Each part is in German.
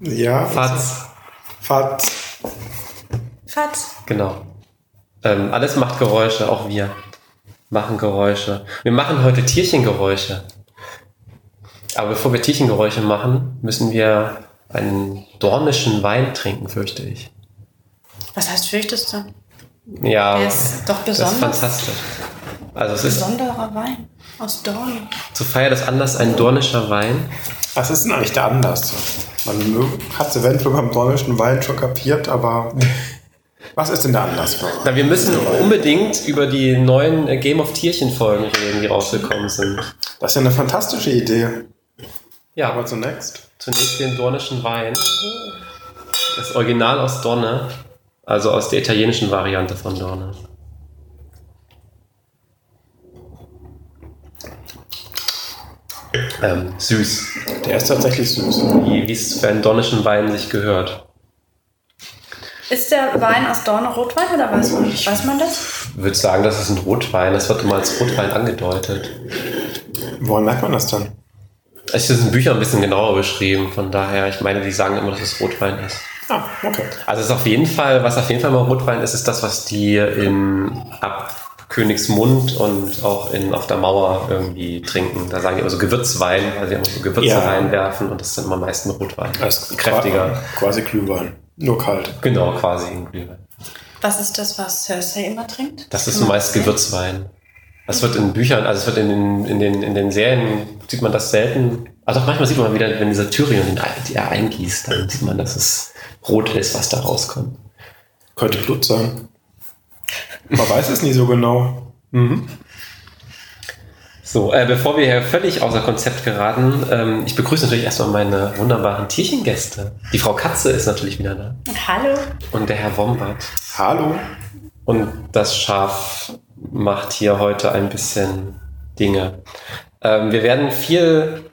Ja. Fatz. Fatz. Fatz. Genau. Ähm, alles macht Geräusche, auch wir machen Geräusche. Wir machen heute Tierchengeräusche. Aber bevor wir Tierchengeräusche machen, müssen wir einen dornischen Wein trinken, fürchte ich. Was heißt fürchtest du? Ja, Der ist doch das ist besonders. fantastisch. Also es ist Besonderer Wein aus Dorn. zur Feier des Anlass ein dornischer Wein. Was ist denn eigentlich der Anlass? Man hat es eventuell beim dornischen Wein schon kapiert, aber was ist denn der Anlass Na, wir müssen unbedingt über die neuen Game of Tierchen Folgen reden, die rausgekommen sind. Das ist ja eine fantastische Idee. Ja, Aber zunächst. zunächst den dornischen Wein. Das Original aus Dorne, also aus der italienischen Variante von Dorne. Ähm, süß, Der ist tatsächlich süß. wie wie es für einen dornischen Wein sich gehört. Ist der Wein aus Dorn Rotwein oder weiß man, weiß man das? Ich würde sagen, das ist ein Rotwein. Das wird immer als Rotwein angedeutet. Woran merkt man das dann? Es ist in Büchern ein bisschen genauer beschrieben. Von daher, ich meine, die sagen immer, dass es Rotwein ist. Ah, okay. Also es ist auf jeden Fall, was auf jeden Fall mal Rotwein ist, ist das, was die in ab Königsmund und auch in, auf der Mauer irgendwie trinken. Da sagen die immer so Gewürzwein, weil sie immer so Gewürze Ja. reinwerfen und das ist dann immer meist ein Rotwein. Das ist Kräftiger. Quasi Glühwein. Nur kalt. Genau, quasi ein Glühwein. Was ist das, was Cersei immer trinkt? Das ist meist Gewürzwein. Das wird in Büchern, also es wird in den, in den, in den Serien, sieht man das selten. Also doch manchmal sieht man wieder, wenn dieser Tyrion den er eingießt, dann sieht man, dass es rot ist, was da rauskommt. Könnte Blut sein. Man weiß es nie so genau. So, äh, bevor wir hier völlig außer Konzept geraten, ähm, ich begrüße natürlich erstmal meine wunderbaren Tierchengäste. Die Frau Katze ist natürlich wieder da. Hallo. Und der Herr Wombat. Hallo. Und das Schaf macht hier heute ein bisschen Dinge. Ähm, wir werden viel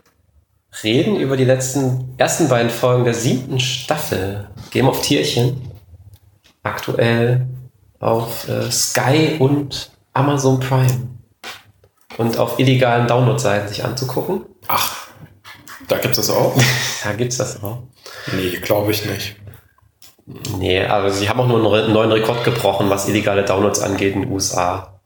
reden über die letzten, ersten beiden Folgen der siebten Staffel Game of Tierchen. Aktuell auf äh, Sky und Amazon Prime. Und auf illegalen Download-Seiten sich anzugucken. Ach, da gibt es das auch? Da gibt's das auch. nee, glaube ich nicht. Nee, aber sie haben auch nur einen neuen Rekord gebrochen, was illegale Downloads angeht in den USA.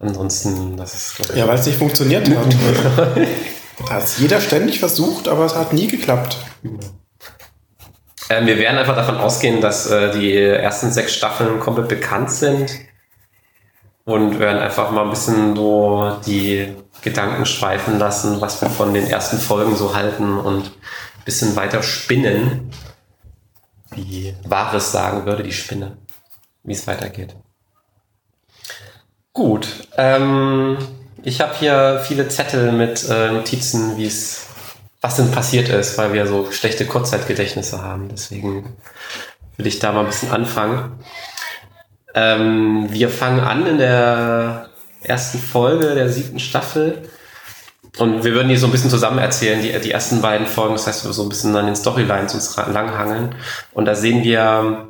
Ansonsten, das ist, glaube ich, Ja, weil es nicht funktioniert hat. hat es jeder ständig versucht, aber es hat nie geklappt. Ähm, wir werden einfach davon ausgehen, dass äh, die ersten sechs Staffeln komplett bekannt sind und werden einfach mal ein bisschen so die Gedanken schweifen lassen, was wir von den ersten Folgen so halten und ein bisschen weiter spinnen, wie Wahres sagen würde, die Spinne, wie es weitergeht. Gut, ähm, ich habe hier viele Zettel mit äh, Notizen, wie es was denn passiert ist, weil wir so schlechte Kurzzeitgedächtnisse haben. Deswegen will ich da mal ein bisschen anfangen. Ähm, wir fangen an in der ersten Folge der siebten Staffel. Und wir würden die so ein bisschen zusammen erzählen, die, die ersten beiden Folgen. Das heißt, wir so ein bisschen an den Storylines uns langhangeln. Und da sehen wir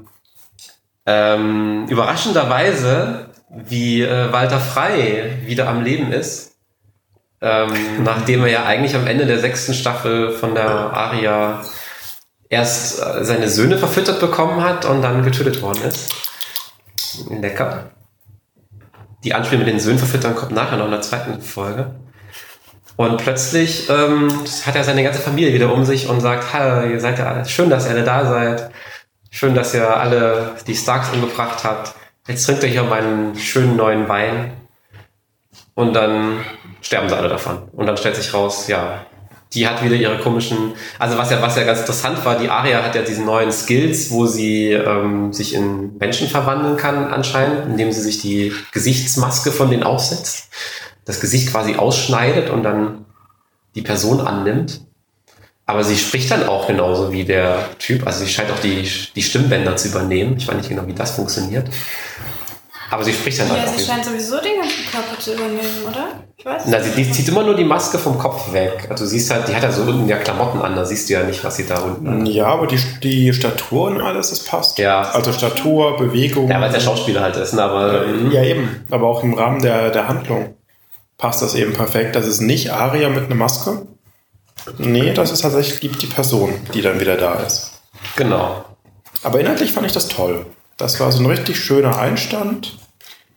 ähm, überraschenderweise, wie äh, Walter Frei wieder am Leben ist. Ähm, nachdem er ja eigentlich am Ende der sechsten Staffel von der Aria erst äh, seine Söhne verfüttert bekommen hat und dann getötet worden ist. Lecker. Die Anspielung mit den Söhnen verfüttern kommt nachher noch in der zweiten Folge. Und plötzlich ähm, hat er seine ganze Familie wieder um sich und sagt, hallo, ihr seid ja alle, schön, dass ihr alle da seid. Schön, dass ihr alle die Starks umgebracht habt. Jetzt trinkt ihr hier meinen schönen neuen Wein. Und dann sterben sie alle davon. Und dann stellt sich raus, ja, die hat wieder ihre komischen, also was ja, was ja ganz interessant war, die Aria hat ja diese neuen Skills, wo sie ähm, sich in Menschen verwandeln kann anscheinend, indem sie sich die Gesichtsmaske von denen aufsetzt, das Gesicht quasi ausschneidet und dann die Person annimmt. Aber sie spricht dann auch genauso wie der Typ, also sie scheint auch die, die Stimmbänder zu übernehmen. Ich weiß nicht genau, wie das funktioniert. Aber sie spricht dann halt Ja, auch. sie wie- scheint sowieso den ganzen Körper zu übernehmen, oder? Ich weiß Na, sie, die zieht immer nur die Maske vom Kopf weg. Also du siehst halt, die hat ja so unten ja Klamotten an, da siehst du ja nicht, was sie da unten. Ja, aber die, die Statur und alles, das passt. Ja. Also Statur, Bewegung. Ja, weil es der Schauspieler halt ist, ne? Aber mhm. Ja, eben. Aber auch im Rahmen der, der Handlung passt das eben perfekt. Das ist nicht Aria mit einer Maske. Nee, das ist tatsächlich die Person, die dann wieder da ist. Genau. Aber inhaltlich fand ich das toll. Das war so ein richtig schöner Einstand.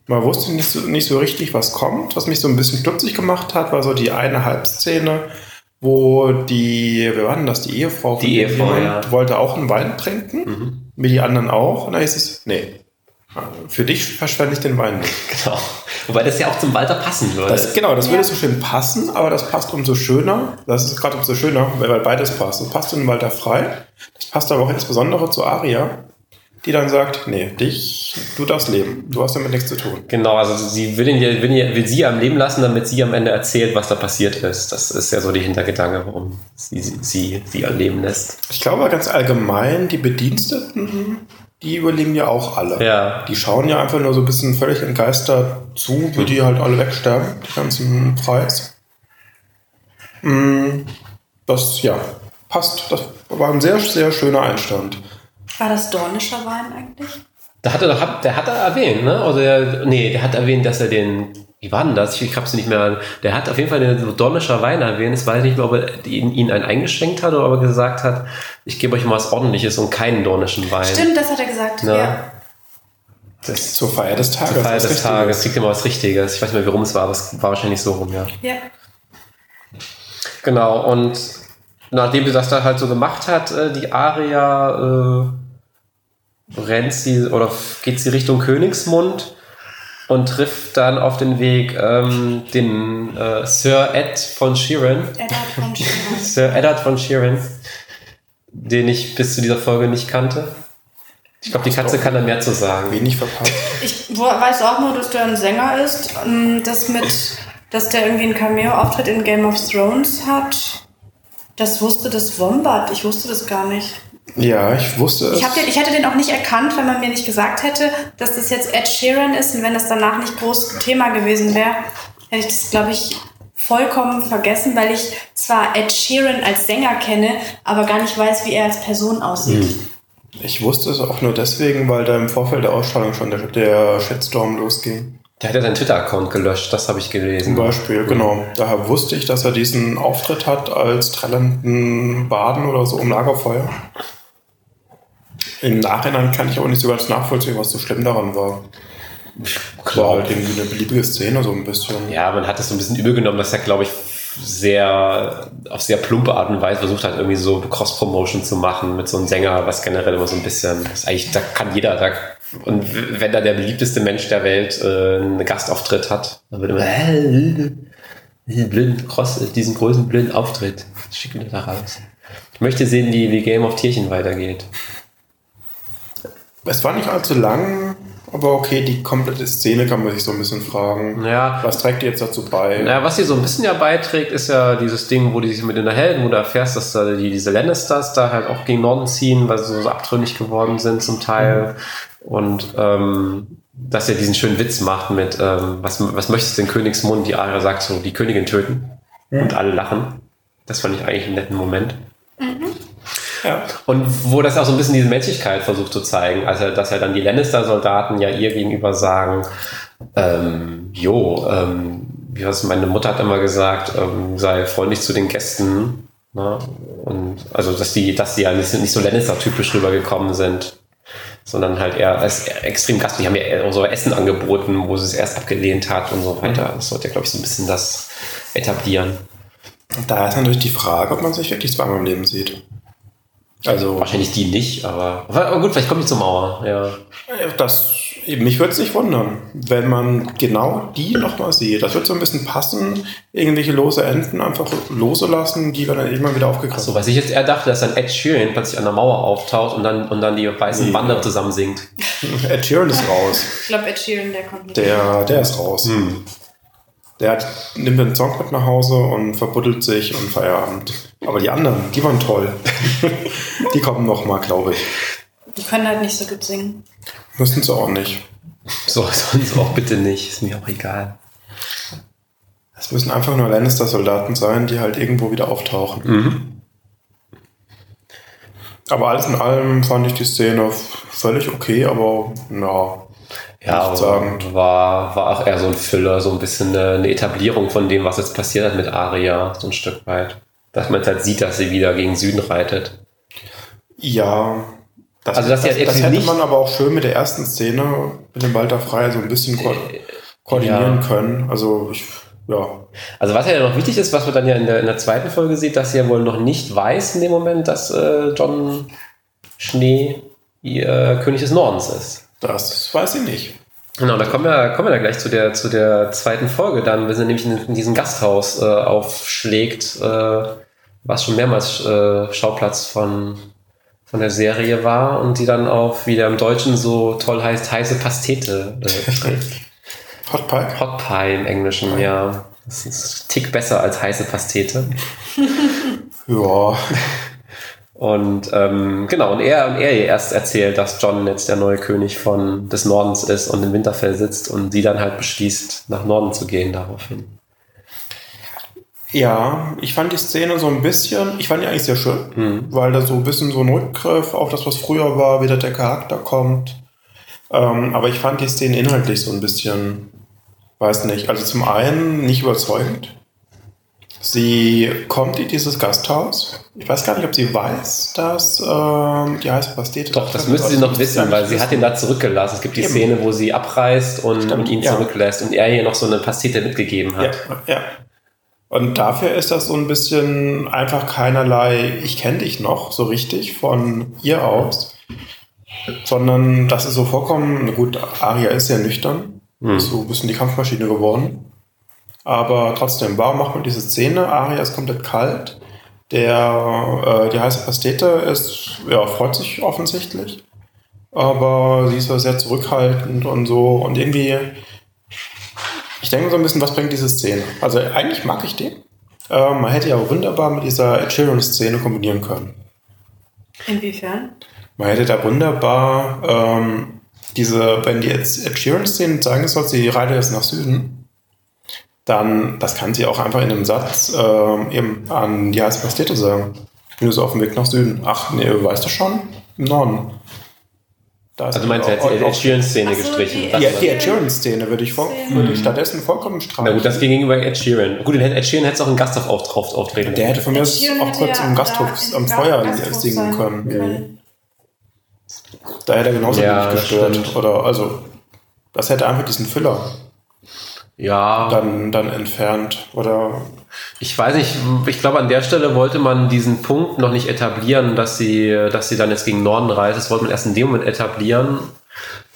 Man wusste nicht so, nicht so richtig, was kommt. Was mich so ein bisschen stutzig gemacht hat, war so die eine Halbszene, wo die, wer war denn das, die Ehefrau? Die Ehefrau, ja. wollte auch einen Wein trinken, wie die anderen auch. Und da hieß es, nee, für dich verschwende ich den Wein nicht. Genau. Wobei das ja auch zum Walter passen würde. Das, genau, das Ja. würde so schön passen, aber das passt umso schöner. Das ist gerade umso schöner, weil weil beides passt. Das passt in Walter frei. Das passt aber auch insbesondere zu Aria, die dann sagt, nee, dich, du darfst leben. Du hast damit nichts zu tun. Genau, also sie will, ihn, will, ihn- will sie am Leben lassen, damit sie am Ende erzählt, was da passiert ist. Das ist ja so die Hintergedanke, warum sie sie, sie, am Leben lässt. Ich glaube ganz allgemein, die Bediensteten, die überleben ja auch alle. Ja. Die schauen ja einfach nur so ein bisschen völlig entgeistert zu, wie die halt alle wegsterben, die ganzen Preis. Mm, Das, ja, passt. Das war ein sehr, sehr schöner Einstand. War das dornischer Wein eigentlich? Da hat er doch, der hat er erwähnt, ne? Oder der, nee, der hat erwähnt, dass er den, wie war denn das? Ich, ich hab's nicht mehr, der hat auf jeden Fall den Dornischer Wein erwähnt. Es weiß nicht mehr, ob er ihn, ihn einen eingeschenkt hat oder ob er gesagt hat, ich gebe euch mal was Ordentliches und keinen Dornischen Wein. Stimmt, das hat er gesagt. Ja. Ja. Das Zur Feier des Tages. Zur Feier des Richtiges. Tages kriegt mal was Richtiges. Ich weiß nicht mehr, warum es war, aber es war wahrscheinlich so rum, ja. ja. Genau, und nachdem sie das da halt so gemacht hat, äh, die Aria, äh, rennt sie oder geht sie Richtung Königsmund und trifft dann auf den Weg ähm, den äh, Sir Ed von Sheeran, Eddard von Schirmer. Sir Eddard von Sheeran, den ich bis zu dieser Folge nicht kannte. Ich glaube, die Katze kann da mehr zu sagen. Wenig verpasst. Ich weiß auch nur, dass der ein Sänger ist. ähm, Das mit, dass der irgendwie einen Cameo-Auftritt in Game of Thrones hat. Das wusste das Wombat. Ich wusste das gar nicht. Ja, ich wusste es. Ich, den, ich hätte den auch nicht erkannt, wenn man mir nicht gesagt hätte, dass das jetzt Ed Sheeran ist. Und wenn das danach nicht groß Thema gewesen wäre, hätte ich das, glaube ich, vollkommen vergessen, weil ich zwar Ed Sheeran als Sänger kenne, aber gar nicht weiß, wie er als Person aussieht. Ich wusste es auch nur deswegen, weil da im Vorfeld der Ausstrahlung schon der, der Shitstorm losging. Der hat ja seinen Twitter-Account gelöscht, das habe ich gelesen. Zum Beispiel, genau. Daher wusste ich, dass er diesen Auftritt hat als trellenden Baden oder so um Lagerfeuer. Im Nachhinein kann ich auch nicht so ganz nachvollziehen, was so schlimm daran war. War halt irgendwie eine beliebige Szene, so ein bisschen. Ja, man hat es so ein bisschen übel genommen, dass er, glaube ich, sehr, auf sehr plumpe Art und Weise versucht hat, irgendwie so Cross-Promotion zu machen mit so einem Sänger, was generell immer so ein bisschen, das eigentlich, da kann jeder, da, und wenn da der beliebteste Mensch der Welt äh, einen Gastauftritt hat, dann wird immer, äh, diesen blöden Cross, diesen großen blöden Auftritt, schick ihn da raus. Ich möchte sehen, wie, wie Game of Tierchen weitergeht. Es war nicht allzu lang, aber okay, die komplette Szene kann man sich so ein bisschen fragen. Ja. Was trägt die jetzt dazu bei? Naja, was sie so ein bisschen ja beiträgt, ist ja dieses Ding, wo die sich mit den Helden, wo du erfährst, dass da die, diese Lannisters da halt auch gegen Norden ziehen, weil sie so abtrünnig geworden sind zum Teil. Und ähm, dass er diesen schönen Witz macht mit, ähm, was, was möchtest du denn Königsmund? Die Aria sagt so, die Königin töten. Und alle lachen. Das fand ich eigentlich einen netten Moment. Ja. Und wo das auch so ein bisschen diese Menschlichkeit versucht zu zeigen, also dass ja dann die Lannister-Soldaten ja ihr gegenüber sagen, ähm, jo, ähm, wie was meine Mutter hat immer gesagt, ähm, sei freundlich zu den Gästen. Ne? Und also dass die, dass die ja nicht so Lannister-typisch rübergekommen sind, sondern halt eher als extrem gastlich. Die haben ja eher so Essen angeboten, wo sie es erst abgelehnt hat und so weiter. Das sollte ja, glaube ich, so ein bisschen das etablieren. Da ist natürlich die Frage, ob man sich wirklich zweimal im Leben sieht. Also, Wahrscheinlich die nicht, aber, aber gut, vielleicht kommt die zur Mauer, ja. das, mich würde es nicht wundern, wenn man genau die nochmal sieht. Das wird so ein bisschen passen, irgendwelche lose Enden einfach lose lassen, die werden dann irgendwann wieder aufgegriffen. So, was ich jetzt eher dachte, dass dann Ed Sheeran plötzlich an der Mauer auftaucht und dann, und dann die weißen Nee. Wander zusammen singt. Ed Sheeran ist raus. Ich glaube, Ed Sheeran, der kommt nicht. Der, der ist raus. Der hat, nimmt den Song mit nach Hause und verbuddelt sich und Feierabend. Aber die anderen, die waren toll. die kommen nochmal, glaube ich. Die können halt nicht so gut singen. Müssen sie auch nicht. So, sonst auch bitte nicht. Ist mir auch egal. Es müssen einfach nur Lannister-Soldaten sein, die halt irgendwo wieder auftauchen. Mhm. Aber alles in allem fand ich die Szene völlig okay, aber ja, Ja, war, war auch eher so ein Füller, so ein bisschen eine, eine Etablierung von dem, was jetzt passiert hat mit Aria, so ein Stück weit. Dass man jetzt halt sieht, dass sie wieder gegen Süden reitet. ja, Das, Also, sie das, halt das hätte nicht- man aber auch schön mit der ersten Szene mit dem Walter Frey so ein bisschen ko Äh, koordinieren ja. können. Also ich, ja. Also was ja noch wichtig ist, was man dann ja in der, in der zweiten Folge sieht, dass sie ja wohl noch nicht weiß in dem Moment, dass äh, John Schnee ihr König des Nordens ist. Das weiß ich nicht. Genau, da kommen wir, kommen wir da gleich zu der, zu der zweiten Folge dann, wenn sie nämlich in, in diesem Gasthaus äh, aufschlägt, äh, was schon mehrmals äh, Schauplatz von, von der Serie war und die dann auf, wie der im Deutschen so toll heißt, heiße Pastete äh. Hot Pie? Hot Pie im Englischen, ja. Das ist ein Tick besser als heiße Pastete. Ja. Und ähm, genau, und er, und er ihr erst erzählt, dass John jetzt der neue König von, des Nordens ist und in Winterfell sitzt und sie dann halt beschließt, nach Norden zu gehen daraufhin. Ja, ich fand die Szene so ein bisschen, ich fand die eigentlich sehr schön, Mhm. weil da so ein bisschen so ein Rückgriff auf das, was früher war, wieder der Charakter kommt. Ähm, aber ich fand die Szene inhaltlich so ein bisschen, weiß nicht, also zum einen nicht überzeugend. Sie kommt in dieses Gasthaus. Ich weiß gar nicht, ob sie weiß, dass ähm, die heiße Pastete. Doch, das müsste sie noch wissen, weil sie hat ihn da zurückgelassen. Es gibt die Eben. Szene, wo sie abreist und, Stimmt, und ihn ja. zurücklässt und er ihr noch so eine Pastete mitgegeben Ja, hat. ja. Und dafür ist das so ein bisschen einfach keinerlei, ich kenne dich noch so richtig von ihr aus, sondern das ist so vollkommen, gut, Aria ist ja nüchtern, Hm. ist so ein bisschen die Kampfmaschine geworden. Aber trotzdem, warum macht man diese Szene? Aria ist komplett kalt. Der, äh, die heiße Pastete ist, ja, freut sich offensichtlich. Aber sie ist ja sehr zurückhaltend und so. Und irgendwie, ich denke so ein bisschen, was bringt diese Szene? Also eigentlich mag ich die. Äh, man hätte ja wunderbar mit dieser Ed Sheeran-Szene kombinieren können. Inwiefern? Man hätte da wunderbar ähm, diese, wenn die jetzt Ed Sheeran-Szene zeigen soll, sie reitet jetzt nach Süden, dann, das kann sie auch einfach in einem Satz ähm, eben an die heiße Pastete sagen. Ich bin so auf dem Weg nach Süden. Ach, nee, weißt du schon? Im Norden. Also meinst du auch- jetzt die Ed Sheeran-Szene so, gestrichen? die- war- die Ed Sheeran-Szene würde ich, voll, würde ich stattdessen vollkommen streichen. Na gut, das ging gegenüber Ed Sheeran. Gut, den Ed Sheeran hätte es auch in Gasthof auf, auf, auftreten Der hätte von mir aus auch kurz im Gasthof im am Feuer Gasthof singen können. können. Da hätte er genauso Ja, wenig gestört. stimmt. Oder also, das hätte einfach diesen Füller Ja, dann, dann entfernt. Oder Ich weiß nicht, ich glaube, an der Stelle wollte man diesen Punkt noch nicht etablieren, dass sie, dass sie dann jetzt gegen Norden reist. Das wollte man erst in dem Moment etablieren,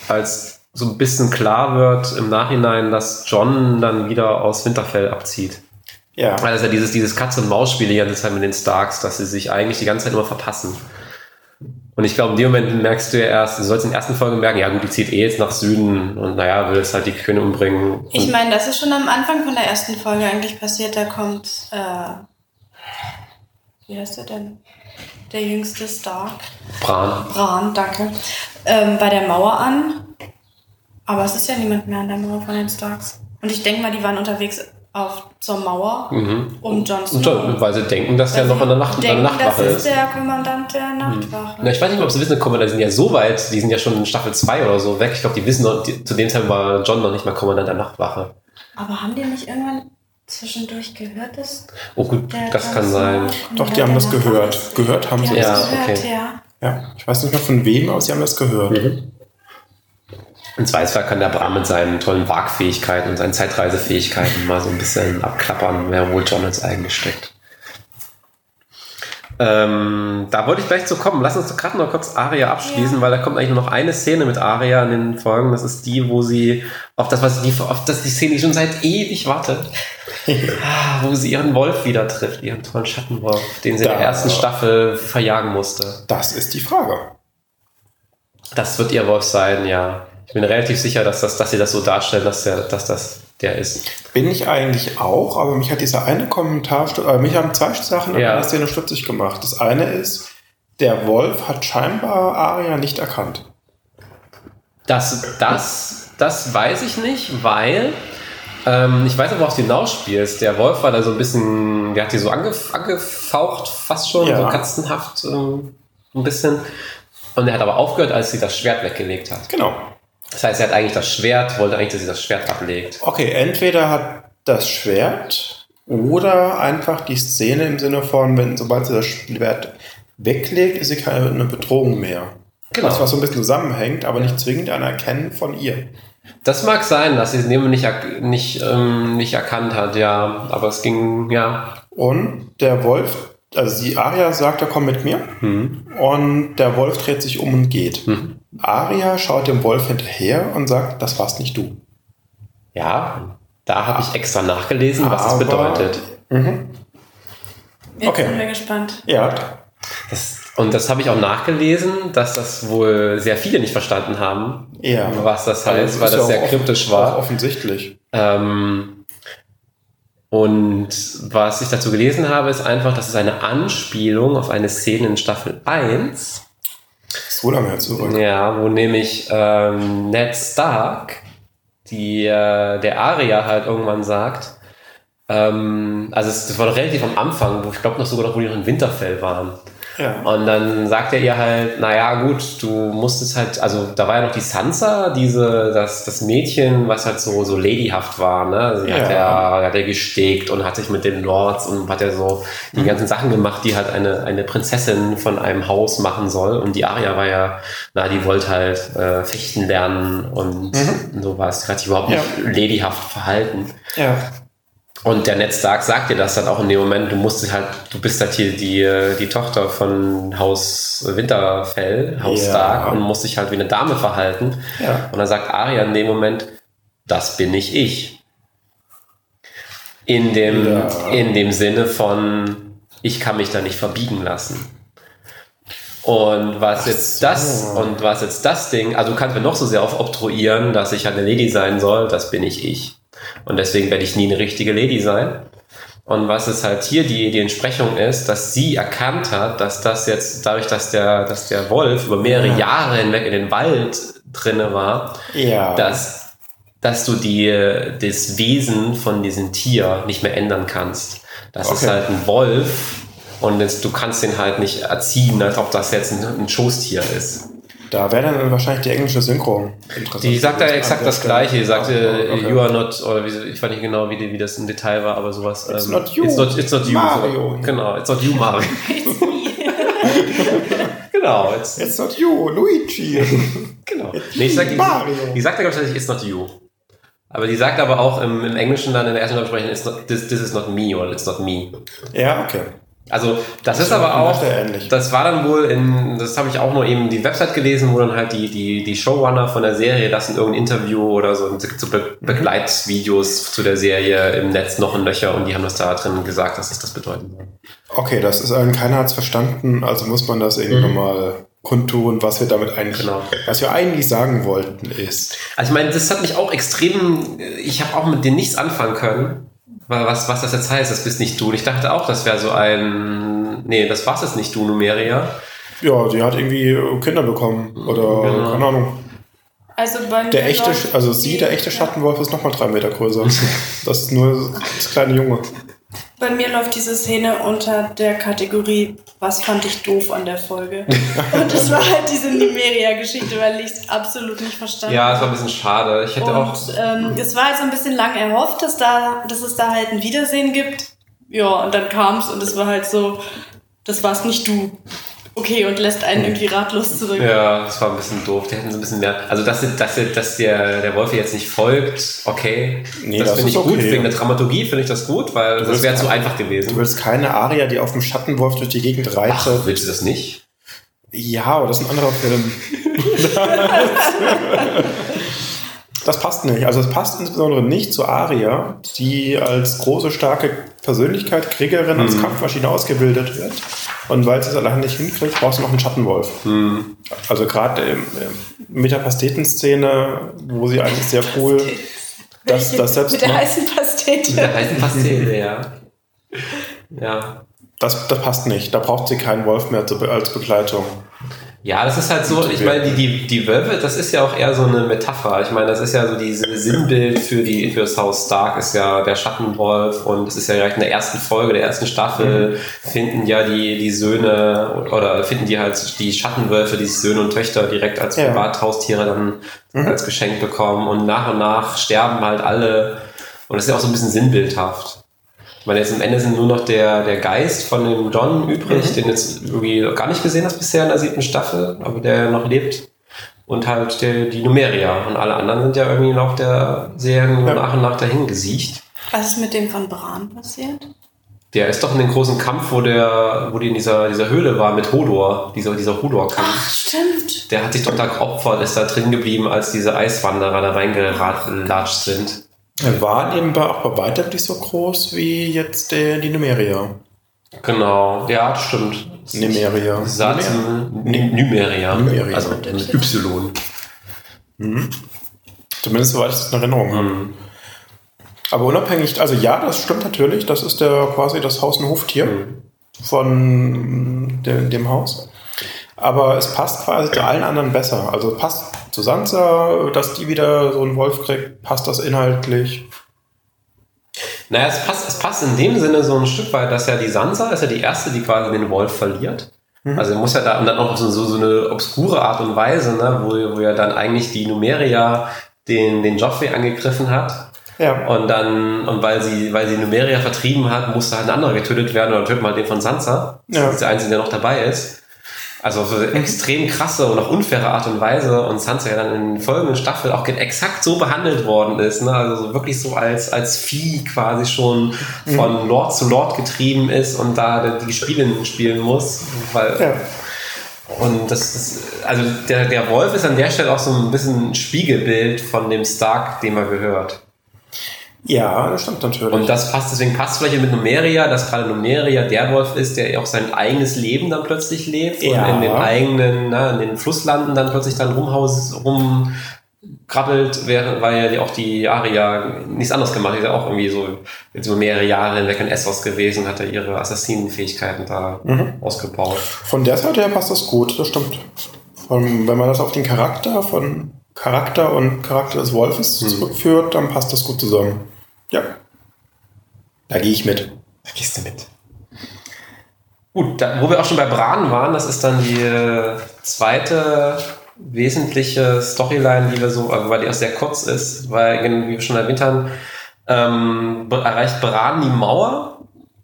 als so ein bisschen klar wird im Nachhinein, dass John dann wieder aus Winterfell abzieht. ja. Weil das ist ja dieses, dieses Katz-und-Maus-Spiel die ganze Zeit mit den Starks, dass sie sich eigentlich die ganze Zeit immer verpassen. Und ich glaube, in dem Moment merkst du ja erst, du sollst in der ersten Folge merken, ja gut, die zieht eh jetzt nach Süden und naja, will jetzt halt die Königin umbringen. Ich meine, das ist schon am Anfang von der ersten Folge eigentlich passiert. Da kommt, äh, wie heißt er denn? Der jüngste Stark. Bran. Bran, danke. Ähm, bei der Mauer an. Aber es ist ja niemand mehr an der Mauer von den Starks. Und ich denke mal, die waren unterwegs auf zur Mauer Mhm. um Jon Und Snow. John, weil sie denken, dass der noch an der, Nacht, der denken, Nachtwache das ist. ist der Kommandant der Nachtwache. Na, ich weiß nicht, ob sie wissen, Kommandant, die sind ja so weit, die sind ja schon in Staffel 2 oder so weg. Ich glaube, die wissen noch, die, zu dem Zeitpunkt war John noch nicht mal Kommandant der Nachtwache. Aber haben die nicht irgendwann zwischendurch gehört, dass Oh gut, der das kann sein. Doch, die haben das gehört. Gehört haben Die sie haben Ja, das gehört, okay. ja. Ja, ich weiß nicht mehr von wem, aber sie haben das gehört. Mhm. Im Zweifelsfall kann der Bram mit seinen tollen Wagfähigkeiten und seinen Zeitreisefähigkeiten mal so ein bisschen abklappern, wer wohl John jetzt eigentlich steckt. Ähm, da wollte ich gleich zu kommen. Lass uns gerade noch kurz Aria abschließen, Ja. weil da kommt eigentlich nur noch eine Szene mit Aria in den Folgen. Das ist die, wo sie auf das, was die, auf das die Szene, die schon seit ewig warte, Ah, wo sie ihren Wolf wieder trifft, ihren tollen Schattenwolf, den sie in der Da- ersten Staffel verjagen musste. Das ist die Frage. Das wird ihr Wolf sein, ja. Ich bin relativ sicher, dass, das, dass sie das so darstellen, dass, der, dass das der ist. Bin ich eigentlich auch, aber mich hat dieser eine Kommentar, äh, mich haben zwei Sachen in Ja. der Szene stutzig gemacht. Das eine ist, der Wolf hat scheinbar Aria nicht erkannt. Das, das, das weiß ich nicht, weil ähm, ich weiß aber, worauf du hinausspielst. Der Wolf war da so ein bisschen, der hat die so angef angefaucht, fast schon, Ja. so katzenhaft ähm, ein bisschen. Und er hat aber aufgehört, als sie das Schwert weggelegt hat. Genau. Das heißt, er hat eigentlich das Schwert, wollte eigentlich, dass sie das Schwert ablegt. Okay, entweder hat das Schwert oder einfach die Szene im Sinne von, wenn sobald sie das Schwert weglegt, ist sie keine Bedrohung mehr. Genau. Was, was so ein bisschen zusammenhängt, aber nicht zwingend ein Erkennen von ihr. Das mag sein, dass sie es neben nicht, nicht, ähm, nicht erkannt hat, ja. Aber es ging, ja. Und der Wolf, also die Aria sagt, er komm mit mir. Hm. Und der Wolf dreht sich um und geht. Aria schaut dem Wolf hinterher und sagt, das warst nicht du. Ja, da habe ich extra nachgelesen, was das Aber- bedeutet. Jetzt Okay. sind wir gespannt. Ja, Das, und das habe ich auch nachgelesen, dass das wohl sehr viele nicht verstanden haben, ja. was das heißt, Also, weil ist das ja sehr auch kryptisch war. offensichtlich. Ähm, und was ich dazu gelesen habe, ist einfach, dass es eine Anspielung auf eine Szene in Staffel 1 So lange her zurück. Ja, wo nämlich ähm, Ned Stark, die, äh, der Aria halt irgendwann sagt, ähm, also es, das war doch relativ am Anfang, wo ich glaube noch sogar noch, wo die noch in Winterfell waren. Ja. Und dann sagt er ihr halt, naja gut, du musstest halt, also da war ja noch die Sansa, diese, das, das Mädchen, was halt so, so ladyhaft war, ne? Sie hat Ja. ja, hat ja gestegt und hat sich mit den Lords und hat ja so die ganzen Sachen gemacht, die halt eine, eine Prinzessin von einem Haus machen soll. Und die Aria war ja, na, die wollte halt äh, fechten lernen und sowas. Die hat sich überhaupt Ja. nicht ladyhaft verhalten. Ja. Und der Ned Stark sagt dir das dann auch in dem Moment, du musst dich halt, du bist halt hier die, die Tochter von Haus Winterfell, Haus Ja. Stark und musst dich halt wie eine Dame verhalten. Ja. Und dann sagt Arya in dem Moment, das bin ich ich. In dem, Ja. in dem Sinne von, ich kann mich da nicht verbiegen lassen. Und was jetzt das, und was jetzt das Ding, also du kannst mir noch so sehr auf obtruieren, dass ich halt eine Lady sein soll, das bin ich ich. Und deswegen werde ich nie eine richtige Lady sein. Und was es halt hier die, die Entsprechung ist, dass sie erkannt hat, dass das jetzt dadurch, dass der, dass der Wolf über mehrere Ja. Jahre hinweg in den Wald drinne war, Ja. dass, dass du die, das Wesen von diesem Tier nicht mehr ändern kannst. Das ist Okay. halt ein Wolf und jetzt, du kannst den halt nicht erziehen, als ob das jetzt ein, ein Schoßtier ist. Da wäre dann wahrscheinlich die englische Synchro interessant. Die sagt ja An exakt der das. Gleiche. Die sagte, Ah, okay. you are not, oder wie, ich weiß nicht genau, wie, die- wie das im Detail war, aber sowas. It's ähm, not you, It's not, it's not you. Mario. So, genau, it's not you, Mario. genau, it's, It's not you, Luigi. genau. Nee, ich sag, die, Mario. die sagt ja, glaube ich, tatsächlich, it's not you. Aber die sagt aber auch im, im Englischen dann in der ersten it's not, this, this is not me oder it's not me. ja, okay. Also das ist Das aber auch, das war dann wohl in, das habe ich auch nur eben die Website gelesen, wo dann halt die, die, die Showrunner von der Serie das in irgendein Interview oder so, es gibt so Be Mhm. Begleitvideos zu der Serie im Netz noch ein Löcher und die haben das da drin gesagt, dass es das bedeuten soll. Okay, das ist ein, keiner hat's verstanden, also muss man das irgendwie nochmal kundtun, was wir damit eigentlich, Genau. was wir eigentlich sagen wollten, ist. Also ich meine, das hat mich auch extrem, ich habe auch mit denen nichts anfangen können, was, was das jetzt heißt, das bist nicht du. Und ich dachte auch, das wäre so ein, nee, das war's jetzt nicht du, Numeria. Ja, sie hat irgendwie Kinder bekommen oder Genau. keine Ahnung. Also bei mir Der echte, also sie, die- der echte Schattenwolf, ist nochmal drei Meter größer. Das ist nur das kleine Junge. Bei mir läuft diese Szene unter der Kategorie, was fand ich doof an der Folge. Und das war halt diese Nimeria-Geschichte, weil ich es absolut nicht verstanden Ja, es habe. war ein bisschen schade. Ich hätte auch, Und ähm, es war halt so ein bisschen lang erhofft, dass, da, dass es da halt ein Wiedersehen gibt. Ja, und dann kam es und es war halt so, das war's nicht du. Okay, und lässt einen irgendwie ratlos zurück. Ja, das war ein bisschen doof. Die hätten so ein bisschen mehr. Also, dass, dass, dass der, der Wolf jetzt nicht folgt, okay. Nee, das das finde ich ist gut. okay. Wegen der Dramaturgie finde ich das gut, weil das willst wäre zu einfach Du gewesen. willst keine Aria, die auf dem Schattenwolf durch die Gegend reitet. Ach, willst du das nicht? Ja, aber das ist ein anderer Film. das passt nicht. Also es passt insbesondere nicht zu Aria, die als große, starke Persönlichkeit, Kriegerin, als Kampfmaschine ausgebildet wird. Und weil sie es allein nicht hinkriegt, brauchst du noch einen Schattenwolf. Also gerade mit der Pasteten-Szene, wo sie eigentlich sehr cool das, das selbst Mit der macht. heißen Pastete. Mit der heißen Pastete, ja. Ja. Das, das passt nicht. Da braucht sie keinen Wolf mehr als Begleitung. Ja, das ist halt so, ich meine, die, die, die Wölfe, das ist ja auch eher so eine Metapher. Ich meine, das ist ja so dieses Sinnbild für, die, für das Haus Stark, ist ja der Schattenwolf und es ist ja direkt in der ersten Folge der ersten Staffel, finden ja die, die Söhne oder finden die halt die Schattenwölfe, die Söhne und Töchter direkt als Ja. Privathaustiere dann als Geschenk bekommen und nach und nach sterben halt alle und das ist ja auch so ein bisschen sinnbildhaft. Meine, jetzt am Ende sind nur noch der, der Geist von dem John übrig, Mhm. den jetzt irgendwie gar nicht gesehen hast bisher in der siebten Staffel, aber der noch lebt. Und halt der, die Numeria. Und alle anderen sind ja irgendwie noch der Serien Ja. nach und nach dahin gesiecht. Was ist mit dem von Bran passiert? Der ist doch in dem großen Kampf, wo der, wo die in dieser, dieser Höhle war mit Hodor, dieser, dieser Hodor-Kampf. Ach, stimmt. Der hat sich doch da geopfert, ist da drin geblieben, als diese Eiswanderer da reingelatscht sind. Er war nebenbei auch bei weitem nicht so groß wie jetzt der, die Numeria. Genau, ja, das stimmt. Numeria. Satz, Numeria. Numeria. Also mit Y. Zumindest soweit ich das in Erinnerung habe. Mhm. Aber unabhängig, also ja, das stimmt natürlich. Das ist der quasi das Haus- und Hoftier Mhm. von dem, dem Haus. Aber es passt quasi zu allen anderen besser. Also passt zu Sansa, dass die wieder so einen Wolf kriegt, passt das inhaltlich. Naja, es passt, es passt in dem Sinne so ein Stück weit, dass ja die Sansa ist ja die erste, die quasi den Wolf verliert. Also er muss ja da und dann auch so, so, so eine obskure Art und Weise, ne, wo, wo ja dann eigentlich die Numeria den, den Joffrey angegriffen hat. Ja. Und dann, und weil sie, weil sie Numeria vertrieben hat, musste halt ein anderer getötet werden oder töten wir halt den von Sansa. Das Ja. ist der Einzige, der noch dabei ist. Also auf eine extrem krasse und auch unfaire Art und Weise und Sansa ja dann in den folgenden Staffeln auch exakt so behandelt worden ist. Ne? Also so wirklich so als, als Vieh quasi schon von Lord zu Lord getrieben ist und da die Spiele spielen muss. Weil, Ja. und das ist, also der, der Wolf ist an der Stelle auch so ein bisschen ein Spiegelbild von dem Stark, dem er gehört. Ja, das stimmt natürlich. Und das passt, deswegen passt vielleicht mit Numeria, dass gerade Numeria der Wolf ist, der auch sein eigenes Leben dann plötzlich lebt Ja. und in den eigenen, na, in den Flusslanden dann plötzlich dann rumhaus, rumkrabbelt, während, weil ja auch die Aria nichts anderes gemacht hat. Die ist ja auch irgendwie so, jetzt über mehrere Jahre hinweg in Essos gewesen, hat er ihre Assassinenfähigkeiten da Mhm. ausgebaut. Von der Seite her passt das gut, das stimmt. Von, wenn man das auf den Charakter von Charakter und Charakter des Wolfes Mhm. zurückführt, dann passt das gut zusammen. Ja. Da gehe ich mit. Da gehst du mit. Gut, da, wo wir auch schon bei Bran waren, das ist dann die äh, zweite wesentliche Storyline, die wir so, also weil die auch sehr kurz ist, weil, wie wir schon erwähnt haben, ähm, erreicht Bran die Mauer.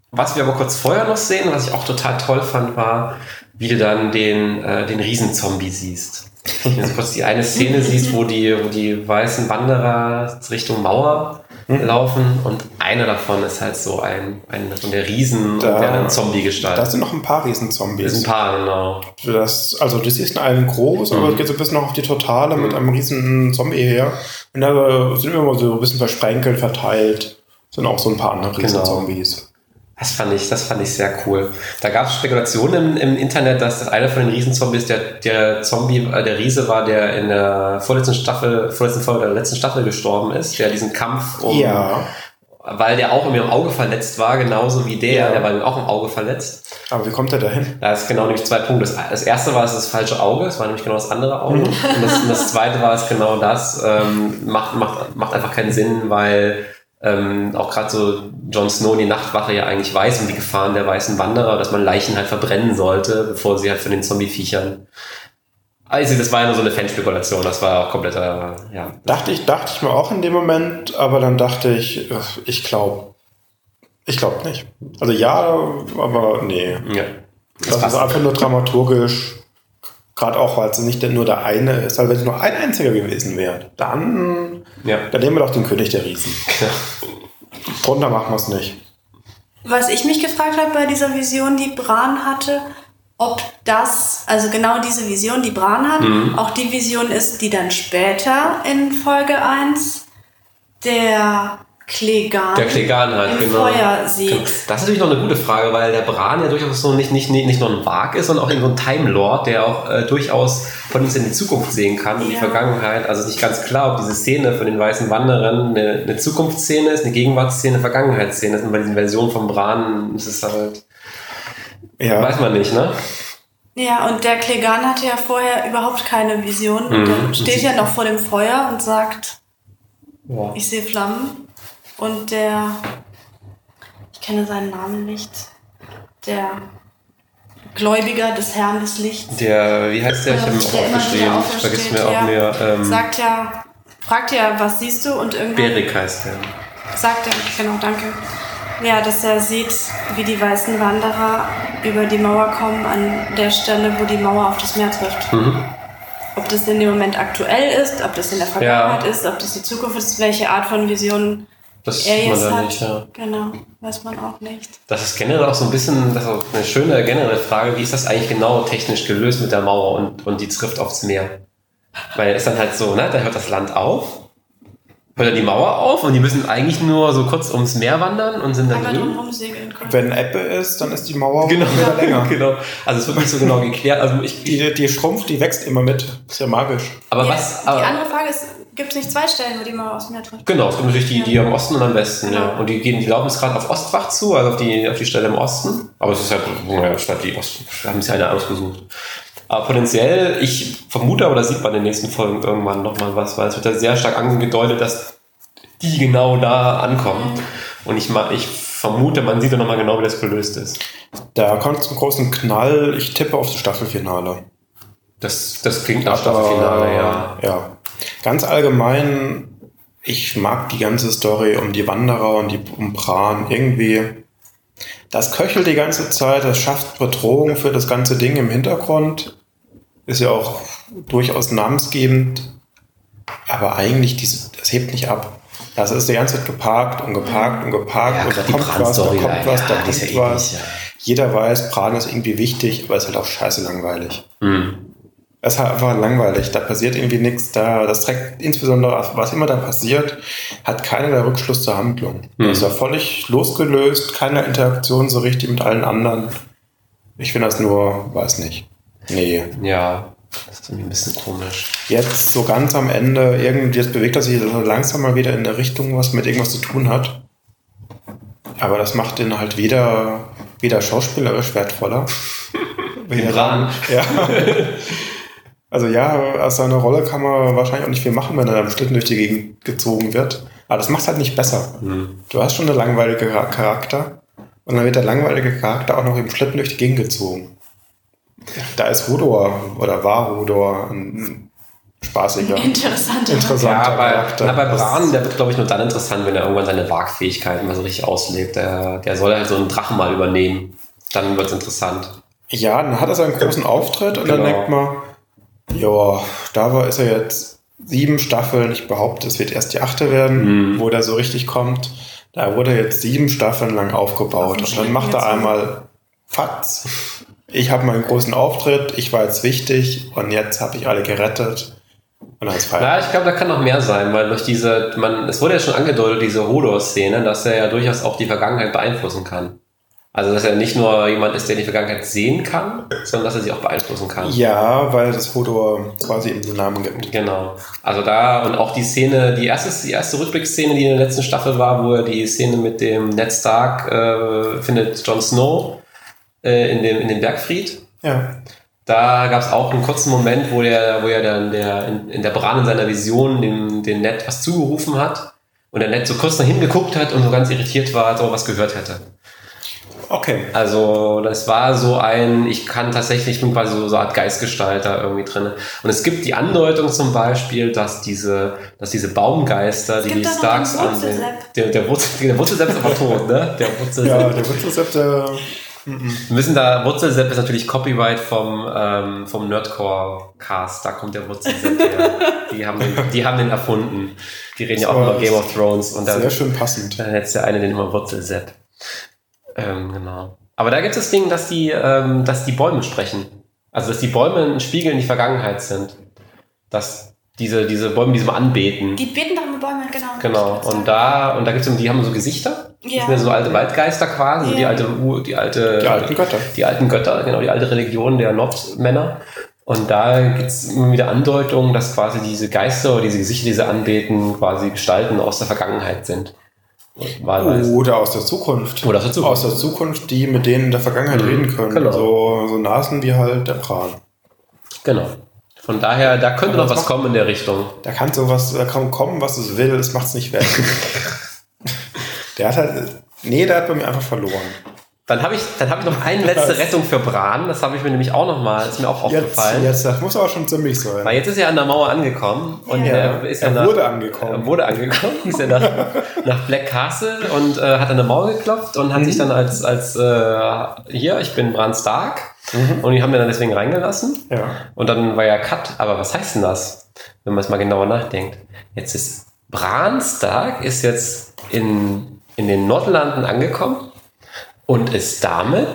Was wir aber kurz vorher noch sehen, was ich auch total toll fand, war, wie du dann den, äh, den Riesenzombie siehst. Wenn du so kurz die eine Szene siehst, wo die, wo die weißen Wanderer Richtung Mauer laufen und einer davon ist halt so ein, ein so der Riesen Da- und der dann Zombie-Gestalt. Da sind noch ein paar Das sind Riesenzombies. ein paar, genau. Das, also das ist einen groß, aber Mhm. es geht so ein bisschen noch auf die Totale mit einem riesen Zombie her. Und da sind immer so ein bisschen versprenkelt, verteilt. Sind auch so ein paar andere Genau. Das fand ich, das fand ich sehr cool. Da gab es Spekulationen im, im Internet, dass das einer von den Riesenzombies der, der Zombie, äh, der Riese war, der in der vorletzten Staffel, vorletzten Folge der letzten Staffel gestorben ist, der diesen Kampf um, Ja, weil der auch in ihrem Auge verletzt war, genauso wie der, Ja. der war auch im Auge verletzt. aber wie kommt er dahin? Da ist genau nämlich zwei Punkte. Das, das erste war es das falsche Auge, es war nämlich genau das andere Auge. Und das, und das zweite war es genau das, ähm, macht, macht, macht einfach keinen Sinn, weil ähm, auch gerade so Jon Snow die Nachtwache ja eigentlich weiß um die Gefahren der weißen Wanderer, dass man Leichen halt verbrennen sollte, bevor sie halt von den Zombie-Viechern. Also das war ja nur so eine Fanspekulation, das war auch kompletter, ja. Dachte ich, dachte ich mir auch in dem Moment, aber dann dachte ich, ich glaube. Ich glaube nicht. Also ja, aber nee. ja. Das, ist einfach nur dramaturgisch. Gerade auch, weil es nicht nur der eine ist. Also wenn es nur ein einziger gewesen wäre, dann, Ja. dann nehmen wir doch den König der Riesen. Drunter machen wir es nicht. Was ich mich gefragt habe bei dieser Vision, die Bran hatte, ob das, also genau diese Vision, die Bran hat, Mhm. auch die Vision ist, die dann später in Folge 1 der Klegan, Der Klegan halt, im genau. Feuer sieht. Genau. Das ist natürlich noch eine gute Frage, weil der Bran ja durchaus so nicht, nicht, nicht, nicht nur ein Wag ist, sondern auch so ein Time Lord, der auch äh, durchaus von uns in die Zukunft sehen kann und die Ja. Vergangenheit. Also ist nicht ganz klar, ob diese Szene von den weißen Wanderern eine, eine Zukunftsszene ist, eine Gegenwartsszene, eine Vergangenheitsszene ist. Und bei diesen Versionen von Bran ist es halt, Ja. weiß man nicht, ne? Ja, und der Klegan hatte ja vorher überhaupt keine Vision. Mhm. Und der steht ja noch vor dem Feuer und sagt, Boah. ich sehe Flammen. Und der, ich kenne seinen Namen nicht, der Gläubiger des Herrn des Lichts, Der, wie heißt der? Ich habe ihn auch der immer aufgeschrieben. Ich vergesse mir auch ja. mehr. Ähm, sagt ja, fragt ja, was siehst du? Und irgendwann Berik heißt der. sagt er, genau, danke. Ja, dass er sieht, wie die weißen Wanderer über die Mauer kommen, an der Stelle, wo die Mauer auf das Meer trifft. Mhm. Ob das in dem Moment aktuell ist, ob das in der Vergangenheit ist, ob das die Zukunft ist, welche Art von Vision Das er sieht man jetzt da hat. nicht, ja. Genau, weiß man auch nicht. Das ist generell auch so ein bisschen, das ist auch eine schöne generelle Frage, wie ist das eigentlich genau technisch gelöst mit der Mauer und, und die trifft aufs Meer? Weil es dann halt so, ne, da hört das Land auf, hört dann die Mauer auf und die müssen eigentlich nur so kurz ums Meer wandern und sind dann drüben. Wenn Ebbe ist, dann ist die Mauer Genau, wieder länger. genau. Also es wird nicht so genau geklärt. Also ich, Die, die schrumpft, die wächst immer mit. Ist ja magisch. aber Ja, was, die aber, andere Frage ist, gibt es nicht zwei Stellen, wo die Mauer Meer trifft? Genau, es gibt natürlich die, die am Osten und am Westen, ja. Genau. Und die gehen, die laufen jetzt gerade auf Ostfach zu, also auf die, auf die Stelle im Osten. Aber es ist halt, naja, statt die Osten, wir haben sich eine ausgesucht. Aber potenziell, ich vermute, aber das sieht man in den nächsten Folgen irgendwann nochmal was, weil es wird ja sehr stark angedeutet, dass die genau da ankommen. Und ich, ich vermute, man sieht dann nochmal genau, wie das gelöst ist. Da kommt es zum großen Knall. Ich tippe auf das Staffelfinale. Das, das klingt nach Staffelfinale, ja. Ja. Ganz allgemein, ich mag die ganze Story um die Wanderer und die um Bran irgendwie. Das köchelt die ganze Zeit, das schafft Bedrohung für das ganze Ding im Hintergrund. Ist ja auch durchaus namensgebend. Aber eigentlich, diese, das hebt nicht ab. Das ist die ganze Zeit geparkt und geparkt und geparkt Ja, und da kommt was, da kommt was, da ja, kommt ja ewig, was. ja. Jeder weiß, Bran ist irgendwie wichtig, aber ist halt auch scheiße langweilig. Hm. Es ist halt einfach langweilig. Da passiert irgendwie nichts. Da, das trägt insbesondere, was immer da passiert, hat keiner der Rückschluss zur Handlung. Hm. Ist ja völlig losgelöst, keine Interaktion so richtig mit allen anderen. Ich finde das nur, weiß nicht. Nee. Ja, das ist irgendwie ein bisschen komisch. Jetzt so ganz am Ende, irgendwie, jetzt bewegt er sich so langsam mal wieder in eine Richtung, was mit irgendwas zu tun hat. Aber das macht ihn halt wieder, wieder schauspielerisch wertvoller. Wieder Bran. Ja. Also ja, aus seiner Rolle kann man wahrscheinlich auch nicht viel machen, wenn er am Schlitten durch die Gegend gezogen wird. Aber das macht halt nicht besser. Hm. Du hast schon einen langweiligen Char- Charakter und dann wird der langweilige Charakter auch noch im Schlitten durch die Gegend gezogen. Da ist Hodor oder war Hodor ein spaßiger, Interessant. interessanter Ja, bei, Charakter. na, bei Das- Bran, der wird, glaube ich, nur dann interessant, wenn er irgendwann seine Wagfähigkeiten mal so richtig auslebt. Der, der soll halt so einen Drachen mal übernehmen. Dann wird es interessant. Ja, dann hat er seinen großen Auftritt und dann Genau. denkt man, ja, da war, ist er jetzt sieben Staffeln. Ich behaupte, es wird erst die achte werden, Mhm. wo der so richtig kommt. Da wurde er jetzt sieben Staffeln lang aufgebaut. Und dann macht er einmal Fatz. Ich habe meinen großen Auftritt, ich war jetzt wichtig und jetzt habe ich alle gerettet. Und dann ist Ja, ich glaube, da kann noch mehr sein, weil durch diese, man, es wurde ja schon angedeutet, diese Hodor-Szene, dass er ja durchaus auch die Vergangenheit beeinflussen kann. Also, dass er nicht nur jemand ist, der die Vergangenheit sehen kann, sondern dass er sie auch beeinflussen kann. Ja, weil das Hodor quasi ihm den Namen gibt. Genau. Also da und auch die Szene, die erste, die erste Rückblickszene, die in der letzten Staffel war, wo er die Szene mit dem Ned Stark äh, findet Jon Snow äh, in, dem, in dem Bergfried. Ja. Da gab es auch einen kurzen Moment, wo der, wo er dann der, in, in der Bran in seiner Vision dem, dem Ned was zugerufen hat und der Ned so kurz nach hingeguckt hat und so ganz irritiert war, als ob er was gehört hätte. Okay. Also das war so ein, ich kann tatsächlich, ich bin quasi so, so eine Art Geistgestalter irgendwie drin. Und es gibt die Andeutung zum Beispiel, dass diese, dass diese Baumgeister, die gibt die noch Starks den an Wurzelsepp. der, der, Wurzel, der Wurzelsepp ist aber tot, ne? Der Wurzelsepp. Ja, der Wurzelsepp, der Wir müssen da, Wurzelsepp ist natürlich Copyright vom, ähm, vom Nerdcore-Cast, da kommt der Wurzelsepp her. Die haben den, die haben den erfunden. Die reden ja auch über Game of Thrones und da, sehr schön passend. dann hätte der eine den immer Wurzelsepp. Ähm, genau. Aber da gibt es das Ding, dass die, ähm, dass die Bäume sprechen. Also, dass die Bäume ein Spiegel in die Vergangenheit sind. Dass diese, diese Bäume, die sie mal anbeten. Die beten doch mit Bäumen, genau. Genau. Und da, und da gibt's die haben so Gesichter. Das Ja. sind ja so alte Waldgeister quasi, so die Ja. alte, die alte, Die alten Götter. die alten Götter, genau, die alte Religion der Nordmänner. Und da gibt's immer wieder Andeutungen, dass quasi diese Geister oder diese Gesichter, die sie anbeten, quasi Gestalten aus der Vergangenheit sind. Wahlweise. Oder aus der Zukunft. Oder aus der Zukunft. Aus der Zukunft, die mit denen in der Vergangenheit Mhm, reden können. genau. So, so Nasen wie halt der Bran. Genau. Von daher, da könnte Aber noch was macht- kommen in der Richtung. Da kann sowas, da kann kommen, was es will, es macht's nicht weg. der hat halt, nee, der hat bei mir einfach verloren. Dann habe ich, dann habe ich noch eine letzte Rettung für Bran. Das habe ich mir nämlich auch noch mal, ist mir auch Jetzt, aufgefallen. jetzt, das muss aber schon ziemlich sein. Weil jetzt ist er an der Mauer angekommen und Ja, er ist er nach, wurde angekommen. Er wurde angekommen, ist ja nach, nach Black Castle und äh, hat an der Mauer geklopft und hat Mhm. sich dann als, als äh, hier, ich bin Bran Stark und die haben wir dann deswegen reingelassen. Mhm. Ja. Und dann war ja Cut. Aber was heißt denn das, wenn man es mal genauer nachdenkt? Jetzt ist Bran Stark ist jetzt in, in den Nordlanden angekommen und ist damit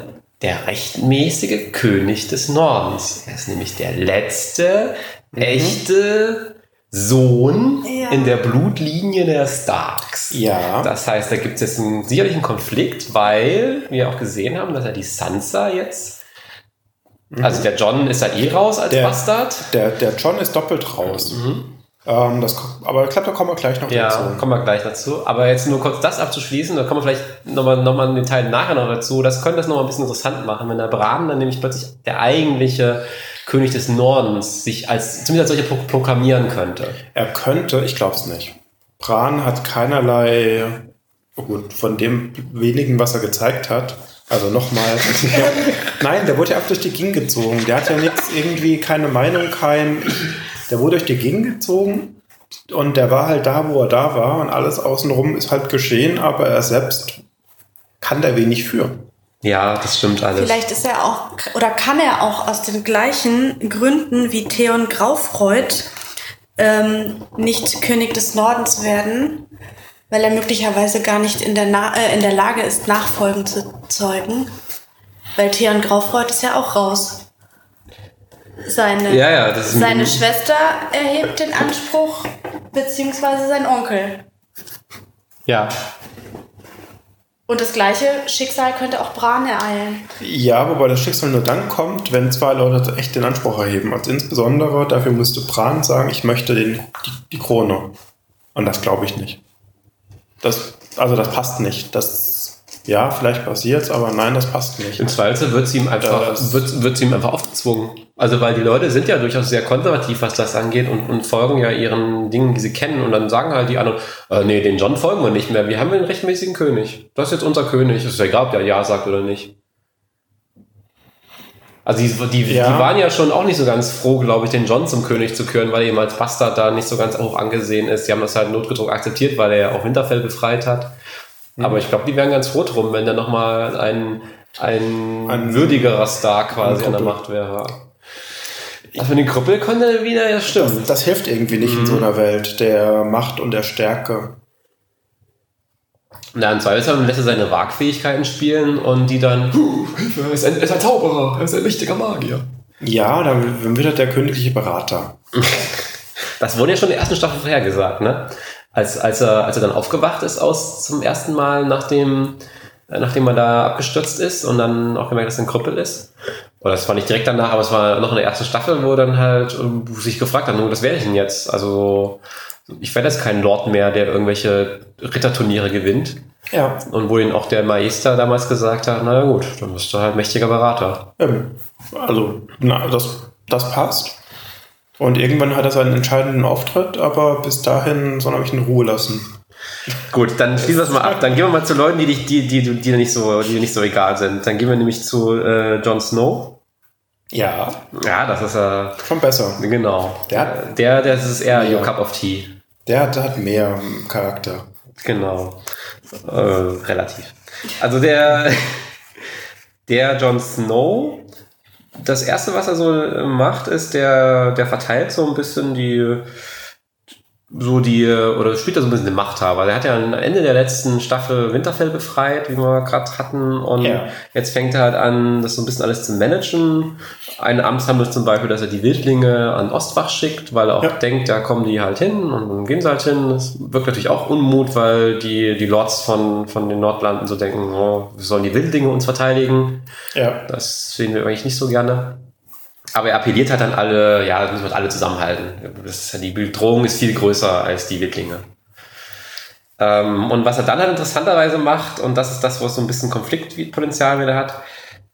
der rechtmäßige König des Nordens. Er ist nämlich der letzte echte Sohn Ja. in der Blutlinie der Starks. Ja. Das heißt, da gibt es jetzt einen sicherlichen Konflikt, weil wir auch gesehen haben, dass er die Sansa jetzt. Also der John ist da eh raus als Der- Bastard. Der, der John ist doppelt raus. Ähm, das, aber ich glaube, da kommen wir gleich noch. Ja, dazu. kommen wir gleich dazu. Aber jetzt nur kurz das abzuschließen, da kommen wir vielleicht nochmal noch mal im Detail nachher noch dazu. Das könnte das nochmal ein bisschen interessant machen, wenn der Bran dann nämlich plötzlich der eigentliche König des Nordens sich als, zumindest als solcher pro programmieren könnte. Er könnte, ich glaube es nicht. Bran hat keinerlei, oh gut, von dem wenigen, was er gezeigt hat. Also nochmal. Nein, der wurde ja ab durch die Ging gezogen. Der hat ja nichts, irgendwie keine Meinung, kein. Der wurde durch die Ging gezogen und der war halt da, wo er da war und alles außenrum ist halt geschehen, aber er selbst kann da wenig für. Ja, das stimmt alles. Vielleicht ist er auch, oder kann er auch aus den gleichen Gründen wie Theon Graufreud ähm, nicht König des Nordens werden, weil er möglicherweise gar nicht in der, Na äh, in der Lage ist, Nachfolgen zu zeugen. Weil Theon Graufreud ist ja auch raus. Seine, Ja, ja, das ist seine Schwester erhebt den Anspruch, beziehungsweise sein Onkel. Ja, Und das gleiche Schicksal könnte auch Bran ereilen. Ja, wobei das Schicksal nur dann kommt, wenn zwei Leute echt den Anspruch erheben. Also insbesondere dafür müsste Bran sagen, ich möchte den, die, die Krone. Und das glaube ich nicht. Das, also das passt nicht. Das, ja, vielleicht passiert's, aber nein, das passt nicht. Im Zweifel wird sie ihm einfach, Das- wird, wird sie ihm einfach aufgezwungen. Also weil die Leute sind ja durchaus sehr konservativ, was das angeht und, und folgen ja ihren Dingen, die sie kennen. Und dann sagen halt die anderen, äh, nee, den John folgen wir nicht mehr. Wir haben einen rechtmäßigen König. Das ist jetzt unser König. Ist ja egal, ob der Ja sagt oder nicht. Also die, die, Ja. die waren ja schon auch nicht so ganz froh, glaube ich, den John zum König zu küren, weil er eben als Bastard da nicht so ganz hoch angesehen ist. Die haben das halt notgedrungen akzeptiert, weil er ja auch Winterfell befreit hat. Aber ich glaube, die wären ganz froh drum, wenn da nochmal ein, ein, Ein- würdigerer Star quasi an der. Macht wäre. Also den Krüppel konnte er wieder, ja stimmt. Das hilft irgendwie nicht in so einer Welt der Macht und der Stärke. Na, im Zweifelsfall lässt er seine Wagfähigkeiten spielen und die dann, "Huh, er ist ein, er ist ein Zauberer, er ist ein mächtiger Magier. Ja, dann wird er der königliche Berater. Das wurde ja schon in der ersten Staffel vorhergesagt, ne? Als, als, er, als er dann aufgewacht ist aus zum ersten Mal, nachdem, äh, nachdem er da abgestürzt ist und dann auch gemerkt, dass er ein Krüppel ist. Oder das war nicht direkt danach, aber es war noch in der ersten Staffel, wo dann halt äh, sich gefragt hat, nun, was werde ich denn jetzt? Also, ich werde jetzt kein Lord mehr, der irgendwelche Ritterturniere gewinnt. Ja, Und wo ihn auch der Meister damals gesagt hat, na ja gut, dann bist du halt mächtiger Berater. ähm, also na, das, das passt. Und irgendwann hat er seinen entscheidenden Auftritt, aber bis dahin soll er mich in Ruhe lassen. Gut, dann schließen wir es mal ab. Dann gehen wir mal zu Leuten, die, dich- die, die, die, dir nicht so, die nicht so egal sind. Dann gehen wir nämlich zu äh, Jon Snow. Ja, Ja, das ist äh, schon besser. genau. Der hat- der, der ist eher Ja. your cup of tea. Der hat, der hat mehr ähm, Charakter. Genau. Äh, relativ. Also der, der Jon Snow, das erste, was er so macht, ist, der, der verteilt so ein bisschen die, so die, oder spielt da so ein bisschen den Machthaber. Der hat ja am Ende der letzten Staffel Winterfell befreit, wie wir gerade hatten. Und Ja. jetzt fängt er halt an, das so ein bisschen alles zu managen. Ein Amtshandel zum Beispiel, dass er die Wildlinge an Ostwach schickt, weil er auch Ja. denkt, da kommen die halt hin und dann gehen sie halt hin. Das wirkt natürlich auch Unmut, weil die, die Lords von, von den Nordlanden so denken, oh, wir sollen die Wildlinge uns verteidigen. Ja, Das sehen wir eigentlich nicht so gerne. Aber er appelliert halt an alle, ja, das müssen wir alle zusammenhalten. Das ist die Bedrohung ist viel größer als die Wildlinge. Ähm, und was er dann halt interessanterweise macht, und das ist das, was so ein bisschen Konfliktpotenzial wieder hat,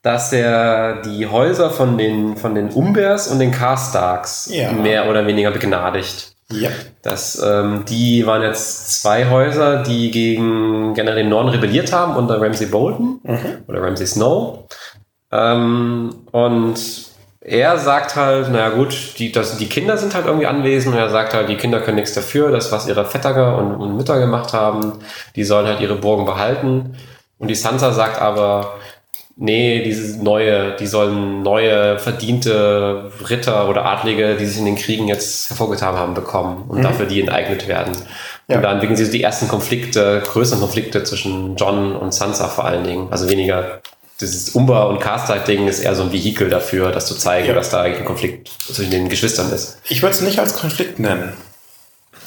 dass er die Häuser von den, von den Umbers und den Karstarks Ja. mehr oder weniger begnadigt. Ja. Das, ähm, die waren jetzt zwei Häuser, die gegen generell den Norden rebelliert haben unter Ramsey Bolton oder Ramsey Snow. Ähm, und er sagt halt, naja gut, die, das, die Kinder sind halt irgendwie anwesend und er sagt halt, die Kinder können nichts dafür, das, was ihre Väter und, und Mütter gemacht haben, die sollen halt ihre Burgen behalten. Und die Sansa sagt aber, nee, diese neue, die sollen neue verdiente Ritter oder Adlige, die sich in den Kriegen jetzt hervorgetan haben, bekommen und dafür die enteignet werden. Ja. Und da entwickeln sich so die ersten Konflikte, größeren Konflikte zwischen John und Sansa vor allen Dingen. Also weniger dieses Umber- und Castite-Ding ist eher so ein Vehikel dafür, das zu zeigen, Ja. dass da eigentlich ein Konflikt zwischen den Geschwistern ist. Ich würde es nicht als Konflikt nennen.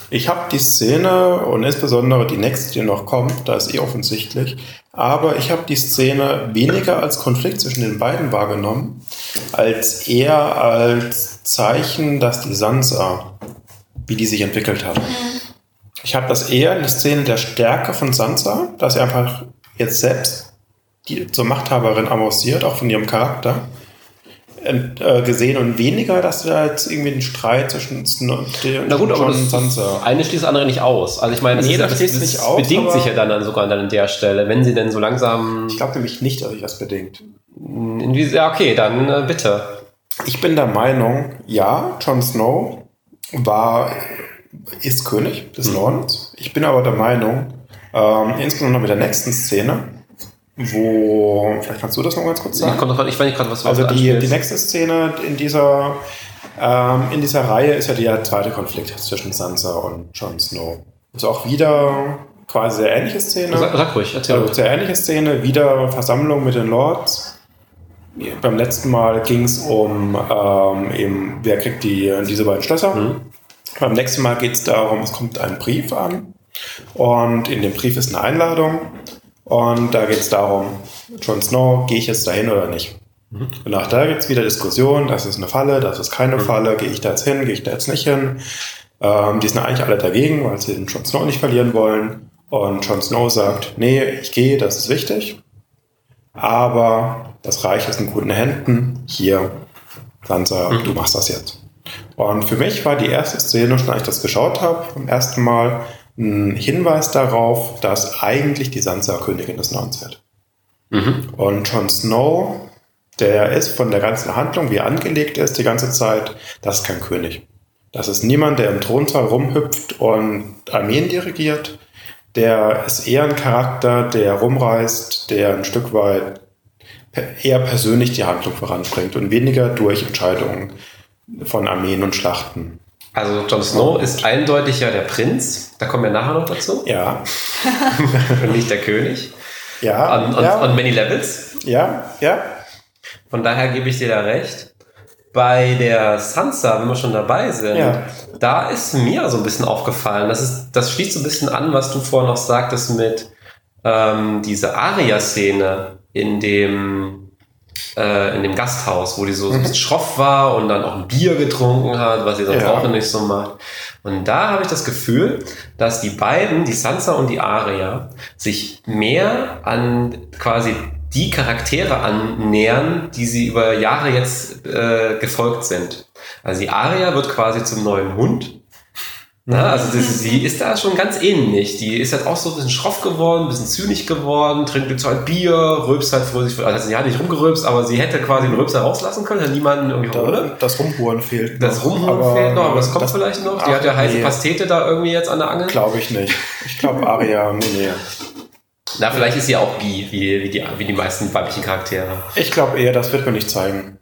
Ich habe die Szene und insbesondere die nächste, die noch kommt, da ist eh offensichtlich, aber ich habe die Szene weniger als Konflikt zwischen den beiden wahrgenommen, als eher als Zeichen, dass die Sansa, wie die sich entwickelt hat. Ich habe das eher eine Szene der Stärke von Sansa, dass sie einfach jetzt selbst die zur Machthaberin avanciert, auch von ihrem Charakter ent- äh, gesehen und weniger, dass wir jetzt irgendwie einen Streit zwischen Snow- Na gut, aber das, und Sansa. eine schließt das andere nicht aus. Also ich meine, Nee, das, das das, schließt das nicht aus, bedingt sich ja dann, dann sogar dann an der Stelle, wenn sie denn so langsam... Ich glaube nämlich nicht, dass sich das bedingt. Ja, okay, dann äh, bitte. Ich bin der Meinung, ja, Jon Snow war, ist König des Nordens. Ich bin aber der Meinung, ähm, insbesondere mit der nächsten Szene, wo, vielleicht kannst du das noch ganz kurz Ich, sagen. kommt drauf- ich weiß nicht gerade, was du Also die, die nächste Szene in dieser, ähm, in dieser Reihe ist ja der zweite Konflikt zwischen Sansa und Jon Snow. Ist auch wieder quasi sehr ähnliche Szene. Sag, sag ruhig, erzähl. Also sehr ähnliche Szene, wieder Versammlung mit den Lords. Beim letzten Mal ging es um ähm, eben, wer kriegt die, diese beiden Schlösser. Beim nächsten Mal geht es darum, es kommt ein Brief an und in dem Brief ist eine Einladung und da geht es darum, Jon Snow, gehe ich jetzt dahin oder nicht? Und auch da gibt es wieder Diskussionen, das ist eine Falle, das ist keine Falle, gehe ich da jetzt hin, gehe ich da jetzt nicht hin? Ähm, die sind eigentlich alle dagegen, weil sie den Jon Snow nicht verlieren wollen. Und Jon Snow sagt, nee, ich gehe, das ist wichtig. Aber das Reich ist in guten Händen. Hier, Sansa, du machst das jetzt. Und für mich war die erste Szene, schon als ich das geschaut habe, beim ersten Mal ein Hinweis darauf, dass eigentlich die Sansa Königin des Nordens wird. Und Jon Snow, der ist von der ganzen Handlung, wie er angelegt ist, die ganze Zeit, das ist kein König. Das ist niemand, der im Thronsaal rumhüpft und Armeen dirigiert. Der ist eher ein Charakter, der rumreist, der ein Stück weit eher persönlich die Handlung voranbringt und weniger durch Entscheidungen von Armeen und Schlachten. Also Jon Snow ist eindeutig ja der Prinz, da kommen wir nachher noch dazu, Ja, und nicht der König. ja, On, on, ja, on many levels. ja, ja. Von daher gebe ich dir da recht. Bei der Sansa, wenn wir schon dabei sind, Ja. da ist mir so ein bisschen aufgefallen. Das, ist, das schließt so ein bisschen an, was du vorhin noch sagtest mit ähm, dieser Aria-Szene in dem, äh, in dem Gasthaus, wo die so, so ein bisschen schroff war und dann auch ein Bier getrunken hat, was sie sonst Ja. auch nicht so macht. Und da habe ich das Gefühl, dass die beiden, die Sansa und die Aria, sich mehr an quasi die Charaktere annähern, die sie über Jahre jetzt äh, gefolgt sind. Also die Aria wird quasi zum neuen Hund. Na, also das, sie ist da schon ganz ähnlich. Die ist halt auch so ein bisschen schroff geworden, ein bisschen zynisch geworden, trinkt jetzt halt Bier, rülpst halt vor sich. Also sie hat nicht rumgerülpst, aber sie hätte quasi den Rülpser rauslassen können, hat niemanden irgendwie Da, das Rumhuren fehlt. Das Rumhauen fehlt noch, aber das kommt vielleicht noch. Die Ach, hat ja heiße nee. Pastete da irgendwie jetzt an der Angel. Glaube ich nicht. Ich glaube, Aria, nee, nee. Na, vielleicht ist sie auch bi, wie, wie, die, wie die meisten weiblichen Charaktere. Ich glaube eher, das wird mir nicht zeigen.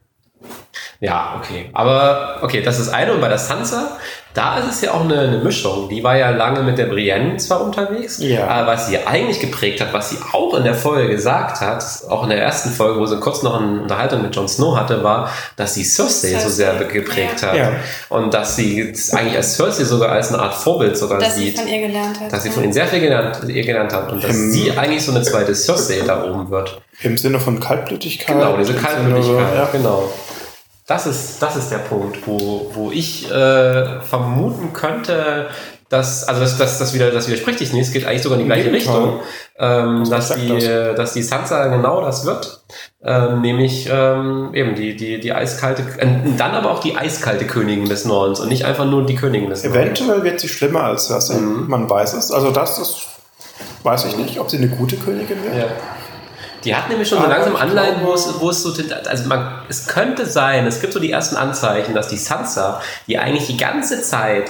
Ja, okay. Aber okay, das ist eine. Und bei der Sansa, da ist es ja auch eine, eine Mischung. Die war ja lange mit der Brienne zwar unterwegs, Ja. aber was sie eigentlich geprägt hat, was sie auch in der Folge gesagt hat, auch in der ersten Folge, wo sie kurz noch eine Unterhaltung mit Jon Snow hatte, war, dass sie Cersei so Cersei, sehr geprägt ja. hat. Ja. Und dass sie es eigentlich als Cersei sogar als eine Art Vorbild sogar dass sie sieht. von ihr gelernt hat. dass sie von ihnen sehr viel gelernt, ihr gelernt hat und dass Hm. sie eigentlich so eine zweite Cersei da oben wird. Im Sinne von Kaltblütigkeit. Genau, diese im Sinne- Kaltblütigkeit. Ja. Genau. Das ist, das ist der Punkt, wo, wo ich äh, vermuten könnte, das, also das, das, das, wieder, das widerspricht sich nicht, es geht eigentlich sogar in die gleiche. Richtung, ähm, Das dass, die, perfekt dass die Sansa genau das wird, ähm, nämlich ähm, eben die, die, die eiskalte, äh, dann aber auch die eiskalte Königin des Nordens und nicht einfach nur die Königin des Nordens. Eventuell wird sie schlimmer als Cersei. Mhm. Man weiß es. Also das ist, weiß ich nicht, ob sie eine gute Königin wird. Ja. Die hat nämlich schon so Aber langsam Anleihen, wo es, wo es so, also man, es könnte sein, es gibt so die ersten Anzeichen, dass die Sansa, die eigentlich die ganze Zeit,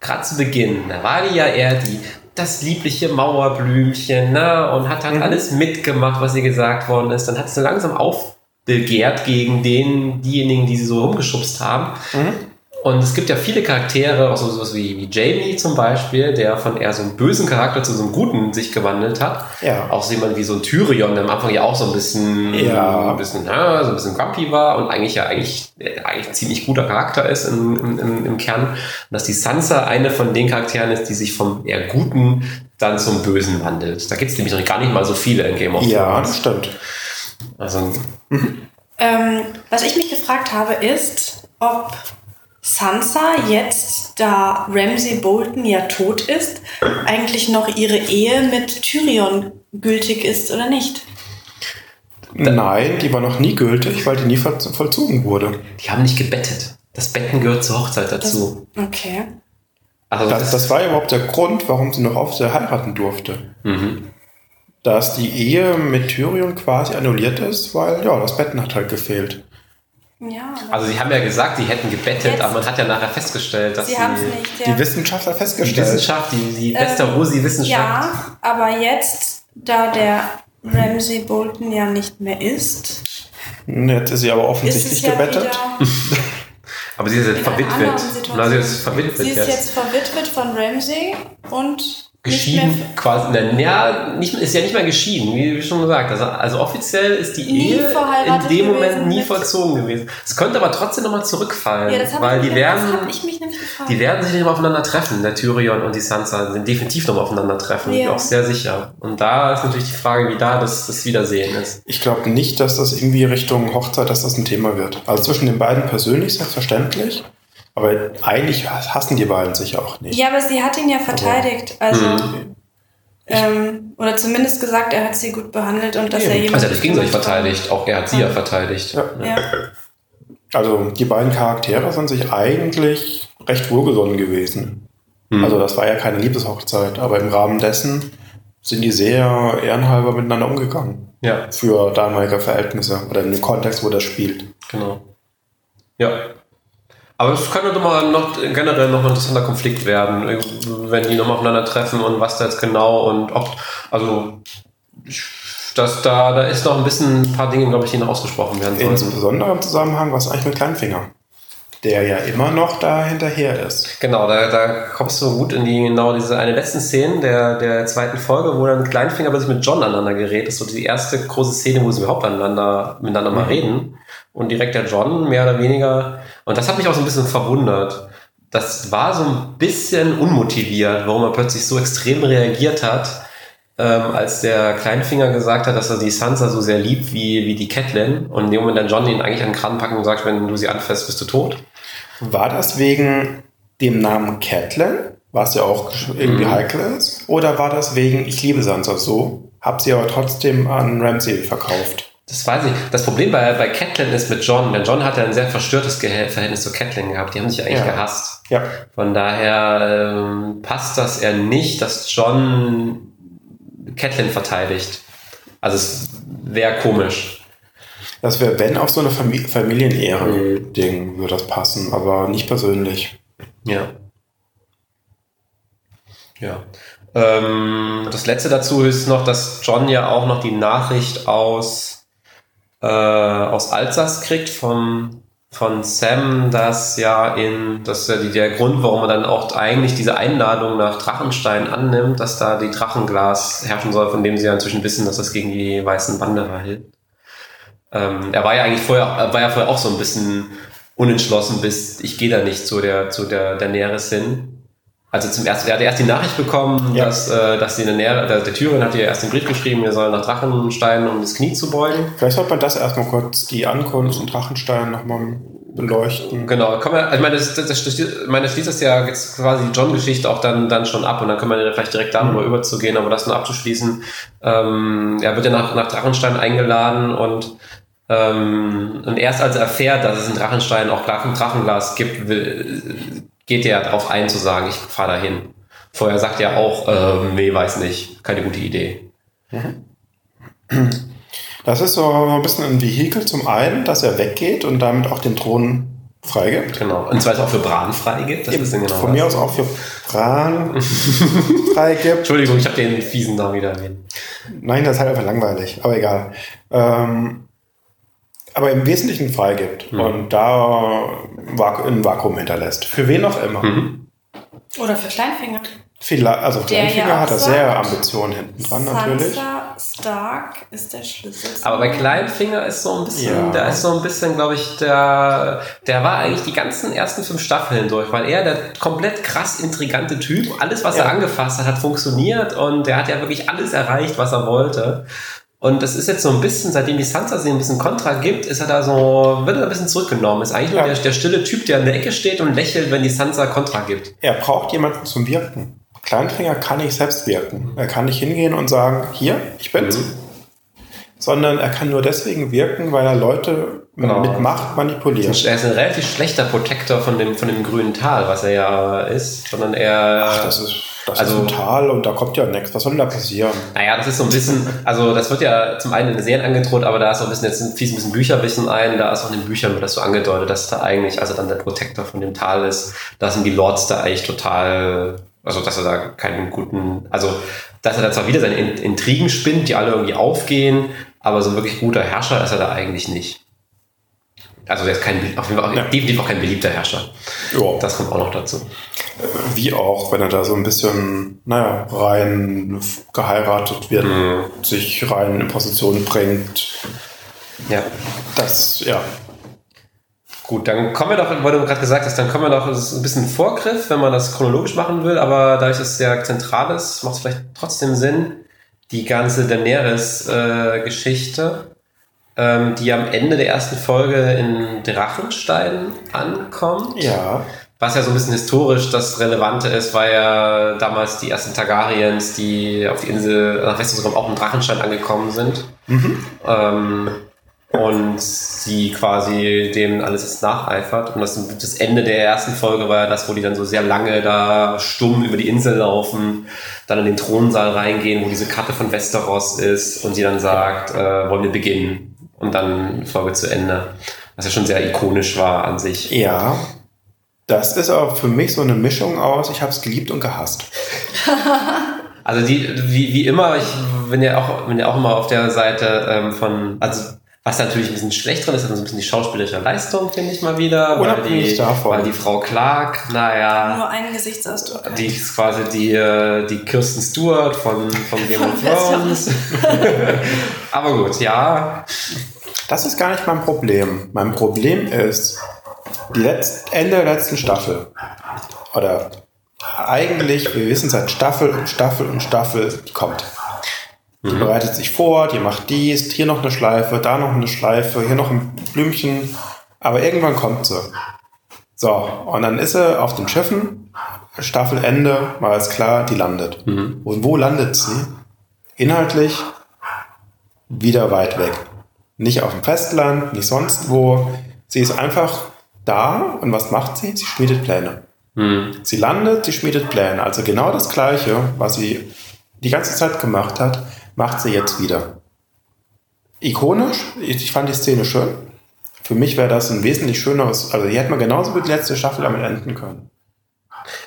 gerade zu Beginn, da war die ja eher die, das liebliche Mauerblümchen, ne, und hat halt Mhm. alles mitgemacht, was ihr gesagt worden ist. Dann hat sie so langsam aufbegehrt gegen den, diejenigen, die sie so rumgeschubst haben. Mhm. Und es gibt ja viele Charaktere, auch so sowas wie, wie Jamie zum Beispiel, der von eher so einem bösen Charakter zu so einem guten sich gewandelt hat. Ja. Auch so jemand wie so ein Tyrion, der am Anfang ja auch so ein bisschen, Ja. ein bisschen, ja, so ein bisschen grumpy war und eigentlich ja eigentlich, äh, eigentlich ein ziemlich guter Charakter ist im, im, im, Kern. Und dass die Sansa eine von den Charakteren ist, die sich vom eher guten dann zum Bösen wandelt. Da gibt es nämlich noch gar nicht mal so viele in Game of Ja, das Thrones. stimmt. Also, Ähm, was ich mich gefragt habe, ist, ob Sansa jetzt, da Ramsay Bolton ja tot ist, eigentlich noch ihre Ehe mit Tyrion gültig ist oder nicht. Nein, die war noch nie gültig, weil die nie voll- vollzogen wurde. die haben nicht gebettet. Das Betten gehört zur Hochzeit Das, dazu. okay. Also Das, das war ja überhaupt der Grund, warum sie noch auf der heiraten durfte. mhm. Dass die Ehe mit Tyrion quasi annulliert ist, weil ja, das Betten hat halt gefehlt. Ja, Also sie haben ja gesagt, die hätten gebettet, Jetzt- aber man hat ja nachher festgestellt, dass sie es nicht. Die Ja. Wissenschaft hat die festgestellt. Wissenschaft, die, die Ähm, Westerosi-Wissenschaft, ja, aber jetzt, da der Ramsay Bolton ja nicht mehr ist, Jetzt ist sie aber ist offensichtlich es ja gebettet. aber sie ist jetzt verwitwet. Na, sie ist verwitwet Sie ist jetzt. jetzt verwitwet von Ramsay und Geschieden quasi, na, ja, nicht, ist ja nicht mehr geschieden, wie schon gesagt. Also, also offiziell ist die Nie Ehe in dem Moment nie vollzogen gewesen. Es könnte aber trotzdem nochmal zurückfallen, Ja, weil ich, die werden, die werden sich nicht mehr aufeinander treffen. Der Tyrion und die Sansa sind definitiv nochmal aufeinander treffen, bin ich Ja. auch sehr sicher. Und da ist natürlich die Frage, wie da das, das Wiedersehen ist. Ich glaube nicht, dass das irgendwie Richtung Hochzeit, dass das ein Thema wird. Also zwischen den beiden persönlich selbstverständlich, aber eigentlich hassen die beiden sich auch nicht. ja, aber sie hat ihn ja verteidigt. Also, Mhm. ähm, oder zumindest gesagt, er hat sie gut behandelt und dass er jemand. Also er hat sich gegenseitig verteidigt, auch er hat sie ja verteidigt. Ja. Ja. Also die beiden Charaktere sind sich eigentlich recht wohlgesonnen gewesen. Mhm. Also das war ja keine Liebeshochzeit, aber im Rahmen dessen sind die sehr ehrenhalber miteinander umgegangen. Ja, Für damalige Verhältnisse oder in dem Kontext, wo das spielt. genau. Ja. Aber es könnte doch mal noch generell noch ein interessanter Konflikt werden, wenn die nochmal aufeinander treffen und was da jetzt genau und ob, also das, da, da ist noch ein bisschen ein paar Dinge, glaube ich, die noch ausgesprochen werden sollten. Insbesondere im Zusammenhang, was eigentlich mit Kleinfinger, der ja immer noch da hinterher ist. Genau, da, da kommst du gut in die genau diese eine letzten Szene der, der zweiten Folge, wo dann Kleinfinger plötzlich mit John aneinander gerät. Das ist so die erste große Szene, wo sie überhaupt aneinander, miteinander mal reden. Und direkt der John, mehr oder weniger. Und das hat mich auch so ein bisschen verwundert. Das war so ein bisschen unmotiviert, warum er plötzlich so extrem reagiert hat, ähm, als der Kleinfinger gesagt hat, dass er die Sansa so sehr liebt wie, wie die Catelyn. Und in dem Moment dann John ihn eigentlich an den Kran packen und sagt, wenn du sie anfasst, bist du tot. War das wegen dem Namen Catelyn, was ja auch irgendwie Mhm. heikel ist? Oder war das wegen Ich liebe Sansa so, hab sie aber trotzdem an Ramsay verkauft? Das weiß ich. Das Problem bei, bei Catelyn ist mit John, denn John hat ja ein sehr verstörtes Verhältnis zu Catelyn gehabt. Die haben sich ja eigentlich Ja. gehasst. Ja. Von daher ähm, passt das eher nicht, dass John Catelyn verteidigt. Also es wäre komisch. Das wäre, wenn, auch so eine Famili Mhm. Familienehre-Ding würde das passen, aber nicht persönlich. Ja. Ja. Ähm, das letzte dazu ist noch, dass John ja auch noch die Nachricht aus, äh, aus Alsace kriegt vom, von Sam, dass ja in, dass ja der Grund, warum er dann auch eigentlich diese Einladung nach Drachenstein annimmt, dass da die Drachenglas herrschen soll, von dem sie ja inzwischen wissen, dass das gegen die weißen Wanderer hilft. Ähm, er war ja eigentlich vorher, er war ja vorher auch so ein bisschen unentschlossen, bis ich gehe da nicht zu der, zu der, der Näheres hin. Also zum ersten, er hat erst die Nachricht bekommen, Ja. dass, äh, dass die eine Nähere, der, der Tyrion hat ihr erst den Brief geschrieben, er soll nach Drachenstein, um das Knie zu beugen. Vielleicht sollte man das erstmal kurz, die Ankunft und Drachenstein nochmal beleuchten. Genau, kann man, ich meine, das, das, das, ich meine, das schließt das ja jetzt quasi die John-Geschichte auch dann, dann schon ab und dann können wir vielleicht direkt da nochmal überzugehen, aber das nur abzuschließen. Ähm, er wird ja nach, nach Drachenstein eingeladen und, ähm, und erst als er erfährt, dass es in Drachenstein auch Drachen, Drachenglas gibt, will, geht er darauf ein zu sagen, ich fahre dahin. Vorher sagt er auch, ähm, nee, weiß nicht, keine gute Idee. Das ist so ein bisschen ein Vehikel zum einen, dass er weggeht und damit auch den Thron freigibt. Genau. Und zwar ist auch für Bran freigibt. Das ist genau Von mir aus auch für Bran freigibt. Entschuldigung, ich habe den fiesen Namen wieder erwähnt. Nein, das ist halt einfach langweilig, aber egal. Ähm, aber im Wesentlichen freigibt Mhm. und da ein Vakuum hinterlässt. Für wen auch immer. Mhm. Oder für Kleinfinger. Vielleicht, also Der Kleinfinger ja hat da sehr Ambitionen hinten dran natürlich. Sansa Stark ist der Schlüssel. Aber bei Kleinfinger ist so ein bisschen, Ja. da ist so ein bisschen, glaube ich, der, der war eigentlich die ganzen ersten fünf Staffeln durch, weil er der komplett krass intrigante Typ, alles, was Ja. er angefasst hat, hat funktioniert und er hat ja wirklich alles erreicht, was er wollte. Und das ist jetzt so ein bisschen, seitdem die Sansa sie ein bisschen Kontra gibt, ist er da so, wird er ein bisschen zurückgenommen. Ist eigentlich nur Ja. der, der stille Typ, der in der Ecke steht und lächelt, wenn die Sansa Kontra gibt. Er braucht jemanden zum Wirken. Kleinfinger kann nicht selbst wirken. Er kann nicht hingehen und sagen, hier, ich bin's. Mhm. Sondern er kann nur deswegen wirken, weil er Leute Genau. mit Macht manipuliert. Er ist ein relativ schlechter Protector von dem, von dem grünen Tal, was er ja ist, sondern er. Ach, das ist, das Also- ist ein Tal und da kommt ja nichts. Was soll denn da passieren? Naja, das ist so ein bisschen, also das wird ja zum einen in den Serien angedroht, aber da ist so ein bisschen, jetzt fließt ein bisschen Bücherwissen ein, da ist auch in den Büchern wird das so angedeutet, dass da eigentlich, also dann der Protector von dem Tal ist, da sind die Lords da eigentlich total, also dass er da keinen guten, also dass er da zwar wieder seine In- Intrigen spinnt, die alle irgendwie aufgehen, aber so ein wirklich guter Herrscher ist er da eigentlich nicht. Also der ist kein, auf jeden Fall auch, Ja. definitiv auch kein beliebter Herrscher. Ja, Das kommt auch noch dazu. wie auch, wenn er da so ein bisschen, naja, rein geheiratet wird, Mhm. sich rein in Position bringt. Ja. Das, ja. Gut, dann kommen wir doch, weil du gerade gesagt hast, dann kommen wir doch, ist ein bisschen Vorgriff, wenn man das chronologisch machen will, aber dadurch, dass es sehr zentral ist, macht es vielleicht trotzdem Sinn, die ganze Daenerys-Geschichte, ähm, die am Ende der ersten Folge in Drachenstein ankommt. Ja. Was ja so ein bisschen historisch das Relevante ist, weil ja damals die ersten Targaryens, die auf die Insel nach Westeros auch in Drachenstein angekommen sind. Ähm, und sie quasi dem alles jetzt nacheifert. Und das, das Ende der ersten Folge war ja das, wo die dann so sehr lange da stumm über die Insel laufen, dann in den Thronsaal reingehen, wo diese Karte von Westeros ist und sie dann sagt, äh, wollen wir beginnen? Und dann Folge zu Ende. Was ja schon sehr ikonisch war an sich. Ja. Das ist auch für mich so eine Mischung aus, ich habe es geliebt und gehasst. Also die, wie, wie immer, ich bin ja auch, bin ja auch immer auf der Seite ähm, von, also was natürlich ein bisschen schlecht drin ist, ist so ein bisschen die schauspielerische Leistung, finde ich mal wieder. Weil Unabhängig die, davon. weil die Frau Clark, naja, Nur einen Gesichtsausdruck. die ist quasi die, äh, die Kirsten Stewart von, von Game of Thrones. Aber gut, ja. Das ist gar nicht mein Problem. Mein Problem ist, die letzt, Ende der letzten Staffel, oder eigentlich, wir wissen seit Staffel und Staffel und Staffel, die kommt. Die bereitet sich vor, die macht dies, hier noch eine Schleife, da noch eine Schleife, hier noch ein Blümchen, aber irgendwann kommt sie. So, und dann ist sie auf den Schiffen, Staffelende, mal ist klar, die landet. Und wo landet sie? Inhaltlich wieder weit weg. Nicht auf dem Festland, nicht sonst wo. Sie ist einfach da und was macht sie? Sie schmiedet Pläne. Hm. Sie landet, sie schmiedet Pläne. Also genau das Gleiche, was sie die ganze Zeit gemacht hat, macht sie jetzt wieder. Ikonisch, ich fand die Szene schön. Für mich wäre das ein wesentlich schöneres, also hier hätte man genauso wie die letzte Staffel damit enden können.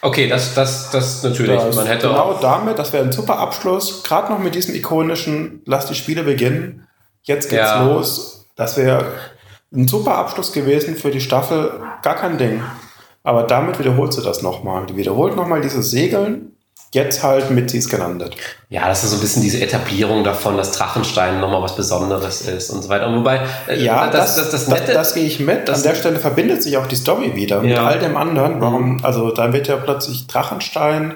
Okay, das, das, das natürlich. Das, Man hätte genau damit, das wäre ein super Abschluss, gerade noch mit diesem ikonischen, lass die Spiele beginnen, jetzt geht's Ja. los. Das wäre ein super Abschluss gewesen für die Staffel, gar kein Ding. Aber damit wiederholt sie das nochmal. Die wiederholt nochmal dieses Segeln, jetzt halt mit sie ist gelandet. ja, das ist so ein bisschen diese Etablierung davon, dass Drachenstein nochmal was Besonderes ist und so weiter. Und wobei, äh, Ja, das, das, das, das, Nette, das, gehe ich mit. das- An der Stelle verbindet sich auch die Story wieder mit Ja. Mhm. all dem anderen. Warum, also da wird ja plötzlich Drachenstein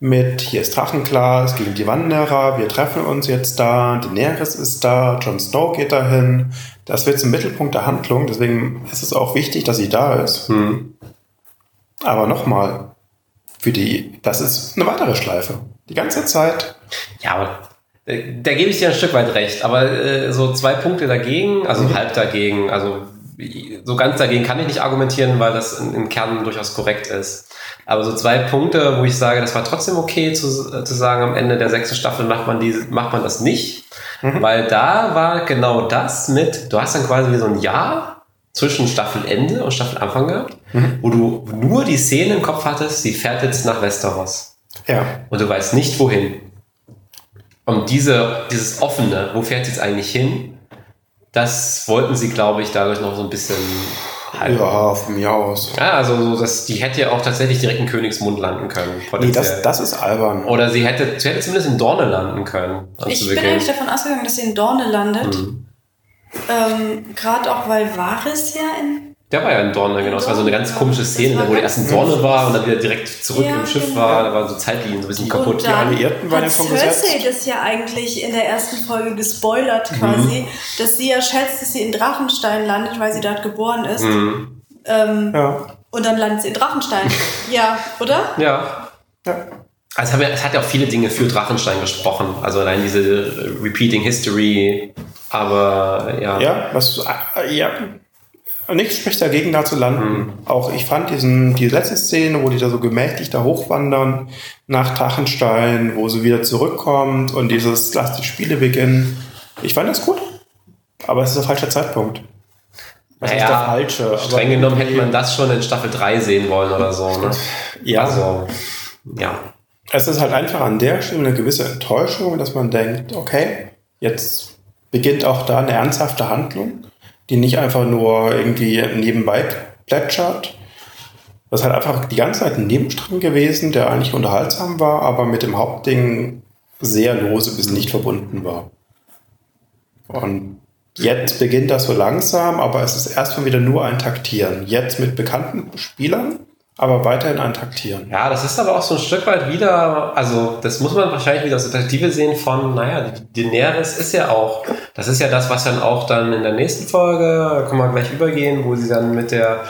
mit, hier ist Drachenglas gegen die Wanderer, wir treffen uns jetzt da, Daenerys ist da, Jon Snow geht dahin, Das wird zum Mittelpunkt der Handlung, deswegen ist es auch wichtig, dass sie da ist. Hm. Aber nochmal, für die, das ist eine weitere Schleife. Die ganze Zeit. Ja, aber äh, da gebe ich dir ein Stück weit recht. Aber äh, so zwei Punkte dagegen, also Mhm. halb dagegen, also so ganz dagegen kann ich nicht argumentieren, weil das in, im Kern durchaus korrekt ist. Aber so zwei Punkte, wo ich sage, das war trotzdem okay zu, zu sagen, am Ende der sechsten Staffel macht man, diese, macht man das nicht. Mhm. Weil da war genau das mit, du hast dann quasi wie so ein Jahr zwischen Staffelende und Staffelanfang gehabt, Mhm. wo du nur die Szene im Kopf hattest, sie fährt jetzt nach Westeros Ja. und du weißt nicht wohin. Und diese, dieses offene, wo fährt sie jetzt eigentlich hin, das wollten sie, glaube ich, dadurch noch so ein bisschen halten. Ja, von mir aus. Ja, also so, das, die hätte ja auch tatsächlich direkt in Königsmund landen können. Nee, das, das ist albern. Oder sie hätte, sie hätte zumindest in Dorne landen können. Ich bin eigentlich davon ausgegangen, dass sie in Dorne landet. Mhm. Ähm, Gerade auch, weil Varys ja in. Der war ja in Dorne, genau. Das war so eine ganz komische Szene, war wo er ganz erst in Dorne war und dann wieder direkt zurück Ja, im Schiff genau. war. Da waren so Zeitlinien so ein bisschen kaputt. Und dann Alliierten waren ja schon Cersei das ja eigentlich in der ersten Folge gespoilert Mhm. quasi, dass sie ja schätzt, dass sie in Drachenstein landet, weil sie dort geboren ist. Mhm. Ähm, Ja. Und dann landet sie in Drachenstein. ja, oder? Ja, ja. Also es hat ja- auch viele Dinge für Drachenstein gesprochen. Also allein diese Repeating History, aber ja. Ja, was, äh, ja. Nichts spricht dagegen, da zu landen. Auch ich fand diesen, die letzte Szene, wo die da so gemächlich da hochwandern nach Drachenstein, wo sie wieder zurückkommt und dieses Lass die Spiele beginnen. Ich fand das gut. Aber es ist der falsche Zeitpunkt. Was ist der Naja, falsche? Streng genommen hätte man das schon in Staffel 3 sehen wollen oder so. Ne? Ja. Also, ja. Es ist halt einfach an der Stelle eine gewisse Enttäuschung, dass man denkt, okay, jetzt beginnt auch da eine ernsthafte Handlung, die nicht einfach nur irgendwie nebenbei plätschert. Das halt einfach die ganze Zeit ein Nebenstrang gewesen, der eigentlich unterhaltsam war, aber mit dem Hauptding sehr lose bis nicht verbunden war. Und jetzt beginnt das so langsam, aber es ist erstmal wieder nur ein Taktieren. Jetzt mit bekannten Spielern, aber weiterhin ein Taktieren. Ja, das ist aber auch so ein Stück weit wieder, also das muss man wahrscheinlich wieder aus der Perspektive sehen von, naja, die Daenerys ist ja auch, das ist ja das, was dann auch dann in der nächsten Folge, da können wir gleich übergehen, wo sie dann mit der,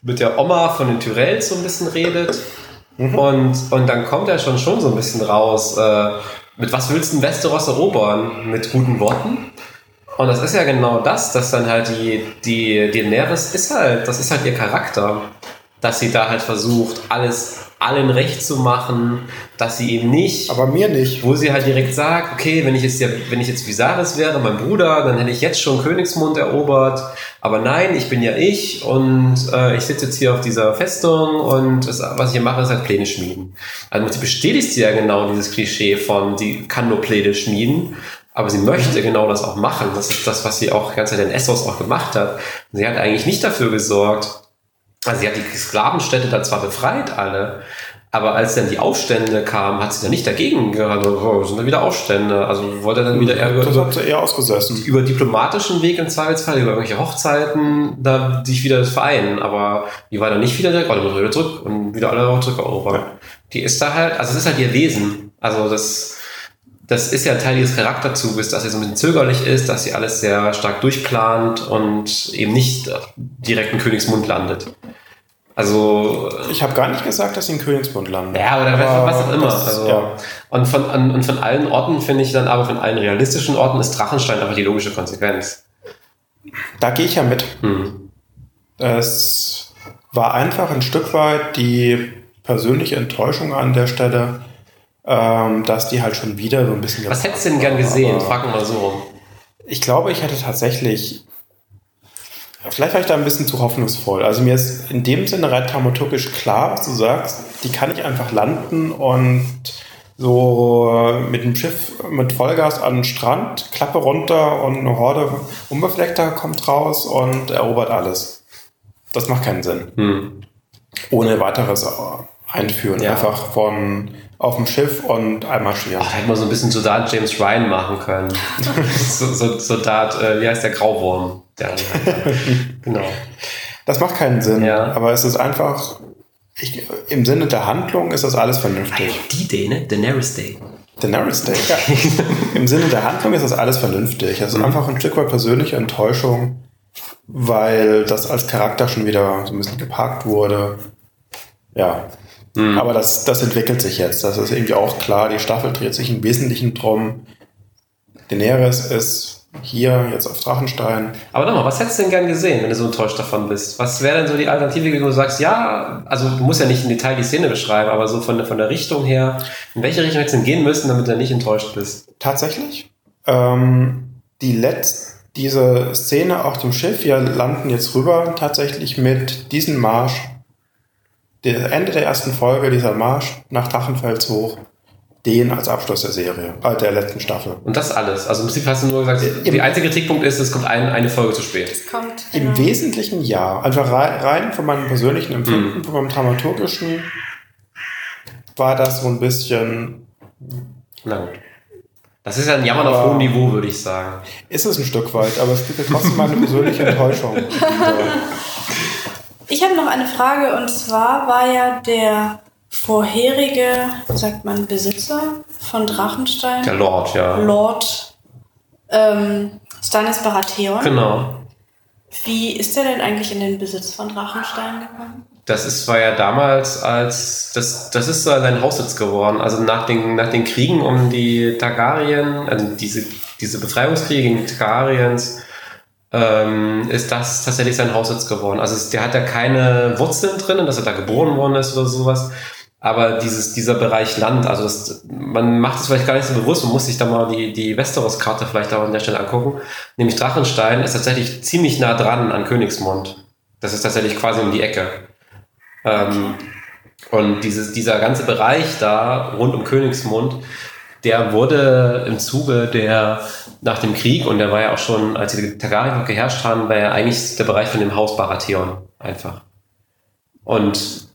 mit der Oma von den Tyrells so ein bisschen redet. Und, und dann kommt ja schon schon so ein bisschen raus, äh, mit was willst du denn Westeros erobern? Mit guten Worten? Und das ist ja genau das, dass dann halt die, die, die Daenerys ist halt, das ist halt ihr Charakter, dass sie da halt versucht, alles allen recht zu machen, dass sie eben nicht, Aber mir nicht. wo sie halt direkt sagt, okay, wenn ich jetzt, ja, wenn ich jetzt Viserys wäre, mein Bruder, dann hätte ich jetzt schon Königsmund erobert, aber nein, ich bin ja ich und äh, ich sitze jetzt hier auf dieser Festung und das, was ich hier mache, ist halt Pläne schmieden. Also sie bestätigt sie ja genau dieses Klischee von, die kann nur Pläne schmieden, aber sie möchte genau das auch machen. Das ist das, was sie auch die ganze Zeit in Essos auch gemacht hat. Sie hat eigentlich nicht dafür gesorgt, also sie hat die Sklavenstädte da zwar befreit, alle, aber als dann die Aufstände kamen, hat sie dann nicht dagegen gehabt, oh, sind dann wieder Aufstände. Also wollte dann wieder eher über, Das hat sie eher ausgesessen. über diplomatischen Weg im Zweifelsfall, über irgendwelche Hochzeiten, da sich wieder vereinen. Aber die war dann nicht wieder direkt, die muss wieder zurück und wieder alle auch zurückerobern. Ja. Die ist da halt, also es ist halt ihr Wesen. Also das, das ist ja Teil ihres Charakterzuges, dass sie so ein bisschen zögerlich ist, dass sie alles sehr stark durchplant und eben nicht direkt in Königsmund landet. Also Ich habe gar nicht gesagt, dass sie in Königsmund landen. ja, oder Aber was auch immer. das- Also, ja. und, von, an, und von allen Orten finde ich dann aber von allen realistischen Orten ist Drachenstein einfach die logische Konsequenz. Da gehe ich ja mit. Hm. Es war einfach ein Stück weit die persönliche Enttäuschung an der Stelle, ähm, dass die halt schon wieder so ein bisschen. Was hättest du denn gern gesehen? Frag mal so rum. Ich glaube, ich hätte tatsächlich. Vielleicht war ich da ein bisschen zu hoffnungsvoll. Also mir ist in dem Sinne rein dramaturgisch klar, was du sagst. Die kann ich einfach landen und so mit dem Schiff mit Vollgas an den Strand, Klappe runter und eine Horde Unbefleckter kommt raus und erobert alles. Das macht keinen Sinn. Hm. Ohne weiteres einführen. Ja. Einfach von auf dem Schiff und einmarschieren. Ach, da hätte man so ein bisschen Soldat James Ryan machen können. so, so, Soldat, äh, wie heißt der Grauwurm? Der, genau. Das macht keinen Sinn, Ja. aber es ist einfach, ich, im Sinne der Handlung ist das alles Ah, vernünftig. ja, die Day, ne? Daenerys Day. Daenerys Day. Im Sinne der Handlung ist das alles vernünftig. Es ist Mhm. einfach ein Stück weit persönliche Enttäuschung, weil das als Charakter schon wieder so ein bisschen geparkt wurde. Ja. Mhm. Aber das, das entwickelt sich jetzt. Das ist irgendwie auch klar. Die Staffel dreht sich im Wesentlichen drum. Daenerys ist hier jetzt auf Drachenstein. Aber nochmal, was hättest du denn gern gesehen, wenn du so enttäuscht davon bist? Was wäre denn so die Alternative, wo du sagst, ja, also du musst ja nicht im Detail die Szene beschreiben, aber so von, der- von der Richtung her, in welche Richtung hättest du denn gehen müssen, damit du nicht enttäuscht bist? Tatsächlich. Ähm, die letzte, diese Szene auf dem Schiff, wir landen jetzt rüber tatsächlich mit diesem Marsch. Der Ende der ersten Folge, dieser Marsch nach Drachenfels hoch, den als Abschluss der Serie, äh, der letzten Staffel. Und das alles. Also im Prinzip hast du nur gesagt, Im- der einzige Kritikpunkt ist, es kommt ein, eine Folge zu spät. Kommt. Im genau. Wesentlichen ja. Einfach rein, rein von meinem persönlichen Empfinden, Mhm. von meinem dramaturgischen, war das so ein bisschen, Na gut. Das ist ja ein Jammern auf Aber- hohem Niveau, würde ich sagen. ist es ein Stück weit, aber es spiegelt trotzdem meine persönliche Enttäuschung. Ich habe noch eine Frage und zwar war ja der vorherige, wie sagt man, Besitzer von Drachenstein, Der Lord, ja. Lord ähm, Stannis Baratheon. Genau. Wie ist der denn eigentlich in den Besitz von Drachenstein gekommen? Das ist, war ja damals als, das, das ist so sein Haussitz geworden. Also nach den, nach den Kriegen um die Targaryen, also diese, diese Befreiungskriege gegen die Targaryens, ähm, ist das tatsächlich sein Haussitz geworden. Also es, der hat ja keine Wurzeln drin, dass er da geboren worden ist oder sowas. Aber dieses, dieser Bereich Land, also das, man macht es vielleicht gar nicht so bewusst, man muss sich da mal die, die Westeros-Karte vielleicht auch an der Stelle angucken. Nämlich Drachenstein ist tatsächlich ziemlich nah dran an Königsmund. Das ist tatsächlich quasi um die Ecke. Ähm, und dieses, dieser ganze Bereich da rund um Königsmund, der wurde im Zuge der, nach dem Krieg, und der war ja auch schon, als die Targaryen noch geherrscht haben, war ja eigentlich der Bereich von dem Haus Baratheon einfach. Und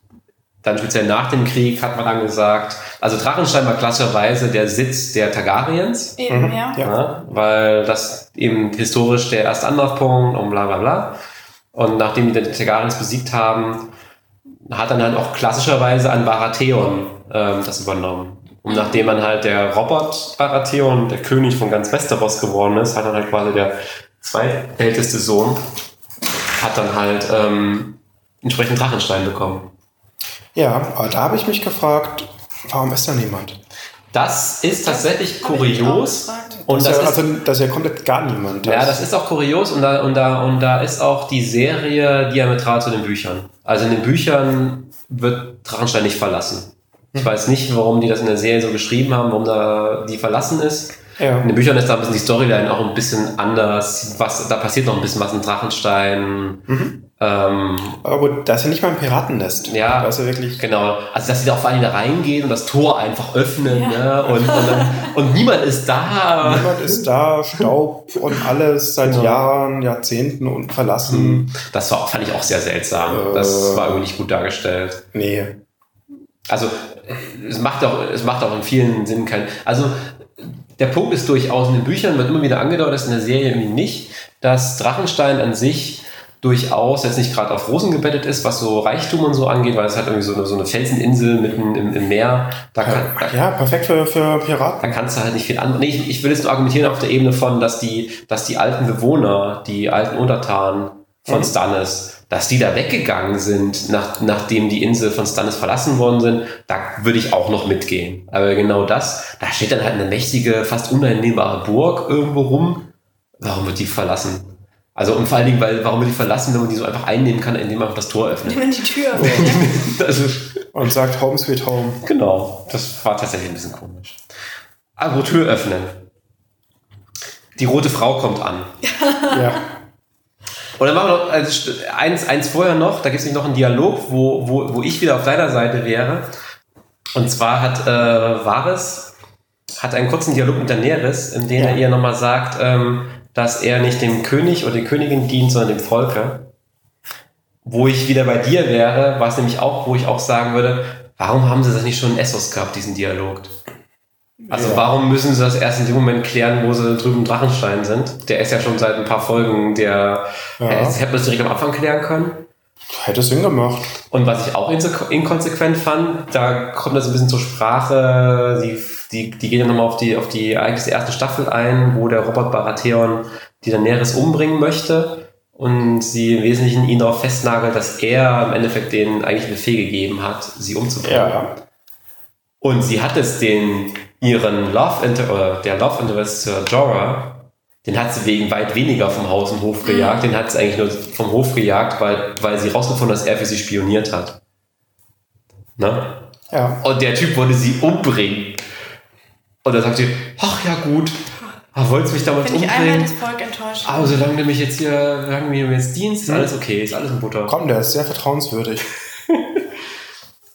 dann speziell nach dem Krieg hat man dann gesagt, also Drachenstein war klassischerweise der Sitz der Targaryens. Eben, Mhm, ja. ja. Weil das eben historisch der erste Anlaufpunkt und bla bla bla. Und nachdem die die Targaryens besiegt haben, hat dann halt auch klassischerweise ein Baratheon ähm, das übernommen. Und nachdem man halt der Robert Baratheon, der König von ganz Westeros geworden ist, hat dann halt quasi der zweitälteste Sohn, hat dann halt ähm, entsprechend Drachenstein bekommen. Ja, aber da habe ich mich gefragt, warum ist da niemand? Das ist tatsächlich auch kurios. Und das das ist ja, also, das ist ja komplett gar niemand. Ja, das ist auch kurios und da, und, da, und da ist auch die Serie diametral zu den Büchern. Also in den Büchern wird Drachenstein nicht verlassen. Ich weiß nicht, warum die das in der Serie so geschrieben haben, warum da die verlassen ist. ja. In den Büchern ist da ein bisschen die Storyline auch ein bisschen anders. Was, da passiert noch ein bisschen was in Drachenstein. Mhm. Ähm, Aber gut, das ist ja nicht mal ein Piratennest. Ja. Das ist ja wirklich. genau. Also, dass sie da auf einmal da reingehen und das Tor einfach öffnen. Ja. Ne? Und, und, dann, und niemand ist da. Niemand ist da, Staub und alles seit Genau. Jahren, Jahrzehnten und verlassen. Das war, fand ich auch sehr seltsam. Das Äh. war irgendwie nicht gut dargestellt. Nee. Also es macht auch, es macht auch in vielen Sinnen keinen. Also der Punkt ist durchaus in den Büchern wird immer wieder angedeutet, das ist in der Serie irgendwie nicht, dass Drachenstein an sich durchaus jetzt nicht gerade auf Rosen gebettet ist, was so Reichtum und so angeht, weil es hat irgendwie so eine, so eine Felseninsel mitten im, im Meer. Da, kann, da, Ja, perfekt für, für Piraten. da kannst du halt nicht viel an. Nee, ich, ich will jetzt nur argumentieren auf der Ebene von, dass die, dass die alten Bewohner, die alten Untertanen von Mhm. Stannis, dass die da weggegangen sind, nach, nachdem die Insel von Stannis verlassen worden sind, da würde ich auch noch mitgehen. Aber genau das, da steht dann halt eine mächtige, fast uneinnehmbare Burg irgendwo rum. Warum wird die verlassen? Also und vor allen Dingen, weil warum wird die verlassen, wenn man die so einfach einnehmen kann, indem man einfach das Tor öffnet? Nimm die Tür. also, Und sagt Home Sweet Home. Genau, das war tatsächlich ein bisschen komisch. Aber Tür öffnen. Die rote Frau kommt an. Ja. Und dann machen wir noch also eins, eins vorher noch, da gibt es nämlich noch einen Dialog, wo, wo, wo ich wieder auf deiner Seite wäre. Und zwar hat äh, Varys hat einen kurzen Dialog mit Daenerys, in dem Ja. er ihr nochmal sagt, ähm, dass er nicht dem König oder der Königin dient, sondern dem Volke. Wo ich wieder bei dir wäre, war es nämlich auch, wo ich auch sagen würde, warum haben sie das nicht schon in Essos gehabt, diesen Dialog? Also Ja. warum müssen sie das erst in dem Moment klären, wo sie drüben Drachenstein sind? Der ist ja schon seit ein paar Folgen, der Ja. äh, hätte man das direkt am Anfang klären können. Hätte Sinn gemacht. Und was ich auch inkonsequent fand, da kommt das ein bisschen zur Sprache, sie f- die, die gehen dann nochmal auf die, auf die Ereignisse der ersten Staffel ein, wo der Robert Baratheon die Daenerys umbringen möchte und sie im Wesentlichen ihn darauf festnagelt, dass er im Endeffekt den eigentlich Befehl gegeben hat, sie umzubringen. Ja. Und sie hat es den, ihren Love Inter oder der Love Interest zur Jorah, den hat sie wegen weit weniger vom Haus und Hof gejagt, den hat sie eigentlich nur vom Hof gejagt, weil, weil sie rausgefunden hat, dass er für sie spioniert hat. Ne? Ja. Und der Typ wollte sie umbringen. Und dann sagt sie, ach ja gut, ah, wolltest mich damals Bin ich einmal umbringen? das Volk enttäuscht. Aber solange du mich jetzt hier, solange du mir jetzt dienst, ist alles okay, ist alles in Butter. Komm, der ist sehr vertrauenswürdig.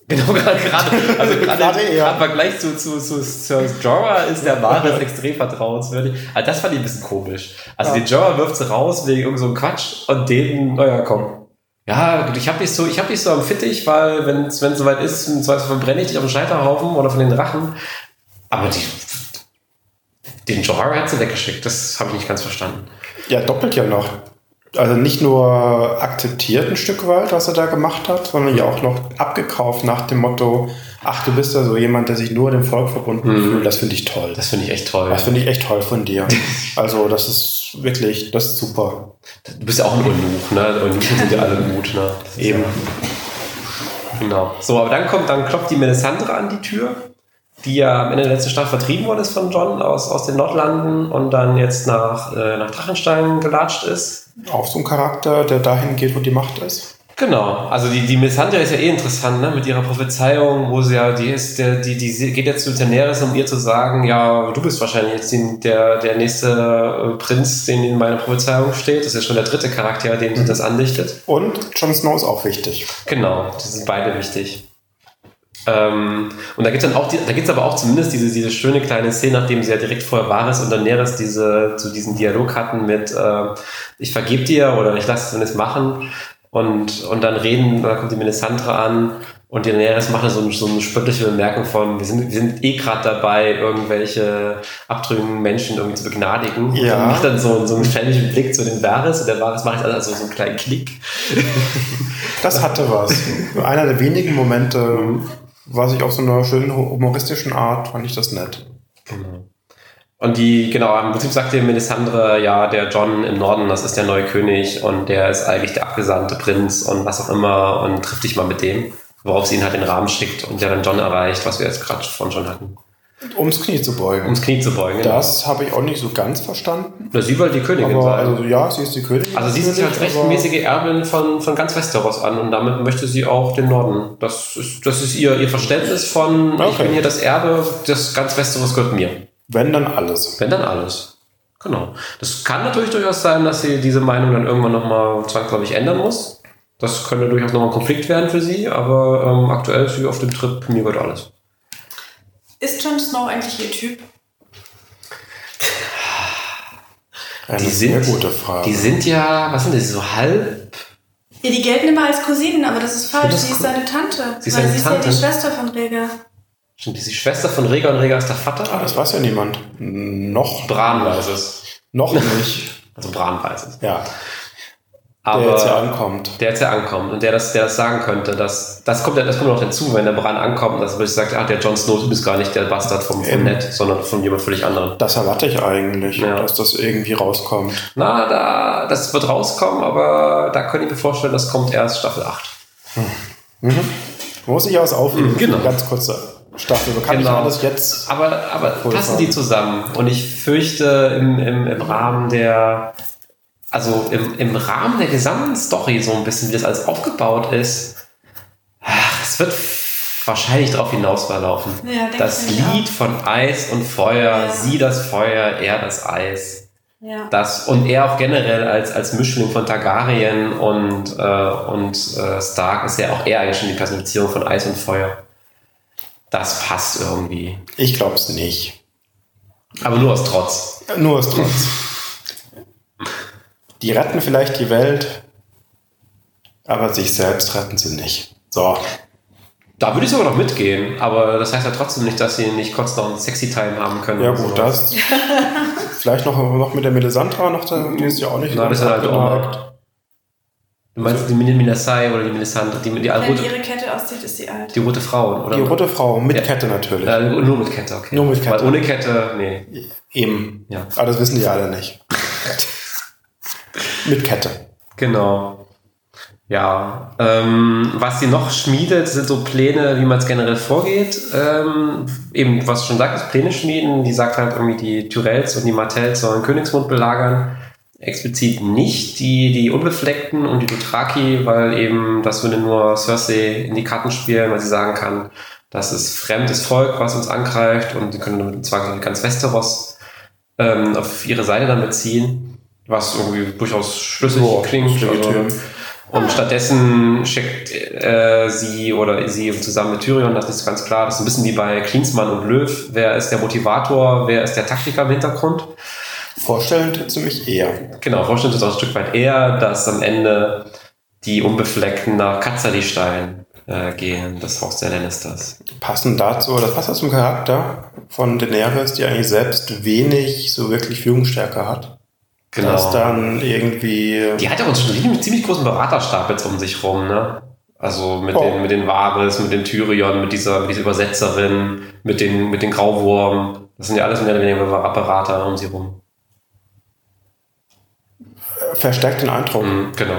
Genau, gerade, also gerade, eher. im Vergleich zu, zu, zu Sir Jorah ist der Varys extrem vertrauenswürdig. Also das fand ich ein bisschen komisch. Also Ja. den Jorah wirft sie raus wegen irgend so einem Quatsch und den, naja, komm. Ja, ich hab dich so, ich hab dich so am Fittich, weil wenn es soweit ist, im Zweifel verbrenne ich dich auf dem Scheiterhaufen oder von den Drachen. Aber die, den Jorah hat sie weggeschickt. Das habe ich nicht ganz verstanden. Ja, doppelt ja noch. Also nicht nur akzeptiert ein Stück weit, was er da gemacht hat, sondern ja auch noch abgekauft nach dem Motto, ach, du bist ja so jemand, der sich nur dem Volk verbunden Mhm. fühlt. Das finde ich toll. Das finde ich echt toll. Das finde ich echt toll von dir. Also das ist wirklich, das ist super. Du bist ja auch ein Eunuch, ne? Eunuchen sind ja alle gut, ne? Eben. Ja, genau. So, aber dann kommt, dann klopft die Melisandre an die Tür, die ja am Ende der letzten Staffel vertrieben worden ist von John aus, aus den Nordlanden und dann jetzt nach, äh, nach Drachenstein gelatscht ist. Auch so ein Charakter, der dahin geht, wo die Macht ist. Genau, also die, die Melisandre ist ja eh interessant, ne, mit ihrer Prophezeiung, wo sie ja, die ist, der, die, die geht jetzt zu Daenerys, um ihr zu sagen, ja, du bist wahrscheinlich jetzt die, der, der nächste äh, Prinz, den in meiner Prophezeiung steht. Das ist ja schon der dritte Charakter, dem sie das andichtet. Und Jon Snow ist auch wichtig. Genau, die sind beide wichtig. Ähm, und da gibt es dann auch, die, da gibt's aber auch zumindest diese, diese schöne kleine Szene, nachdem sie ja direkt vorher Varys und Daenerys diese, zu diesen Dialog hatten mit äh, ich vergeb dir oder ich lasse es jetzt machen und, und dann reden, da kommt die Melisandre an und die Daenerys macht so, so eine spöttliche Bemerkung von, wir sind, wir sind eh gerade dabei, irgendwelche abtrünnigen Menschen irgendwie zu begnadigen. Und Ja. dann macht dann so, so einen ständigen Blick zu den Varys und der Varys macht also so einen kleinen Klick. Das hatte was. Einer der wenigen Momente, was ich auf so einer schönen humoristischen Art, fand ich das nett. Und die, genau, im Prinzip sagt die Melisandre, ja, der John im Norden, das ist der neue König und der ist eigentlich der abgesandte Prinz und was auch immer und trifft dich mal mit dem. Worauf sie ihn halt den Rahmen schickt und der dann John erreicht, was wir jetzt gerade von schon hatten. Ums Knie zu beugen. Ums Knie zu beugen. genau. Das habe ich auch nicht so ganz verstanden. Na, sie wollte die Königin Aber sein. also ja, sie ist die Königin. Also sie ist natürlich, als rechtmäßige Erbin von, von ganz Westeros an und damit möchte sie auch den Norden. Das ist, das ist ihr, ihr Verständnis von, ich Okay. bin hier das Erbe, das ganz Westeros gehört mir. Wenn dann alles. Wenn dann alles. Genau. Das kann natürlich durchaus sein, dass sie diese Meinung dann irgendwann nochmal zwangsläufig ändern muss. Das könnte durchaus nochmal ein Konflikt werden für sie, aber ähm, aktuell ist sie auf dem Trip, mir gehört alles. Ist Jon Snow eigentlich ihr Typ? Eine Die sehr sind- gute Frage. Die sind ja, was sind die, so halb? Ja, die gelten immer als Cousinen, aber das ist falsch. Das sie ist seine Tante. Sie ist weil seine sie ist Tante. ja die Schwester von Rhaegar. Stimmt, die ist die Schwester von Rhaegar und Rhaegar ist der Vater? ah, das weiß ja niemand. Noch. Bran weiß es. Noch nicht. Also Bran weiß es. Ja. Aber der jetzt ja ankommt. der jetzt ja ankommt und der das, der das sagen könnte, dass, das kommt ja, das kommt noch dazu, wenn der Bran ankommt, dass er sagt, ah, der Jon Snow, du bist gar nicht der Bastard vom, vom. Ned, sondern von jemand völlig anderen. Das erwarte ich eigentlich, Ja. dass das irgendwie rauskommt. Na, da, das wird rauskommen, aber da könnte ich mir vorstellen, das kommt erst Staffel 8. Muss ich aus aufnehmen. Genau. Ganz kurze Staffel. Kann Genau. ich alles jetzt. Aber, aber passen die zusammen? Und ich fürchte, im, im, im Rahmen der, also im, im Rahmen der gesamten Story, so ein bisschen, wie das alles aufgebaut ist, ach, es wird wahrscheinlich darauf hinausverlaufen. Ja, denke das Lied von Eis und Feuer, Ja. sie das Feuer, er das Eis. Ja. Das, und er auch generell als, als Mischling von Targaryen und, äh, und äh, Stark ist ja auch eher eigentlich schon die Personifizierung von Eis und Feuer. Das passt irgendwie. Ich glaube es nicht. Aber nur aus Trotz. Nur aus Trotz. Die retten vielleicht die Welt, aber sich selbst retten sie nicht. So. Da würde ich sogar noch mitgehen, aber das heißt ja trotzdem nicht, dass sie nicht kurz noch einen Sexy-Time haben können. Ja gut, sowas. das. vielleicht noch, noch mit der Melisandra, noch, da- die ist ja auch nicht Na, das ist halt auch Du meinst die Min- Minasai oder die Melisandre, die, die, die, Wenn rote, ihre Kette aussieht, ist sie alt. die rote Frau, oder? Die rote Frau mit Ja. Kette natürlich. Äh, nur mit Kette, okay. Nur mit Kette. Weil ohne Kette, nee. Eben. Ja. Aber das wissen die alle nicht. mit Kette. Genau. Ja, ähm, was sie noch schmiedet, sind so Pläne, wie man es generell vorgeht. Ähm, eben, was schon sagtest, Pläne schmieden. Die sagt halt irgendwie, die Tyrells und die Martells sollen Königsmund belagern. Explizit nicht die, die Unbefleckten und die Dothraki, weil eben das würde nur Cersei in die Karten spielen, weil sie sagen kann, das ist fremdes Volk, was uns angreift und sie können damit zwar ganz Westeros ähm, auf ihre Seite dann beziehen, was irgendwie durchaus schlüssig Ja, klingt. Also, und stattdessen schickt äh, sie oder sie zusammen mit Tyrion, das ist ganz klar, das ist ein bisschen wie bei Klinsmann und Löw, wer ist der Motivator, wer ist der Taktiker im Hintergrund. Vorstellen tut sie mich eher. Genau, vorstellen ist auch ein Stück weit eher, dass am Ende die Unbefleckten nach Katzerli-Stein äh, gehen, das Haus der Lannisters. Passend dazu, das passt auch zum Charakter von Daenerys, die eigentlich selbst wenig so wirklich Führungsstärke hat. Genau. Dass dann irgendwie. Die hat ja auch schon einen ziemlich großen Beraterstab jetzt um sich rum, ne? Also mit Oh. den, mit den Varys, mit den Tyrion, mit dieser, mit dieser Übersetzerin, mit den, mit den Grauwurm. Das sind ja alles mehr oder weniger Berater um sie rum. verstärkt den Eindruck. Mhm, genau.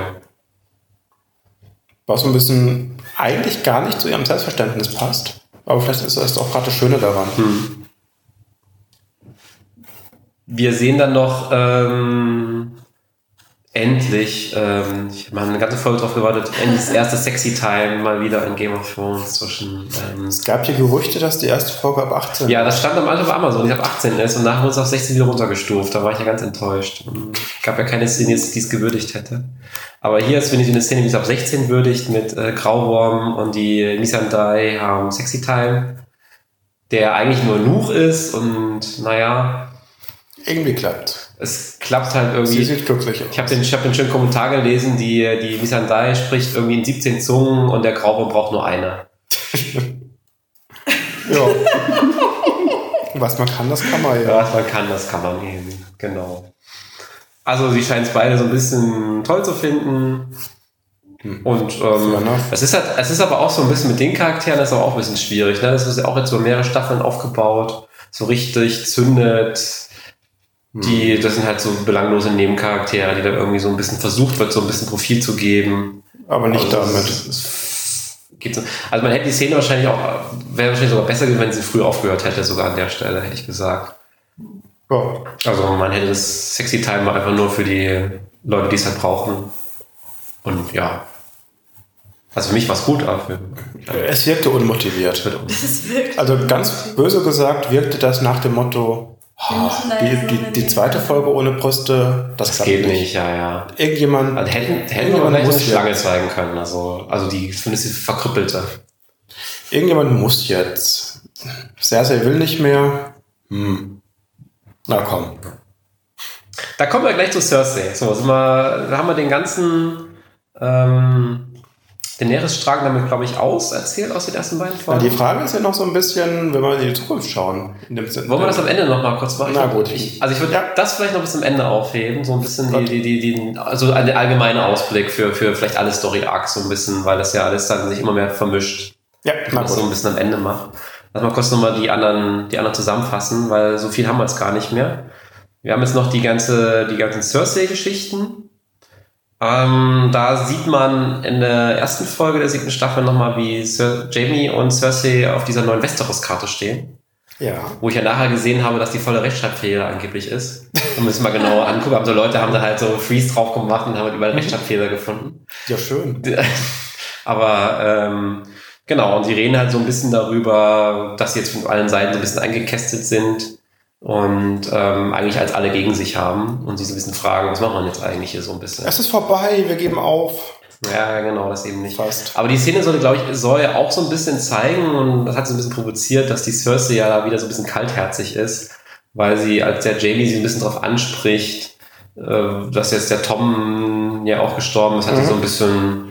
Was so ein bisschen eigentlich gar nicht zu ihrem Selbstverständnis passt. Aber vielleicht ist das auch gerade das Schöne daran. Hm. Wir sehen dann noch ähm, endlich, ähm, ich habe mal eine ganze Folge drauf gewartet, endlich das erste Sexy Time mal wieder in Game of Thrones zwischen. Ähm, Es gab hier Gerüchte, dass die erste Folge ab 18 ja, das stand am Anfang bei Amazon, ich habe 18 ist und nachher wurde es auf 16 wieder runtergestuft. Da war ich ja ganz enttäuscht. Und gab ja keine Szene, die es gewürdigt hätte. Aber hier ist, finde ich, eine Szene, die es ab 16 würdigt mit äh, Grauwurm und die Missandei haben Sexy Time, der eigentlich nur Nuch ist und naja, irgendwie klappt. es klappt halt Sie irgendwie. sieht glücklich aus. Ich habe den, ich hab den schönen Kommentar gelesen, die, die Missandei spricht irgendwie in 17 Zungen und der Grauwurm braucht nur eine. Ja. Was man kann, das kann man ja. Was man kann, das kann man eben. Genau. Also sie scheinen es beide so ein bisschen toll zu finden. Und ähm, es, ist halt, es ist aber auch so ein bisschen mit den Charakteren, das ist aber auch ein bisschen schwierig. Ne? Das ist ja auch jetzt so mehrere Staffeln aufgebaut, so richtig zündet. Die, das sind halt so belanglose Nebencharaktere, die dann irgendwie so ein bisschen versucht wird, so ein bisschen Profil zu geben. Aber nicht Also, damit. es- es so. Also man hätte die Szene wahrscheinlich auch, wäre wahrscheinlich sogar besser gewesen, wenn sie früh aufgehört hätte, sogar an der Stelle, hätte ich gesagt. Ja. Also man hätte das Sexy Time einfach nur für die Leute, die es halt brauchen. Und ja. Also für mich war es gut, aber für Es wirkte unmotiviert. Also ganz böse gesagt wirkte das nach dem Motto, die, die, die zweite Folge ohne Brüste, das, das geht nicht, ja, ja. Irgendjemand, Also hätten, hätten wir so eine muss Schlange zeigen können. Also, also die, zumindest die verkrüppelte. irgendjemand muss jetzt. Cersei will nicht mehr. Hm. Na komm. Da kommen wir gleich zu Cersei. So, sind wir, da haben wir den ganzen ähm, Daenerys-Strang damit, glaube ich, aus erzählt aus den ersten beiden Folgen. die Frage ist ja noch so ein bisschen, wenn wir in die Zukunft schauen. In dem. Wollen wir das am Ende noch mal kurz machen? Na gut. Ich, also ich würde Ja. das vielleicht noch bis zum Ende aufheben, so ein bisschen die, Gut. die, die, die, also ein allgemeiner Ausblick für, für vielleicht alle Story-Arcs so ein bisschen, weil das ja alles dann sich immer mehr vermischt. Ja, na das so ein gut. bisschen am Ende macht. Lass mal kurz nochmal die anderen, die anderen zusammenfassen, weil so viel haben wir jetzt gar nicht mehr. Wir haben jetzt noch die ganze, die ganzen Cersei-Geschichten. Ähm, da sieht man in der ersten Folge der siebten Staffel nochmal, wie Sir Jamie und Cersei auf dieser neuen Westeros-Karte stehen. Ja. Wo ich ja nachher gesehen habe, dass die volle Rechtschreibfehler angeblich ist. Und müssen wir genauer angucken. Haben so Leute haben da halt so Freeze drauf gemacht und haben halt überall Rechtschreibfehler gefunden. Ja, schön. Aber ähm, genau, und die reden halt so ein bisschen darüber, dass sie jetzt von allen Seiten so ein bisschen eingekästet sind und ähm, eigentlich als alle gegen sich haben und sie so ein bisschen fragen, was macht man jetzt eigentlich hier so ein bisschen. Es ist vorbei, wir geben auf. Ja, genau, das eben nicht. Fast. Aber die Szene sollte, glaube ich, soll ja auch so ein bisschen zeigen und das hat so ein bisschen provoziert, dass die Cersei ja da wieder so ein bisschen kaltherzig ist, weil sie, als der Jamie sie ein bisschen drauf anspricht, äh, dass jetzt der Tom ja auch gestorben ist, hat sie Mhm. so ein bisschen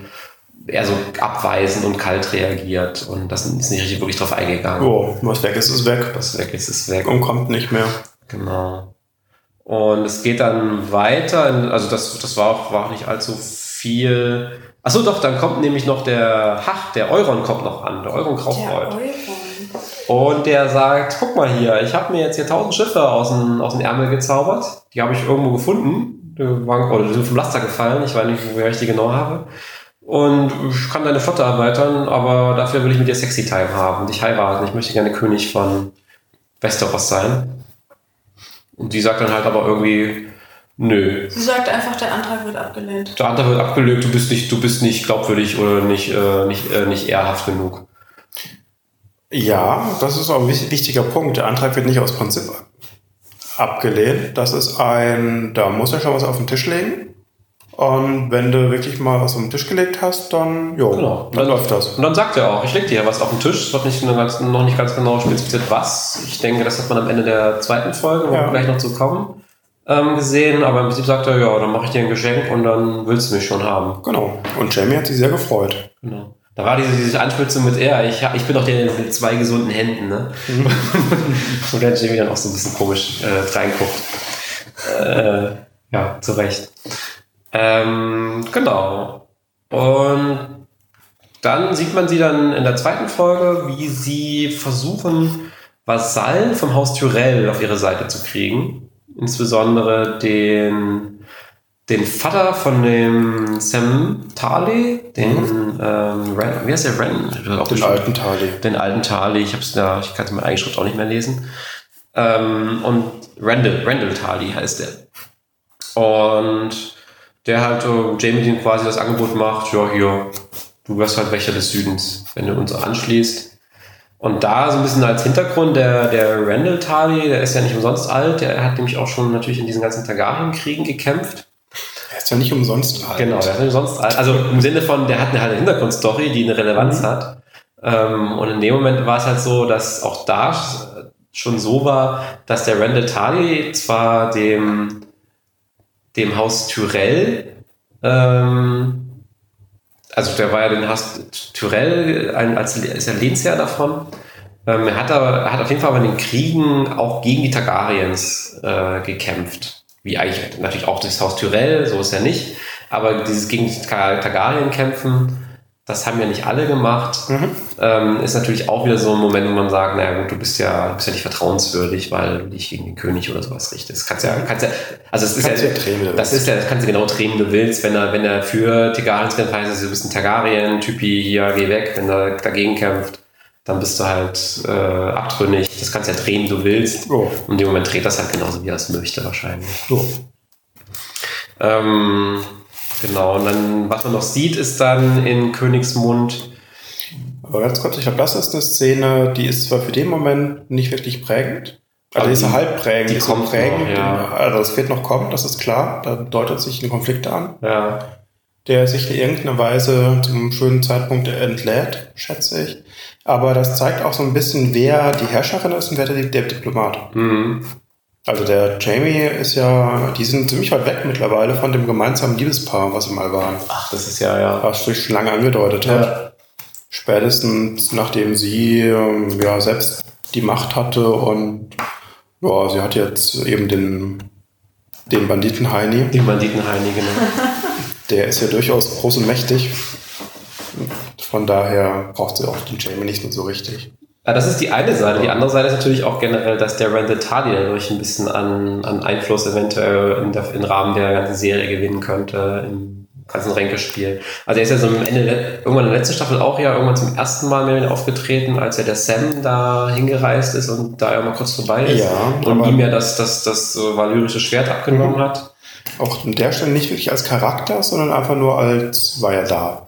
eher so abweisend und kalt reagiert und das ist nicht richtig wirklich drauf eingegangen. Oh, was weg ist, ist weg. Was weg ist, ist weg. Und kommt nicht mehr. Genau. Und es geht dann weiter, also das, das war, auch, war auch nicht allzu viel. Achso, doch, dann kommt nämlich noch der Hach, der Euron kommt noch an, der Euron. Euron. Und der sagt, guck mal hier, ich habe mir jetzt hier tausend Schiffe aus dem, aus dem Ärmel gezaubert. Die habe ich irgendwo gefunden. Die waren, oder die sind vom Laster gefallen. Ich weiß nicht, woher ich die genau habe. Und ich kann deine Flotte erweitern, aber dafür will ich mit dir Sexy Time haben und dich heiraten. Ich möchte gerne König von Westeros sein. Und die sagt dann halt aber irgendwie, nö. Sie sagt einfach, der Antrag wird abgelehnt. Der andere wird abgelegt, du bist nicht, du bist nicht glaubwürdig oder nicht, äh, nicht, äh, nicht ehrhaft genug. Ja, das ist auch ein wich- wichtiger Punkt. Der Antrag wird nicht aus Prinzip abgelehnt. Das ist ein, da muss er schon was auf den Tisch legen. Und wenn du wirklich mal was auf den Tisch gelegt hast, dann, jo, Genau. dann läuft das. Und dann sagt er auch, ich leg dir ja was auf den Tisch. Es wird nicht ganz, noch nicht ganz genau spezifiziert, was. Ich denke, das hat man am Ende der zweiten Folge, wo Ja. wir gleich noch zu kommen, ähm, gesehen. Aber im Prinzip sagt er, ja, dann mache ich dir ein Geschenk und dann willst du mich schon haben. Genau. Und Jamie hat sich sehr gefreut. Genau. Da war diese, diese Anspielung mit er, ich, ich bin doch der mit zwei gesunden Händen, ne? Wo der Jimmy dann auch so ein bisschen komisch äh, reinguckt. Äh, ja, zu Recht. Ähm, genau. Und dann sieht man sie dann in der zweiten Folge, wie sie versuchen, Vasallen vom Haus Tyrell auf ihre Seite zu kriegen. Insbesondere den, den Vater von dem Sam Tarley, den, ähm, Ren, wie heißt der Ren? Den alten Tali. den alten Tarley, ich hab's da, ich kann es meine Eigenschrift auch nicht mehr lesen. Ähm, und Randall, Randall Tarley heißt der. Und der halt äh, Jamie den quasi das Angebot macht, ja hier, du wirst halt Wächter des Südens, wenn du uns anschließt. Und da so ein bisschen als Hintergrund, der, der Randall Tarley, der ist ja nicht umsonst alt, der hat nämlich auch schon natürlich in diesen ganzen Targaryen-Kriegen gekämpft. Er ist ja nicht umsonst alt. Genau, der ist nicht umsonst alt. Also im Sinne von, der hat eine, halt eine Hintergrundstory, die eine Relevanz hat. Ähm, und in dem Moment war es halt so, dass auch da schon so war, dass der Randall Tarley zwar dem, dem Haus Tyrell, ähm, also der war ja den Haus Tyrell ein, als ist ja Lehnsherr davon. Ähm, er hat aber er hat auf jeden Fall bei den Kriegen auch gegen die Targaryens äh, gekämpft. Wie eigentlich natürlich auch das Haus Tyrell, so ist er nicht. Aber dieses gegen die Tar- Targaryen kämpfen, das haben ja nicht alle gemacht. Ähm, ist natürlich auch wieder so ein Moment, wo man sagt, naja gut, du bist ja, du bist ja nicht vertrauenswürdig, weil du dich gegen den König oder sowas richtest. Kannst ja, kannst ja, also es ist Kannst ja, ja du das ist ja, das kannst du genau drehen, du willst. Wenn er, wenn er für Targaryens kämpft, heißt es, du bist ein Targaryen-Typi, hier, geh weg. Wenn er dagegen kämpft, dann bist du halt äh, abtrünnig. Das kannst du ja drehen, du willst. Oh. Und in dem Moment dreht das halt genauso, wie er es möchte, wahrscheinlich. So. Ähm, genau, und dann, was man noch sieht, ist dann in Königsmund, Aber ganz kurz, ich glaube, das ist eine Szene, die ist zwar für den Moment nicht wirklich prägend. Also Aber die ist die- halb prägend. die kommt prägend. noch, ja. Also das wird noch kommen, das ist klar. Da deutet sich ein Konflikt an, ja, der sich in irgendeiner Weise zum schönen Zeitpunkt entlädt, schätze ich. Aber das zeigt auch so ein bisschen, wer die Herrscherin ist und wer der, der Diplomat. mhm. Also der Jamie ist ja, die sind ziemlich weit weg mittlerweile von dem gemeinsamen Liebespaar, was sie mal waren. ach, das ist ja, ja. Was sich schon lange angedeutet hat. Ja. Spätestens nachdem sie ähm, ja selbst die Macht hatte und ja, sie hat jetzt eben den, den Banditen Heini. Die Banditenheini, genau. Der ist ja durchaus groß und mächtig. Von daher braucht sie auch den Jamie nicht mehr so richtig. Ja, das ist die eine Seite. Die andere Seite ist natürlich auch generell, dass der Randall Tardy dadurch ein bisschen an, an Einfluss eventuell in der, im Rahmen der ganzen Serie gewinnen könnte, im ganzen Ränkespiel. Also er ist ja so am Ende, irgendwann in der letzten Staffel auch ja irgendwann zum ersten Mal mehr aufgetreten, als ja der Sam da hingereist ist und da ja mal kurz vorbei ist. Ja, und ihm ja das, das, das äh, valyrische Schwert abgenommen hat. Auch an der Stelle nicht wirklich als Charakter, sondern einfach nur als war er da.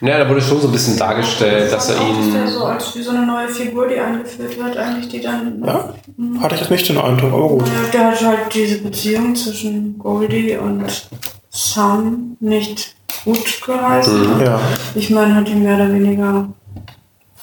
Naja, da wurde schon so ein bisschen dargestellt, dass er Auch, dass der ihn. so als wie so eine neue Figur, die eingeführt wird, eigentlich, die dann. Ja? Hatte ich jetzt nicht den Eindruck, aber gut. Ja, der hat halt diese Beziehung zwischen Goldie und Sam nicht gut geheißen. Mhm. Ja. Ich meine, hat ihn mehr oder weniger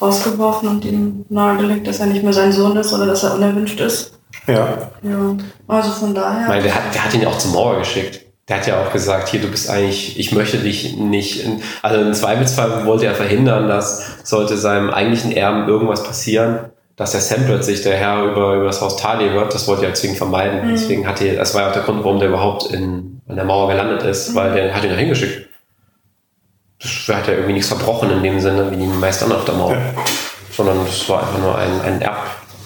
rausgeworfen und ihm nahegelegt, dass er nicht mehr sein Sohn ist oder dass er unerwünscht ist. Ja. Ja, also von Ich daher. meine, der hat, der hat ihn ja auch zur Mauer geschickt. Der hat ja auch gesagt, hier, du bist eigentlich, ich möchte dich nicht, in, also im Zweifelsfall wollte er verhindern, dass sollte seinem eigentlichen Erben irgendwas passieren, dass der Sam plötzlich der Herr über, über das Haus Tali wird, das wollte er zwingend vermeiden. Mhm. Deswegen hat er, das war ja auch der Grund, warum der überhaupt in, an der Mauer gelandet ist, weil der hat ihn ja hingeschickt. das hat ja irgendwie nichts verbrochen in dem Sinne, wie die meisten auf der Mauer. Ja. Sondern es war einfach nur ein, ein Erb,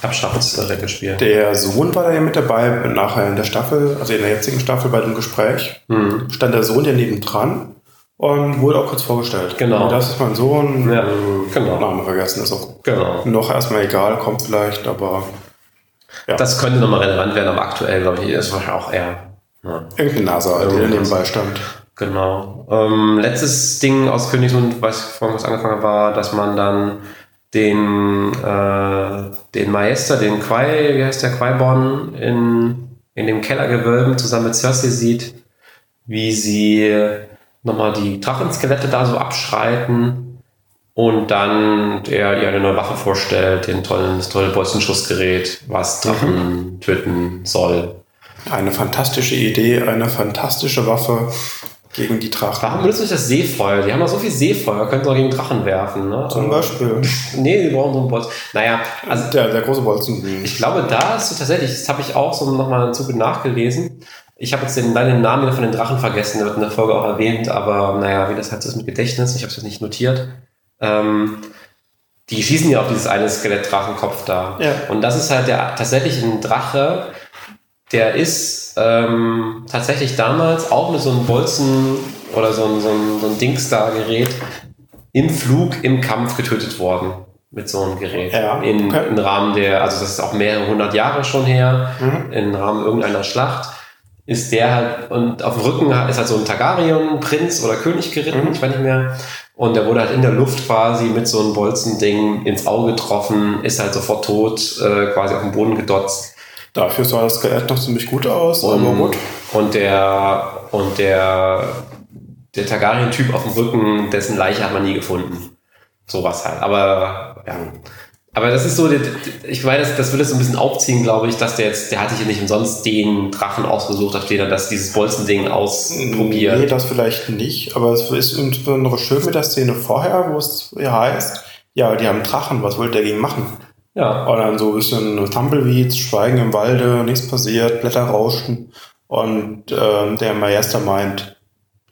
Erbschaftsreckespiel. Der Sohn war da ja mit dabei, nachher in der Staffel, also in der jetzigen Staffel bei dem Gespräch. Mhm. Stand der Sohn ja nebendran und wurde auch kurz vorgestellt. Genau. Das ist mein Sohn. Ja, genau. Name vergessen, ist auch Genau. noch erstmal egal, kommt vielleicht, aber ja. Das könnte nochmal relevant werden, aber aktuell, glaube ich, ist wahrscheinlich auch eher. Ja. irgendein NASA, der Irgendein nebenbei stand. Genau. Ähm, letztes Ding aus Königsmund, was ich vorhin was angefangen habe, war, dass man dann den, äh, den Maester, den Quai, wie heißt der Quaiborn, in, in dem Kellergewölben zusammen mit Cersei sieht, wie sie nochmal die Drachenskelette da so abschreiten und dann er ihr eine neue Waffe vorstellt, den tollen, das tolle Bolzenschussgerät, was Drachen töten soll. Eine fantastische Idee, eine fantastische Waffe gegen die Drachen. Warum benutzt nicht das Seefeuer? Die haben doch so viel Seefeuer, können sie auch gegen Drachen werfen, ne? Zum Beispiel. Nee, die brauchen so einen Bolz. Naja, also Der, der große Bolzen. ich glaube, da ist so tatsächlich, das habe ich auch so nochmal im Zuge nachgelesen. Ich habe jetzt den, den Namen wieder von den Drachen vergessen, der wird in der Folge auch erwähnt, aber naja, wie das halt so ist mit Gedächtnis, ich habe es jetzt nicht notiert. Ähm, die schießen ja auf dieses eine Skelett-Drachenkopf da. Ja. Und das ist halt der tatsächlich ein Drache, der ist ähm, tatsächlich damals auch mit so einem Bolzen oder so so so ein Dingstar-Gerät im Flug, im Kampf getötet worden. Mit so einem Gerät. Ja, In, okay. Im Rahmen der, also das ist auch mehrere hundert Jahre schon her, Mhm. im Rahmen irgendeiner Schlacht, ist der halt, und auf dem Rücken ist halt so ein Targaryen-Prinz oder König geritten, Mhm. ich weiß nicht mehr. Und der wurde halt in der Luft quasi mit so einem Bolzending ins Auge getroffen, ist halt sofort tot, äh, quasi auf den Boden gedotzt. Dafür sah das Skelett noch ziemlich gut aus, Und, aber gut. und der, und der, der Targaryen-Typ auf dem Rücken, dessen Leiche hat man nie gefunden. Sowas halt. Aber, ja. Aber das ist so, ich meine, das, das will es so ein bisschen aufziehen, glaube ich, dass der jetzt, der hat sich ja nicht umsonst den Drachen ausgesucht, auf den er das, dieses Bolzending ausprobiert. Nee, das vielleicht nicht, aber es ist insbesondere schön mit der Szene vorher, wo es ja heißt, ja, die haben Drachen, was wollt ihr dagegen machen? Ja. Und dann so ein bisschen Tumbleweeds, Schweigen im Walde, nichts passiert, Blätter rauschen. Und ähm, der Meister meint,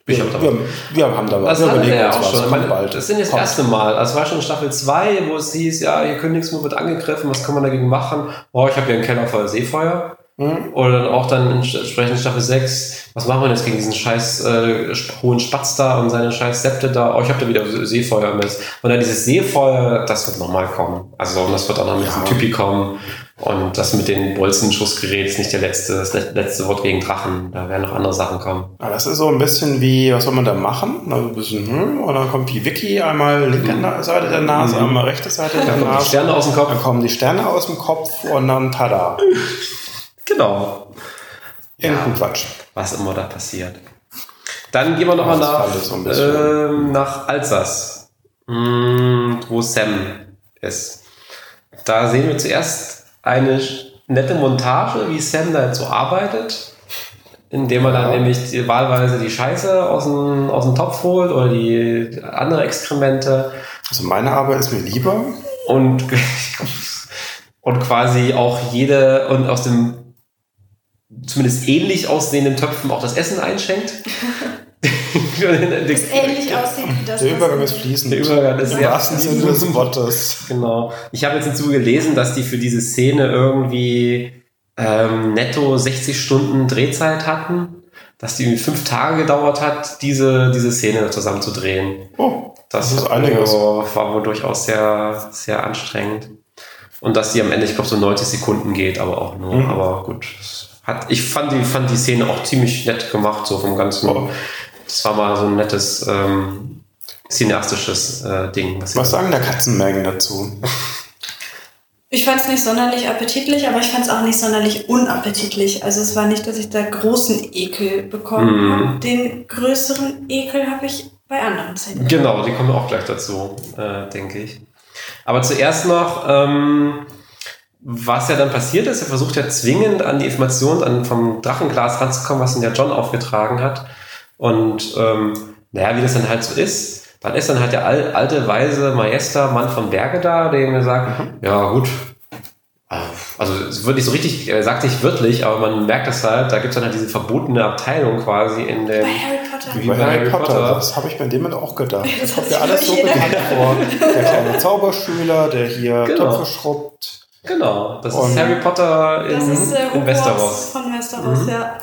wir, wir, wir haben da was. Das Wir hatten wir ja auch was, schon. Meine, bald. das sind jetzt das erste Mal. Also es war schon in Staffel 2, wo es hieß, ja, hier Königsmund wird angegriffen, was kann man dagegen machen? Oh, ich habe hier einen Keller voll Seefeuer. Mhm. Oder dann auch dann entsprechend Staffel 6, was machen wir jetzt gegen diesen scheiß äh, hohen Spatz da und seine scheiß Septe da? Oh, ich habe da wieder Seefeuer mit. Und dann dieses Seefeuer, das wird nochmal kommen. Also das wird auch noch mit Ja. diesem Typi kommen. Und das mit den Bolzenschussgerät ist nicht der letzte, das le- letzte Wort gegen Drachen. Da werden noch andere Sachen kommen. Ja, das ist so ein bisschen wie, was soll man da machen? Also ein bisschen, hm, und dann kommt die Wiki, einmal linke Na- Seite der Nase, Mhm. einmal rechte Seite der Dann kommen die Nase. Sterne aus dem Kopf. Dann kommen die Sterne aus dem Kopf und dann tada. Genau. Irgendein Quatsch. was immer da passiert. Dann gehen wir nochmal nach, ähm, nach Alsace, mm, wo Sam ist. Da sehen wir zuerst eine nette Montage, wie Sam da jetzt so arbeitet, indem er dann Ja. nämlich wahlweise die Scheiße aus dem, aus dem Topf holt oder die andere Exkremente Also meine Arbeit ist mir lieber. und, und quasi auch jede und aus dem zumindest ähnlich aussehenden Töpfen auch das Essen einschenkt. Das ähnlich aussieht wie das. Der Übergang ist fließend. Der Übergang ist sehr wahrsten Sinne des Wortes. Genau. Ich habe jetzt hinzu gelesen, dass die für diese Szene irgendwie ähm, netto 60 Stunden Drehzeit hatten, dass die fünf Tage gedauert hat, diese, diese Szene zusammenzudrehen. Oh, Das, Das ist war einiges. wohl- war wohl durchaus sehr, sehr anstrengend. Und dass die am Ende, ich glaube, so 90 Sekunden geht, aber auch nur. Mhm. Aber gut. das Hat, ich fand die, fand die Szene auch ziemlich nett gemacht, so vom ganzen. Oh. Das war mal so ein nettes ähm, cineastisches äh, Ding. was da- sagen der Katzenmägen dazu? Ich fand es nicht sonderlich appetitlich, aber ich fand es auch nicht sonderlich unappetitlich. Also es war nicht, dass ich da großen Ekel bekommen Mhm. habe. Den größeren Ekel habe ich bei anderen Szenen. Genau, die kommen auch gleich dazu, äh, denke ich. Aber zuerst noch, ähm, was ja dann passiert ist, er versucht ja zwingend an die Information an, vom Drachenglas ranzukommen, was ihm der John aufgetragen hat. Und ähm, naja, wie das dann halt so ist, dann ist dann halt der al alte, weise Meister, Mann von Berge da, der mir sagt, ja gut, also es wird nicht so richtig, er sagt nicht wörtlich, aber man merkt es halt, da gibt es dann halt diese verbotene Abteilung quasi in Bei dem Harry Potter Wie bei Harry Potter. Das habe ich bei dem auch gedacht. Das kommt mir alles so bekannt vor. Der kleine Zauberschüler, der hier Genau. Töpfe schrubbt. Genau, das Und- ist Harry Potter in, Das ist äh, in Westeros. von Westeros, ja.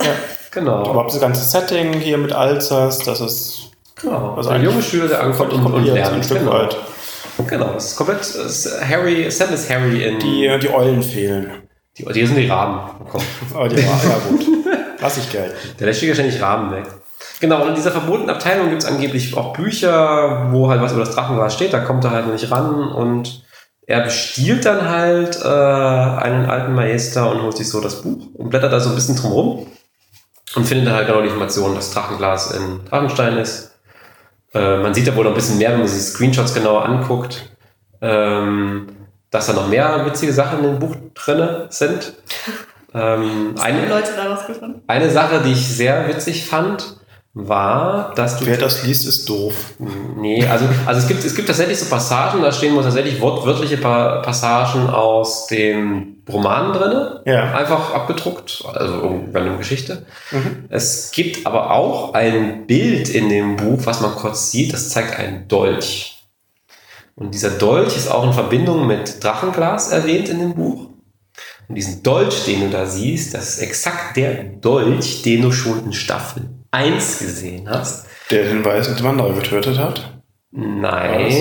Genau. Überhaupt das ganze Setting hier mit Alzers, das ist genau. Also ein junge Schüler, der ankommt und, und lernt. ein Stück genau. weit. Genau, das ist komplett ist Harry, Sam ist Harry in. Die, die Eulen fehlen. die, die sind die Rahmen. Komm. Aber die war, ja gut. Lass ich Geld. Der lässt ständig Rahmen weg. Genau, und in dieser verbotenen Abteilung gibt es angeblich auch Bücher, wo halt was über das Drachenglas steht, da kommt er halt noch nicht ran und er bestiehlt dann halt äh, einen alten Meister und holt sich so das Buch und blättert da so ein bisschen drum rum und findet dann halt genau die Information, dass Drachenglas in Drachenstein ist. Äh, man sieht da wohl noch ein bisschen mehr, wenn man sich die Screenshots genauer anguckt, ähm, dass da noch mehr witzige Sachen in dem Buch drinne sind. Ähm, eine, eine Sache, die ich sehr witzig fand, war, dass du. Wer das liest, ist doof. Nee, also, also es, gibt, es gibt tatsächlich so Passagen, da stehen wohl tatsächlich wortwörtliche pa Passagen aus den Romanen drin. Ja. Einfach abgedruckt, also irgendwann eine Geschichte. Mhm. Es gibt aber auch ein Bild in dem Buch, was man kurz sieht, das zeigt einen Dolch. Und dieser Dolch ist auch in Verbindung mit Drachenglas erwähnt in dem Buch. Und diesen Dolch, den du da siehst, das ist exakt der Dolch, den du schon in Staffel 1 gesehen hast. Der den weißen Wanderer getötet hat. Nein,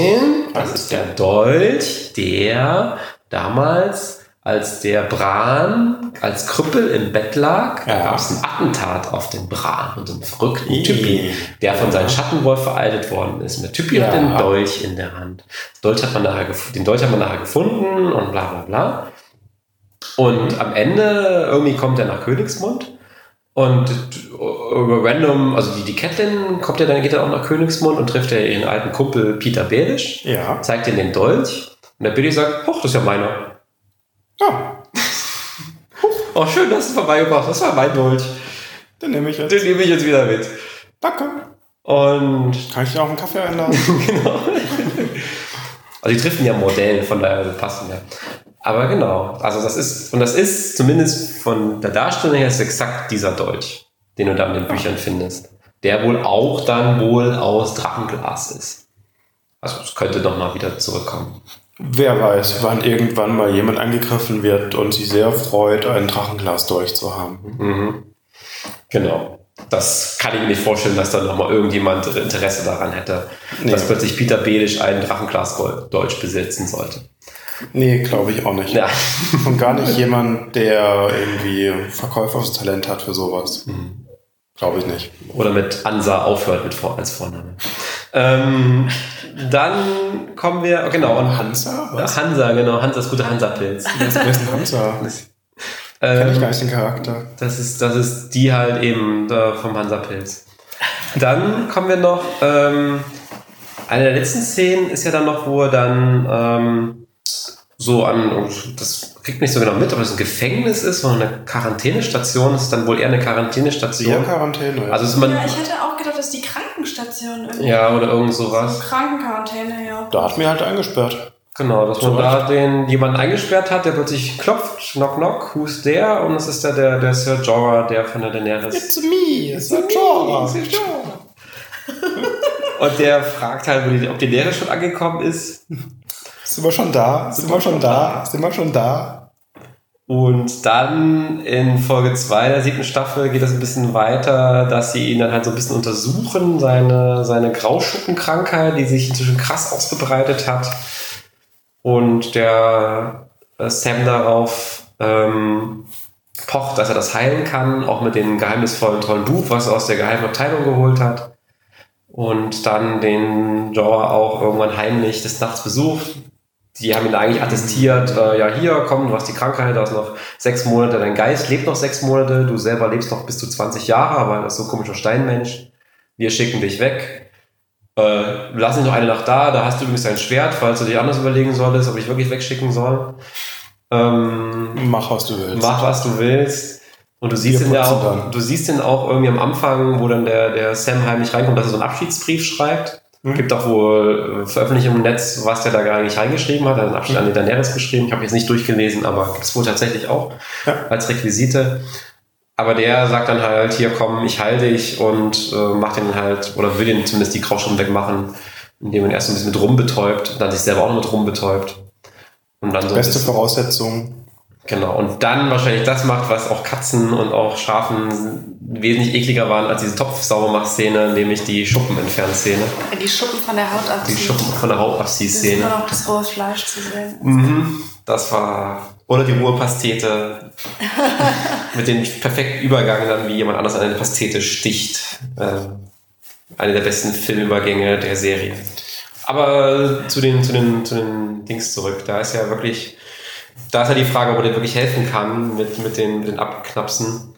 das ist der Dolch, der damals, als der Bran als Krüppel im Bett lag, Ja. gab es ein Attentat auf den Bran und einen verrückten Ih. Typi, der von seinem Schattenwolf vereidet worden ist. Und der Typi hat Ja. den Dolch in der Hand. Dolch hat man nachher den Dolch hat man nachher gefunden und bla bla bla. Und am Ende irgendwie kommt er nach Königsmund und über random, also die, die Catelyn kommt ja dann, geht dann auch nach Königsmund und trifft ja ihren alten Kumpel Peter Belisch, Ja. zeigt ihm den Dolch und der Billy sagt, hoch, das ist ja meiner. Ja, Oh, schön, dass du es vorbeigebracht das war mein Dolch. den nehme ich jetzt. Den nehme ich jetzt wieder mit. Danke. Und Kann ich dir auch einen Kaffee einladen? Also die treffen ja Modell, von daher passen ja. Aber genau, also das ist, und das ist zumindest von der Darstellung her ist exakt dieser Dolch, den du da in den Büchern findest. Der wohl auch dann wohl aus Drachenglas ist. Also es könnte doch mal wieder zurückkommen. Wer weiß, wann irgendwann mal jemand angegriffen wird und sich sehr freut, ein Drachenglas durch zu haben. Mhm. Genau. Das kann ich mir nicht vorstellen, dass da nochmal irgendjemand Interesse daran hätte, Nee. dass plötzlich Peter Belisch einen Drachenglas Dolch besitzen sollte. Nee, glaube ich auch nicht. Ja. Und gar nicht jemand, der irgendwie Verkäuferstalent hat für sowas. Mhm. Glaube ich nicht. Oder mit Ansa aufhört mit vor, als Vorname. Ähm, dann kommen wir, genau, und Hansa? Was? Hansa, genau, Hansa, das gute Hansa-Pilz. Wer ist, ist ein Hansa? Kenn ich gar Ähm, nicht den Charakter. das, ist, das ist die halt eben äh, vom Hansa-Pilz. Dann kommen wir noch, ähm, eine der letzten Szenen ist ja dann noch, wo er dann ähm, so an, das kriegt mich so genau mit, ob es ein Gefängnis ist oder eine Quarantänestation, das ist dann wohl eher eine Quarantänestation. Quarantäne. Also ist man, Ja, ich hätte auch gedacht, das ist die Krankenstation irgendwie. ja, oder irgend So sowas. Krankenquarantäne, ja. da hat mir halt eingesperrt. Genau, dass man da den jemanden eingesperrt hat, der plötzlich klopft, knock knock, who's there? Und es ist der, der, der Sir Jorah, der von der Daenerys. It's me, it's a Jorah. Und der fragt halt, ob die Daenerys schon angekommen ist. Sind wir schon da? Sind wir schon da? Sind wir schon da? Und dann in Folge 2 der siebten Staffel geht es ein bisschen weiter, dass sie ihn dann halt so ein bisschen untersuchen, seine, seine Grauschuppenkrankheit, die sich inzwischen krass ausgebreitet hat. Und der äh, Sam darauf ähm, pocht, dass er das heilen kann, auch mit dem geheimnisvollen tollen Buch, was er aus der geheimen Abteilung geholt hat. Und dann den Jorah auch irgendwann heimlich des Nachts besucht. Die haben ihn eigentlich attestiert, äh, ja hier, komm, du hast die Krankheit, du hast noch sechs Monate, dein Geist lebt noch sechs Monate, du selber lebst noch bis zu 20 Jahre, aber das ist so ein komischer Steinmensch. Wir schicken dich weg. Äh, lass dich noch eine Nacht da, da hast du übrigens dein Schwert, falls du dich anders überlegen solltest, ob ich wirklich wegschicken soll. Ähm, Mach, was du willst. mach was du willst. Und du siehst ihn ja auch, dann. du siehst ihn auch irgendwie am Anfang, wo dann der, der Sam heimlich reinkommt, dass er so einen Abschiedsbrief schreibt. Mhm. Gibt auch wohl äh, Veröffentlichungen im Netz, was der da gar nicht reingeschrieben hat. Er hat einen Abschied an die Daenerys geschrieben. Ich habe jetzt nicht durchgelesen, aber gibt es wohl tatsächlich auch Ja. als Requisite. Aber der sagt dann halt, hier komm, ich halte dich und äh, macht den halt, oder will den zumindest die Grauschuppen wegmachen, indem man erst ein bisschen mit rumbetäubt dann sich selber auch noch mit rumbetäubt. Und dann so Beste Voraussetzung. Genau, und dann wahrscheinlich das macht, was auch Katzen und auch Schafen wesentlich ekliger waren als diese Topf-Saubermach-Szene, nämlich die Schuppen-Entfernen-Szene. Die Schuppen von der Haut Die abziehen. Schuppen von der Es ist Haut-Abzieh-Szene. nur noch das rohe Fleisch zu sehen. Mhm. Das war. Oder die rohe Pastete. mit dem perfekten Übergang dann, wie jemand anders an eine Pastete sticht. Ähm, eine der besten Filmübergänge der Serie. Aber zu den, zu den, zu den Dings zurück. Da ist ja wirklich, da ist ja die Frage, ob er dir wirklich helfen kann mit, mit den, mit den Abknapsen.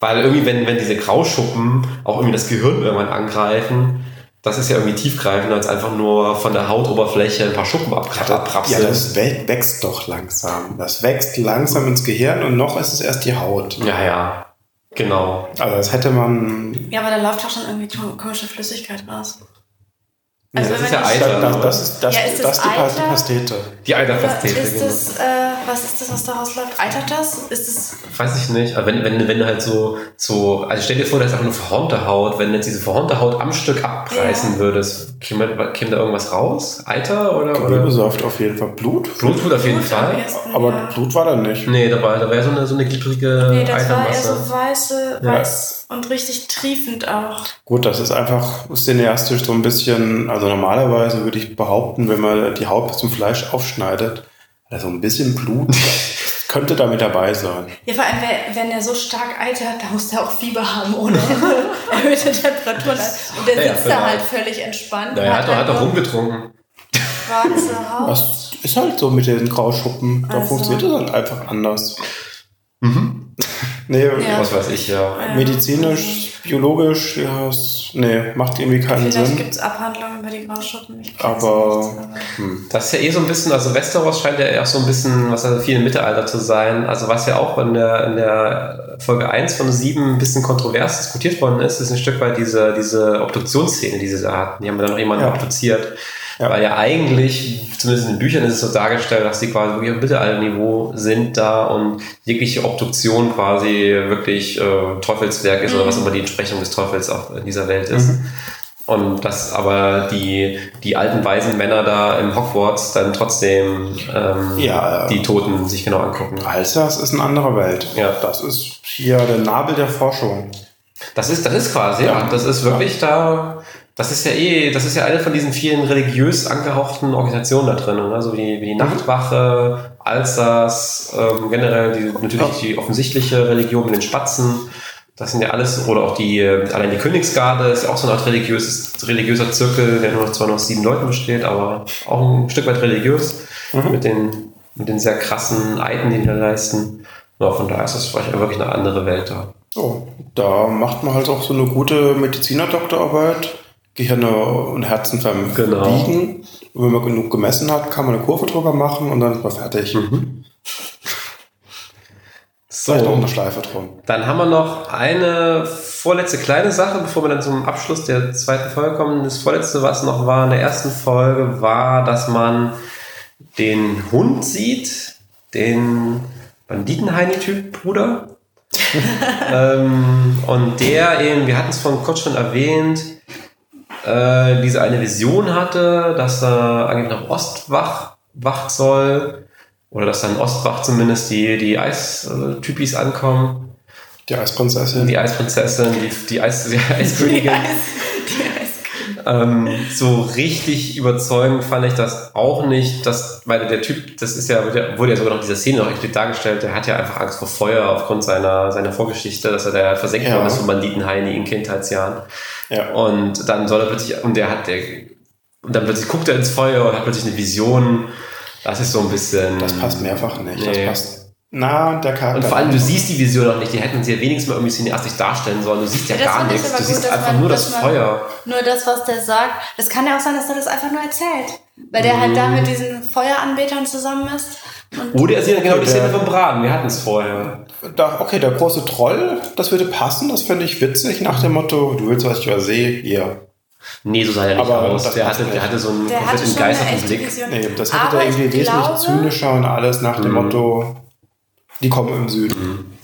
Weil irgendwie, wenn, wenn diese Grauschuppen auch irgendwie das Gehirn irgendwann angreifen, das ist ja irgendwie tiefgreifender als einfach nur von der Hautoberfläche ein paar Schuppen abkra- Ja, das wä- wächst doch langsam. Das wächst langsam ins Gehirn und noch ist es erst die Haut. Ja, ja. Genau. Also das hätte man. Ja, aber da läuft doch schon irgendwie ko- komische Flüssigkeit raus. Also das ist ja Eiter. Das, das ist das, Ja, ist das das die Eiter? Pastete. die Eiterpastete, ist genau. das, äh, was ist das, was da rausläuft? Eitert das? Ist es, Weiß ich nicht. Aber wenn, wenn, wenn du halt so, so, also stell dir vor, da ist einfach nur verhornte Haut. Wenn du jetzt diese verhornte Haut am Stück abreißen Ja. würdest, käme, käme da irgendwas raus? Eiter oder? Gewebsaft auf jeden Fall. Blut? Blut auf jeden am Fall. ehesten, Aber ja. Blut war da nicht. Nee, da war, da wäre so eine, so eine glibbrige Nee, das war eher so weiße, Ja. weiß und richtig triefend auch. Gut, das ist einfach cineastisch so ein bisschen, also normalerweise würde ich behaupten, wenn man die Haut zum Fleisch aufschneidet, also ein bisschen Blut könnte da mit dabei sein. Ja, vor allem, wenn er so stark eitert, da muss der auch Fieber haben ohne erhöhte Temperaturen. Und der Ja, ja, sitzt da genau. halt völlig entspannt. Na, er hat doch, hat doch halt nur rumgetrunken. schwarze Haut. Das ist halt so mit den Grauschuppen. Da Also. funktioniert es halt einfach anders. Nee, Ja. Was weiß ich, ja. medizinisch, biologisch, ja, es, nee, macht irgendwie keinen Vielleicht Sinn. gibt es Abhandlungen über die Grauschuppen. Aber- nicht, aber- Das ist ja eh so ein bisschen, also Westeros scheint ja auch so ein bisschen, was also viel im Mittelalter zu sein. Also was ja auch in der, in der Folge 1 von 7 ein bisschen kontrovers diskutiert worden ist, ist ein Stück weit diese, diese Obduktionsszene, die sie da hatten. Die haben dann noch jemanden Ja. obduziert. Ja. Weil ja eigentlich, zumindest in den Büchern ist es so dargestellt, dass sie quasi wirklich auf Mittelalterniveau sind da und jegliche Obduktion quasi wirklich äh, Teufelswerk ist oder was immer die Entsprechung des Teufels auch in dieser Welt ist. Und dass aber die, die alten weisen Männer da im Hogwarts dann trotzdem ähm, Ja, die Toten sich genau angucken. Alsace ist eine andere Welt. Ja. Das ist hier der Nabel der Forschung. Das ist, das ist quasi, Ja. ja. Das ist wirklich da. Das ist ja eh, das ist ja eine von diesen vielen religiös angehauchten Organisationen da drin, ne? so wie, wie die Nachtwache, Alsace, ähm, generell die, natürlich die offensichtliche Religion mit den Spatzen. Das sind ja alles, oder auch die, allein die Königsgarde ist ja auch so eine Art religiöses, religiöser Zirkel, der nur zwar nur aus sieben Leuten besteht, aber auch ein Stück weit religiös mit, den, mit den sehr krassen Eiden, die die da leisten. Ja, von daher ist das vielleicht wirklich eine andere Welt da. So, da macht man halt auch so eine gute Mediziner-Doktorarbeit. Gehirne und Herzen verbiegen. Genau. Und wenn man genug gemessen hat, kann man eine Kurve drüber machen und dann ist man fertig. Vielleicht noch eine Schleife drum. Dann haben wir noch eine vorletzte kleine Sache, bevor wir dann zum Abschluss der zweiten Folge kommen. Das vorletzte, was noch war in der ersten Folge, war, dass man den Hund sieht, den Banditenheini-Typ Bruder. ähm, und der eben, wir hatten es von kurz schon erwähnt, äh, diese eine Vision hatte, dass er eigentlich nach Ostwach wacht soll. Oder dass dann Ostwach zumindest die, die Eistypis ankommen. Die Eisprinzessin. Die Eisprinzessin, die, die, Eis, die Eiskönigin. Die Eis, die Eiskönigin. Ähm, so richtig überzeugend fand ich das auch nicht, dass, weil der Typ, das ist ja, wurde ja- sogar noch in dieser Szene noch explizit dargestellt, der hat ja einfach Angst vor Feuer aufgrund seiner, seiner Vorgeschichte, dass er da versenkt Ja. worden ist von Banditen Heini in Kindheitsjahren. Ja. Und dann soll er plötzlich, und der hat, der, und dann plötzlich guckt er ins Feuer und hat plötzlich eine Vision. Das ist so ein bisschen. Das passt mehrfach nicht. Nee. Das passt. Na, der Charakter. Und vor allem, du siehst die Vision auch nicht. Die hätten sie ja wenigstens mal irgendwie cineastisch darstellen sollen. Du siehst ja, Ja, gar nichts. Du gut, siehst einfach man- nur das Feuer. Nur das, was der sagt. Das kann ja auch sein, dass er das einfach nur erzählt. Weil der halt Mhm. da mit diesen Feueranbetern zusammen ist. Und Oder er sieht genau die Szene vom Braten. Wir hatten es vorher. Da, okay, der große Troll, das würde passen, das fände ich witzig, nach dem Motto, du willst, was ich übersehe, hier. Nee, so sah er nicht Aber aus. Der hatte, der hatte so einen der hatte komplett schon eine entgeisterten echte Blick. Vision. Nee, das hätte der irgendwie ich wesentlich zynischer und alles nach dem Mhm. Motto, die kommen im Süden.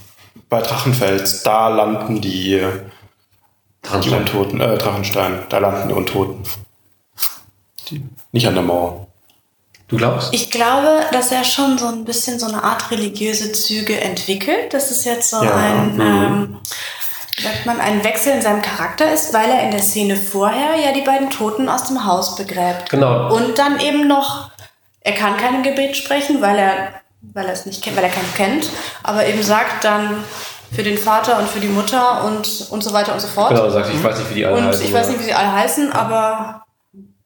bei Drachenfels, da landen die, die Drachenstein. Untoten, äh, Drachenstein, da landen die Untoten. Die, nicht an der Mauer. Du glaubst? Ich glaube, dass er schon so ein bisschen so eine Art religiöse Züge entwickelt. Das ist jetzt so Ja, ein, mhm. ähm, sagt man, ein Wechsel in seinem Charakter ist, weil er in der Szene vorher ja die beiden Toten aus dem Haus begräbt. Genau. Und dann eben noch, er kann kein Gebet sprechen, weil er, weil er es nicht kennt, weil er keinen kennt, aber eben sagt dann für den Vater und für die Mutter und, und so weiter und so fort. Genau, du sagst, ich weiß nicht, wie die alle und heißen. ich weiß ja. nicht, wie sie alle heißen, aber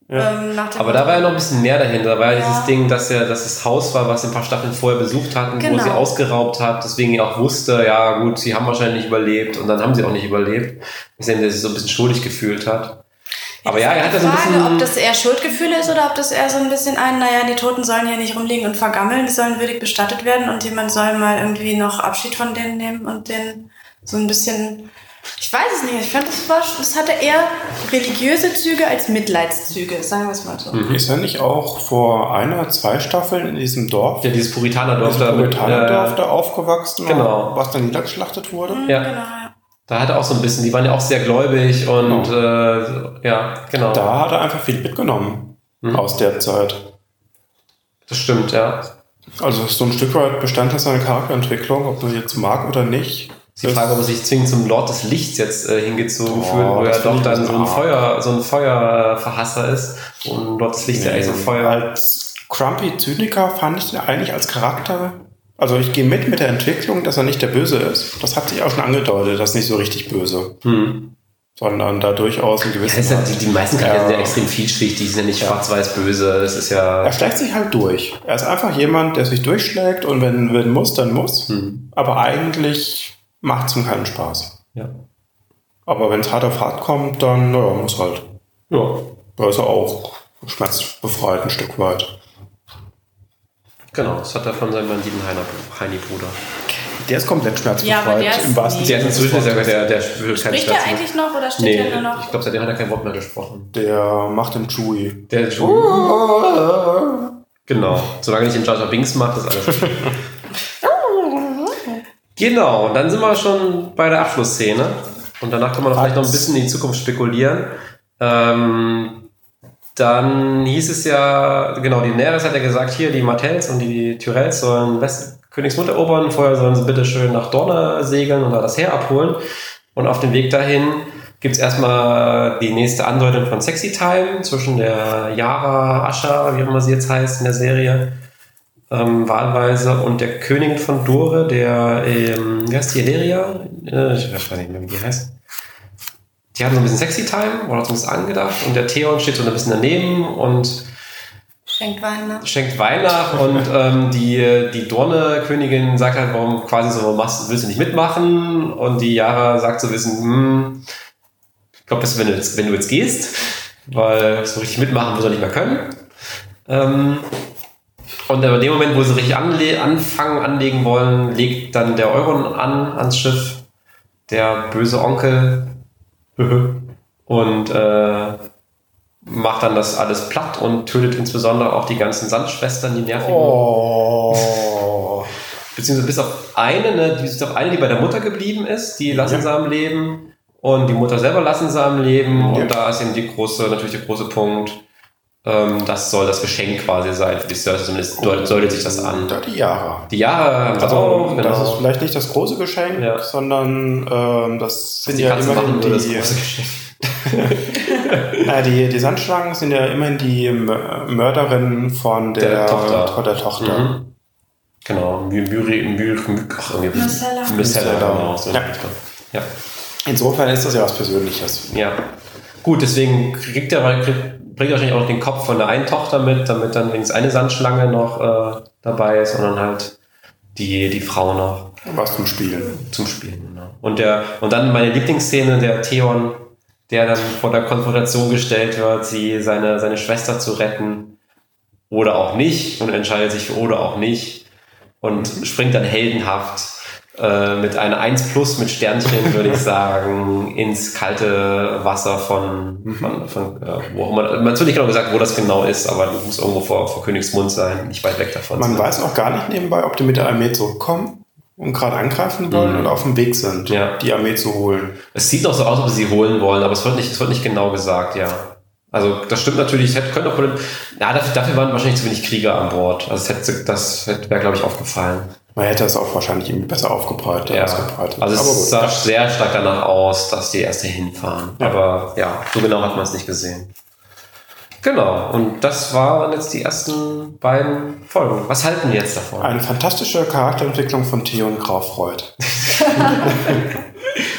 ähm, nach dem Aber da war ja noch ein bisschen mehr dahinter. Da war ja Ja. dieses Ding, dass er dass das Haus war, was sie ein paar Staffeln vorher besucht hatten, wo Genau. sie ausgeraubt hat, deswegen er auch wusste, ja gut, sie haben wahrscheinlich nicht überlebt und dann haben sie auch nicht überlebt. Deswegen der sich so ein bisschen schuldig gefühlt hat. Aber ja, er hat ja so ein Frage, bisschen. ob das eher Schuldgefühle ist oder ob das eher so ein bisschen ein, naja, die Toten sollen hier nicht rumliegen und vergammeln, die sollen würdig bestattet werden und jemand soll mal irgendwie noch Abschied von denen nehmen und denen so ein bisschen. Ich weiß es nicht, ich fand, das, war, das hatte eher religiöse Züge als Mitleidszüge, sagen wir es mal so. Mhm. Ist er nicht auch vor einer oder zwei Staffeln in diesem Dorf, ja, dieses Puritánerdorf diesem da mit, äh, da aufgewachsen, genau. was dann niedergeschlachtet wurde? Mhm, Ja. Genau, ja. Da hat er auch so ein bisschen, die waren ja auch sehr gläubig und äh, ja, genau. Da hat er einfach viel mitgenommen Mhm. aus der Zeit. Das stimmt, ja. Also so ein Stück weit Bestandteil seiner Charakterentwicklung, ob man jetzt mag oder nicht. Die Frage, ob er sich zwingend zum Lord des Lichts jetzt äh, hingezogen Oh, fühlt, wo er doch dann so ein Feuer, so ein Feuerverhasser ist. Und Lord des Lichts ja eigentlich so Feuer. Als Crumpy Zyniker fand ich ihn eigentlich als Charakter. Also ich gehe mit mit der Entwicklung, dass er nicht der Böse ist. Das hat sich auch schon angedeutet, das ist nicht so richtig böse, Hm. sondern da durchaus ein Ja, gewisses. das ist ja, die, die meisten Charaktere Ja. sind ja extrem vielschichtig, die sind ja nicht schwarz-weiß-böse. Das ist ja. Er schlägt sich halt durch. Er ist einfach jemand, der sich durchschlägt und wenn, wenn muss, dann muss. Hm. Aber eigentlich macht es ihm keinen Spaß. Ja. Aber wenn es hart auf hart kommt, dann naja, muss halt. ja. Da ist er auch schmerzbefreit ein Stück weit. Genau, das hat er von seinem Banditen Heini-Bruder. Der ist komplett schmerzbefreit. Ja, aber der ist im wahrsten Der Sinne des inzwischen der, Wortes. der, der spürt keinen Spricht er mehr. eigentlich noch oder steht Nee, er nur noch? ich glaube, seitdem hat er kein Wort mehr gesprochen. Der macht den Chewie. Der Genau. Solange nicht in Jar Jar Binks macht, ist alles okay. genau, und dann sind wir schon bei der Abschlussszene. Und danach kann man noch vielleicht noch ein bisschen in die Zukunft spekulieren. Ähm, dann hieß es ja, genau, die Daenerys hat ja gesagt, hier, die Martells und die Tyrells sollen West Königsmund erobern. Vorher sollen sie bitte schön nach Dorne segeln und da das Heer abholen. Und auf dem Weg dahin gibt's erstmal die nächste Andeutung von Sexy Time zwischen der Yara Asha, wie auch immer sie jetzt heißt in der Serie, ähm, wahlweise, und der Königin von Dore, der, ähm, wie heißt die, Eleria? Äh, ich weiß nicht mehr, wie die heißt. Die hatten so ein bisschen Sexy Time, oder zumindest angedacht, und der Theon steht so ein bisschen daneben und Schenkt Wein nach. schenkt Wein nach und ähm, die, die Dorne-Königin sagt halt, warum quasi so, machst, willst du nicht mitmachen? Und die Yara sagt so ein bisschen, hm, ich glaube, wenn, du jetzt- wenn du jetzt gehst, weil so richtig mitmachen wird er nicht mehr können. Ähm, und in dem Moment, wo sie richtig anle anfangen, anlegen wollen, legt dann der Euron an ans Schiff, der böse Onkel, und äh, macht dann das alles platt und tötet insbesondere auch die ganzen Sandschwestern, die nervigen. Oh. Beziehungsweise bis auf eine, ne, bis auf eine, die bei der Mutter geblieben ist, die lassen sie am Leben. Und die Mutter selber lassen sie am Leben. Ja. Und da ist eben die große, natürlich der große Punkt. Ähm, das soll das Geschenk quasi sein für die Cersei. Zumindest deutet, deutet sich das an. Die Yara. Die Jahre Also, auch, das ist genau. vielleicht nicht das große Geschenk, Ja. sondern ähm, das sind Die ja immerhin würde das die, große Geschenk. äh, die, die Sandschlangen sind ja immerhin die Mö- Mörderin von der, Der Tochter. von der Tochter. Mhm. Genau, My- Myri, Myri, ach, irgendwie. Myrcella, Myrcella. genau. So Ja. ja. Insofern ist das ja was Persönliches. Ja. Gut, deswegen kriegt er, kriegt, bringt wahrscheinlich auch noch den Kopf von der einen Tochter mit, damit dann wenigstens eine Sandschlange noch äh, dabei ist, sondern halt die, die Frau noch Was zum Spielen. zum Spielen. Genau. Und, der, und dann meine Lieblingsszene, der Theon, der dann vor der Konfrontation gestellt wird, sie seine, seine Schwester zu retten oder auch nicht und entscheidet sich für oder auch nicht und springt dann heldenhaft äh, mit einer 1 plus mit Sternchen, würde ich sagen, ins kalte Wasser von, von, von äh, wo auch immer. Man hat nicht genau gesagt, wo das genau ist, aber das muss irgendwo vor, vor Königsmund sein, nicht weit weg davon. Man weiß auch gar nicht nebenbei, ob die mit der Armee zurückkommen und gerade angreifen wollen Mhm. und auf dem Weg sind, Ja. die Armee zu holen. Es sieht noch so aus, ob sie sie holen wollen, aber es wird nicht, es wird nicht genau gesagt, ja. Also das stimmt natürlich, es hätte, könnte auch, ja, dafür, dafür waren wahrscheinlich zu wenig Krieger an Bord. Also es hätte, das wäre, glaube ich, aufgefallen. Man hätte es auch wahrscheinlich irgendwie besser aufgebreitet. Ja. ausgebreitet. Also Aber es gut. sah sehr stark danach aus, dass die erst hier hinfahren. Ja. Aber ja, so genau hat man es nicht gesehen. Genau, und das waren jetzt die ersten beiden Folgen. Was halten wir jetzt davon? Eine fantastische Charakterentwicklung von Theon Graufreud.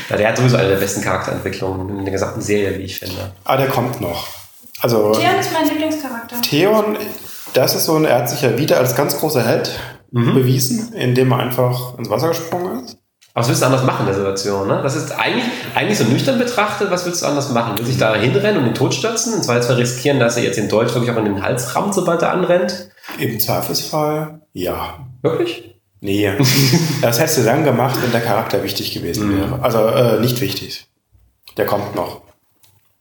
Ja, der hat sowieso eine der besten Charakterentwicklungen in der gesamten Serie, wie ich finde. Ah, der kommt noch. Also Theon ist mein Lieblingscharakter. Theon, das ist so ein, er hat sich ja wieder als ganz großer Held Mhm. bewiesen, indem er einfach ins Wasser gesprungen ist. Aber was willst du anders machen in der Situation? Ne? Das ist eigentlich, eigentlich so nüchtern betrachtet, was willst du anders machen? Willst du dich da hinrennen und den Tod stürzen? Und zwar jetzt mal riskieren, dass er jetzt den Dolch wirklich auch in den Hals rammt, sobald er anrennt? Im Zweifelsfall, ja. Wirklich? Nee, das hättest du dann gemacht, wenn der Charakter wichtig gewesen Mhm. wäre. Also äh, nicht wichtig. Der kommt noch.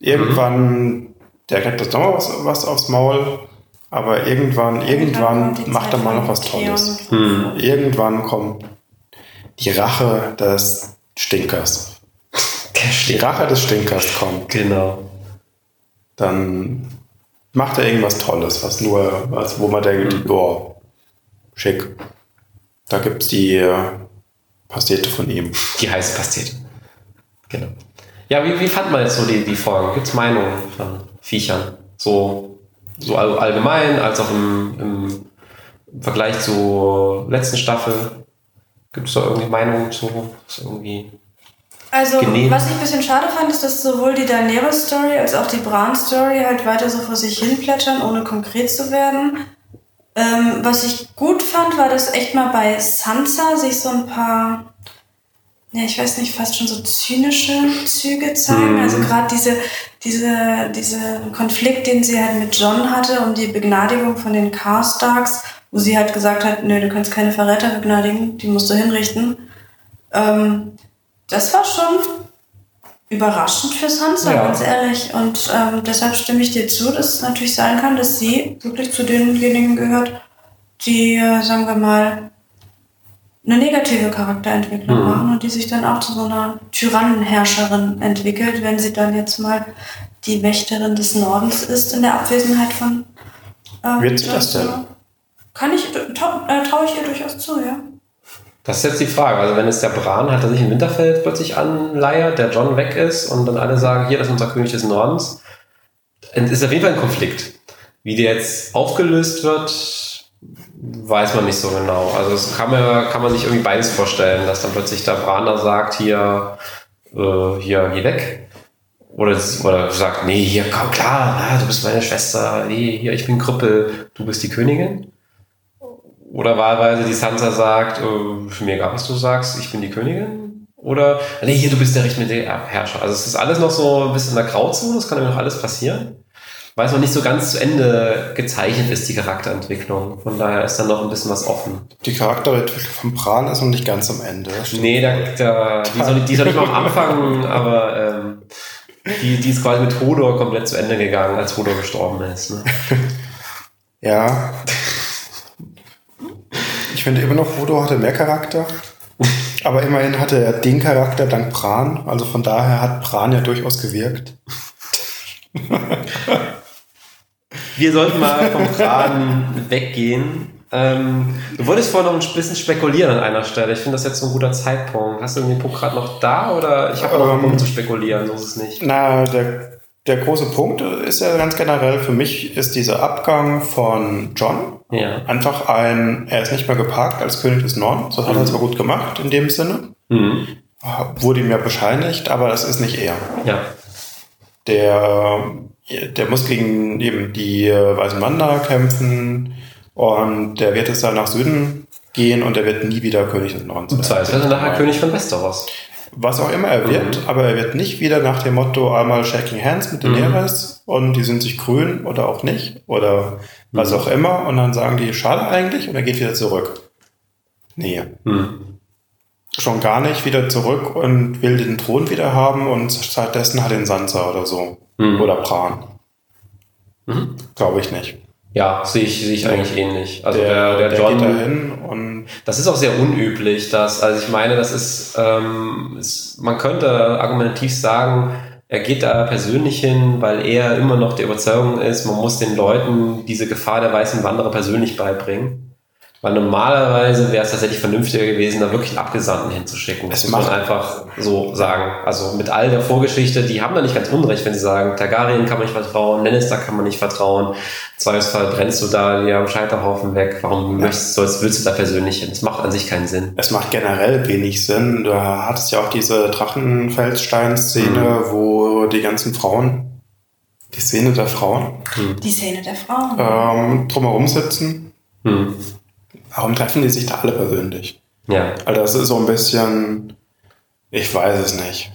Irgendwann, der kriegt das noch was, was aufs Maul, aber irgendwann, irgendwann die macht er mal noch was. Tolles. Hm. Irgendwann kommt die Rache des Stinkers. Die Rache des Stinkers kommt. Genau. Dann macht er irgendwas Tolles, was nur, was, wo man denkt, ja, schick. Da gibt's die äh, Pastete von ihm. Die heiße Pastete. Genau. Ja, wie, wie fand man jetzt so die, die Folgen? Gibt es Meinungen von Viechern? So, so all, allgemein, als auch im, im Vergleich zur letzten Staffel? Gibt es da irgendwie Meinungen zu? Ist irgendwie Also, Genehm. was ich ein bisschen schade fand, ist, dass sowohl die Daenerys-Story als auch die Bran-Story halt weiter so vor sich hin plätschern, ohne konkret zu werden. Ähm, was ich gut fand, war, dass echt mal bei Sansa sich so ein paar, ja, ich weiß nicht, fast schon so zynische Züge zeigen. Mhm. Also gerade diese, diese, diese Konflikt, den sie halt mit John hatte um die Begnadigung von den Carstarks, wo sie halt gesagt hat, nö, du kannst keine Verräter begnadigen, die musst du hinrichten. Ähm, das war schon überraschend für Sansa, Ja. ganz ehrlich. Und ähm, deshalb stimme ich dir zu, dass es natürlich sein kann, dass sie wirklich zu denjenigen gehört, die, äh, sagen wir mal, eine negative Charakterentwicklung Mhm. machen und die sich dann auch zu so einer Tyrannenherrscherin entwickelt, wenn sie dann jetzt mal die Wächterin des Nordens ist in der Abwesenheit von. ähm, Wird sie das denn? Kann ich, trau- äh, traue ich ihr durchaus zu, ja. Das ist jetzt die Frage. Also wenn es der Bran hat, der sich in Winterfeld plötzlich anleiert, der John weg ist und dann alle sagen, hier, das ist unser König des Nordens, ist auf jeden Fall ein Konflikt. Wie der jetzt aufgelöst wird, weiß man nicht so genau. Also es kann man, kann man sich irgendwie beides vorstellen, dass dann plötzlich der Bran da sagt, hier, äh, hier, geh weg. Oder, oder sagt, nee, hier, komm, klar, na, du bist meine Schwester, nee, hier, ich bin Krüppel, du bist die Königin. Oder wahlweise die Sansa sagt, äh, mir egal, was du sagst, ich bin die Königin. Oder, nee, hier, du bist der rechtmäßige Herrscher. Also es ist alles noch so ein bisschen in der Grauzone, es kann nämlich noch alles passieren. Weil es noch nicht so ganz zu Ende gezeichnet ist, die Charakterentwicklung. Von daher ist dann noch ein bisschen was offen. Die Charakterentwicklung von Bran ist noch nicht ganz am Ende. Nee, da, da, die, nicht, die noch nicht mal am Anfang, aber ähm, die, die ist quasi mit Hodor komplett zu Ende gegangen, als Hodor gestorben ist. Ne? Ja. Ich finde immer noch, Frodo hatte mehr Charakter. Aber immerhin hatte er den Charakter dank Bran. Also von daher hat Bran ja durchaus gewirkt. Wir sollten mal vom Bran weggehen. Ähm, du wolltest vorhin noch ein bisschen spekulieren an einer Stelle. Ich finde das jetzt so ein guter Zeitpunkt. Hast du den Punkt gerade noch da oder ich habe noch einen Ähm, Punkt zu spekulieren, so ist es nicht. Na, der, der große Punkt ist ja ganz generell, für mich ist dieser Abgang von John Ja. einfach ein, er ist nicht mehr geparkt als König des Nordens. Das hat er zwar gut gemacht in dem Sinne. Mhm. Wurde ihm ja bescheinigt, aber das ist nicht er. Ja. Der, der muss gegen eben die äh, Weißen Wanderer kämpfen und der wird jetzt dann nach Süden gehen und er wird nie wieder König des Nordens Und zwar ist er nachher König von Westeros. Was auch immer er wird, aber er wird nicht wieder nach dem Motto einmal Shaking Hands mit Daenerys und die sind sich grün oder auch nicht oder was auch immer und dann sagen die, schade eigentlich und er geht wieder zurück. Nee, Mhm. Schon gar nicht wieder zurück und will den Thron wieder haben und stattdessen hat ihn Sansa oder so. Mhm. Oder Bran. Mhm. Glaube ich nicht. Ja, sehe ich, sehe ich eigentlich ähnlich. Also der, der, der, John, geht da hin und das ist auch sehr unüblich, dass, also ich meine, das ist, ähm, ist, man könnte argumentativ sagen, er geht da persönlich hin, weil er immer noch der Überzeugung ist, man muss den Leuten diese Gefahr der weißen Wanderer persönlich beibringen. Weil normalerweise wäre es tatsächlich vernünftiger gewesen, da wirklich einen Abgesandten hinzuschicken. Das Es muss man einfach so sagen. Also mit all der Vorgeschichte, die haben da nicht ganz unrecht, wenn sie sagen, Targaryen kann man nicht vertrauen, Lannister kann man nicht vertrauen. Zweifelsfall brennst du da dir am Scheiterhaufen weg. Warum möchtest, sollst, willst du da persönlich hin? Das macht an sich keinen Sinn. es macht generell wenig Sinn. Du hattest ja auch diese Drachenfeldstein-Szene, Mhm. wo die ganzen Frauen, die Szene der Frauen, Die Szene der Frauen. ähm, drumherum sitzen. Hm. Warum treffen die sich da alle persönlich? Ja. Also das ist so ein bisschen, ich weiß es nicht.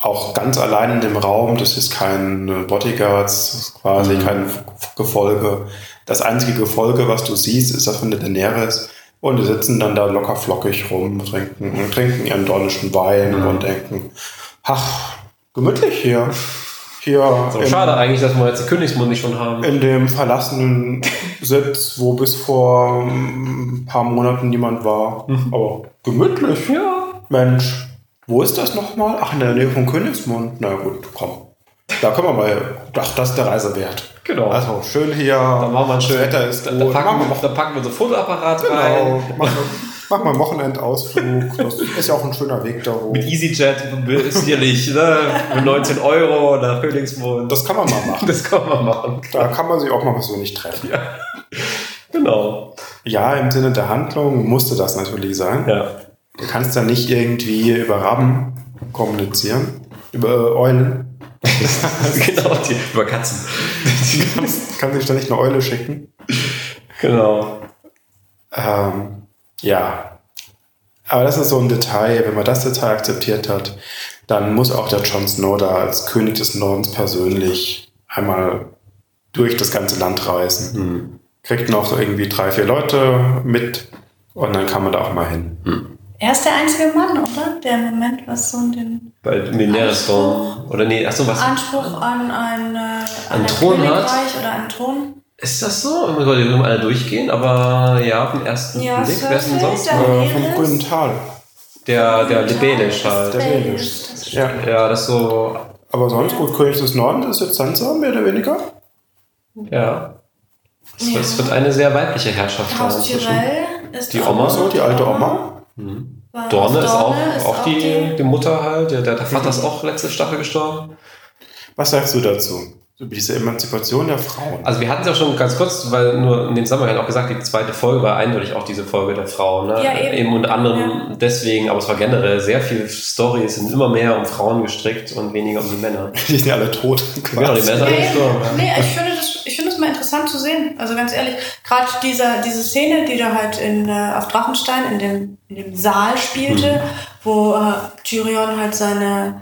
Auch ganz allein in dem Raum, das ist kein Bodyguards, das ist quasi Mhm. kein Gefolge. Das einzige Gefolge, was du siehst, ist das von der Daenerys. Und die sitzen dann da locker flockig rum, trinken, und trinken ihren dornischen Wein Mhm. und denken, ach, gemütlich hier. Hier So, schade eigentlich, dass wir jetzt die Königsmund nicht schon haben. in dem verlassenen Sitz, wo bis vor mm, ein paar Monaten niemand war. Aber gemütlich. Ja. Mensch, wo ist das nochmal? Ach, in der Nähe von Königsmund. Na gut, komm. Da können wir mal. Ach, das ist der Reise wert. Genau. Also schön hier. Dann machen wir ein das schön. Wetter ist da, da, packen, wir, da packen wir so Fotoapparat genau. rein. Machen wir einen Wochenendausflug. Das ist ja auch ein schöner Weg da hoch. Mit EasyJet ist sicherlich, ne? Mit 19 Euro nach Königsmund. Das kann man mal machen. Das kann man machen. Da kann man sich auch mal persönlich treffen. Genau. Ja, im Sinne der Handlung musste das natürlich sein. Ja. Du kannst da nicht irgendwie über Raben kommunizieren. Über äh, Eulen. genau, die, über Katzen. Du kannst, kannst nicht ständig eine Eule schicken. Genau. Ähm, ja. Aber das ist so ein Detail. Wenn man das Detail akzeptiert hat, dann muss auch der Jon Snow da als König des Nordens persönlich einmal durch das ganze Land reisen. Kriegt noch irgendwie drei, vier Leute mit und dann kann man da auch mal hin. Er ist der einzige Mann, oder? Der im Moment was so den Bei Millennialisform. Oder nee, achso, was? Anspruch an ein, äh, an Ein ein Thron hat? Königreich oder einen Thron. Ist das so? Immer soll die immer alle durchgehen, aber ja, auf den ersten Ja, Blick. Wer ist denn sonst? Äh, vom grünen Tal. Der, der Lebelisch halt. Der das Ja. Ja, das so, Aber sonst gut, König des Nordens ist jetzt Sansa, mehr oder weniger. ja. Es, Ja. wird eine sehr weibliche Herrschaft sein. Haus inzwischen. Tyrell ist Die Oma, so, die alte Oma. War- Dorne ist auch, ist auch die, die Mutter halt. Der, der, der Vater ist auch letzte Staffel gestorben. Was sagst du dazu? Über diese Emanzipation der Frauen. Also wir hatten es ja schon ganz kurz, weil nur in dem Zusammenhang auch gesagt, die zweite Folge war eindeutig auch diese Folge der Frauen. Ne? Ja, eben. unter anderem deswegen, aber es war generell sehr viel Story. Es sind immer mehr um Frauen gestrickt und weniger um die Männer. die sind ja alle tot. Genau, die Männer Ja, sind eben. gestorben. Ja. Nee, ich finde das, ich finde das mal interessant zu sehen. Also ganz ehrlich, gerade dieser, diese Szene, die da halt in, äh, auf Drachenstein in dem, in dem Saal spielte, Mhm. wo äh, Tyrion halt seine,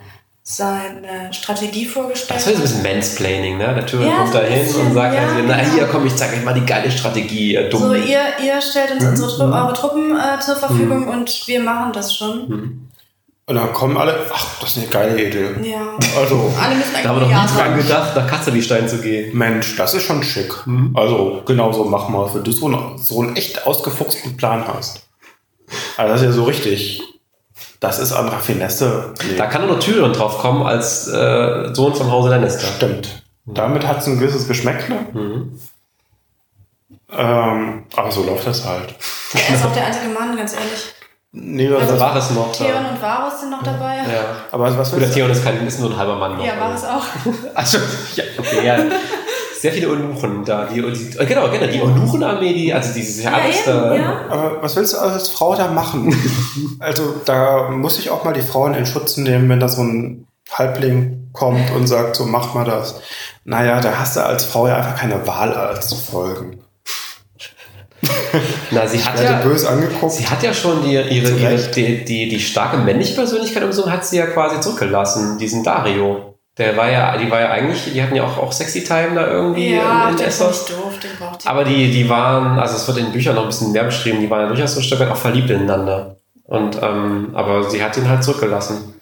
seine Strategie vorgestellt Das so ein bisschen Mansplaining, ne? Der Tyrion Ja, kommt da hin und sagt ja, halt, na genau. hier, komm, ich zeig euch mal die geile Strategie, ihr dumm. So, ihr, ihr stellt uns unsere Tru eure Truppen äh, zur Verfügung Mhm. und wir machen das schon. Und dann kommen alle, ach, das ist eine geile Idee. Ja. Also, Alle müssen da haben wir noch nie dran gedacht, nach Katzelistein zu gehen. Mensch, das ist schon schick. Also, genau so mach mal, wenn du so, einen- so einen echt ausgefuchsten Plan hast. Also, das ist ja so richtig. Das ist an Raffinesse. Nee, Da kann nur noch Tyrion drauf kommen als äh, Sohn vom Hause Lannister. stimmt. Damit hat es ein gewisses Geschmäckle. Mhm. Ähm, aber so läuft das halt. Er ist auch der einzige Mann, ganz ehrlich. Nee, das Also es noch. Theon Da. und Varus sind noch dabei. Ja. aber was Gut, der willst du? Theon ist, kein, ist nur ein halber Mann noch. Ja, Varus auch. Also, ja, okay, ja. Sehr viele Eunuchen da. Die, die, genau, genau, die Eunuchenarmee, die, also dieses Ja, alles da. ja. Aber was willst du als Frau da machen? also da muss ich auch mal die Frauen in Schutz nehmen, wenn da so ein Halbling kommt und sagt, so mach mal das. Naja, da hast du als Frau ja einfach keine Wahl, als zu folgen. Na, sie hat ja. böse angeguckt. Sie hat ja schon die, ihre, ihre die, die, die starke männliche Persönlichkeit und so hat sie ja quasi zurückgelassen, diesen Dario. Der war ja, die war ja eigentlich, die hatten ja auch, auch Sexy Time da irgendwie Ja, in, in Essos. doof, den braucht die. Aber die, die waren, also es wird in den Büchern noch ein bisschen mehr beschrieben, die waren ja durchaus so ein Stück weit auch verliebt ineinander. Und, ähm, aber sie hat ihn halt zurückgelassen.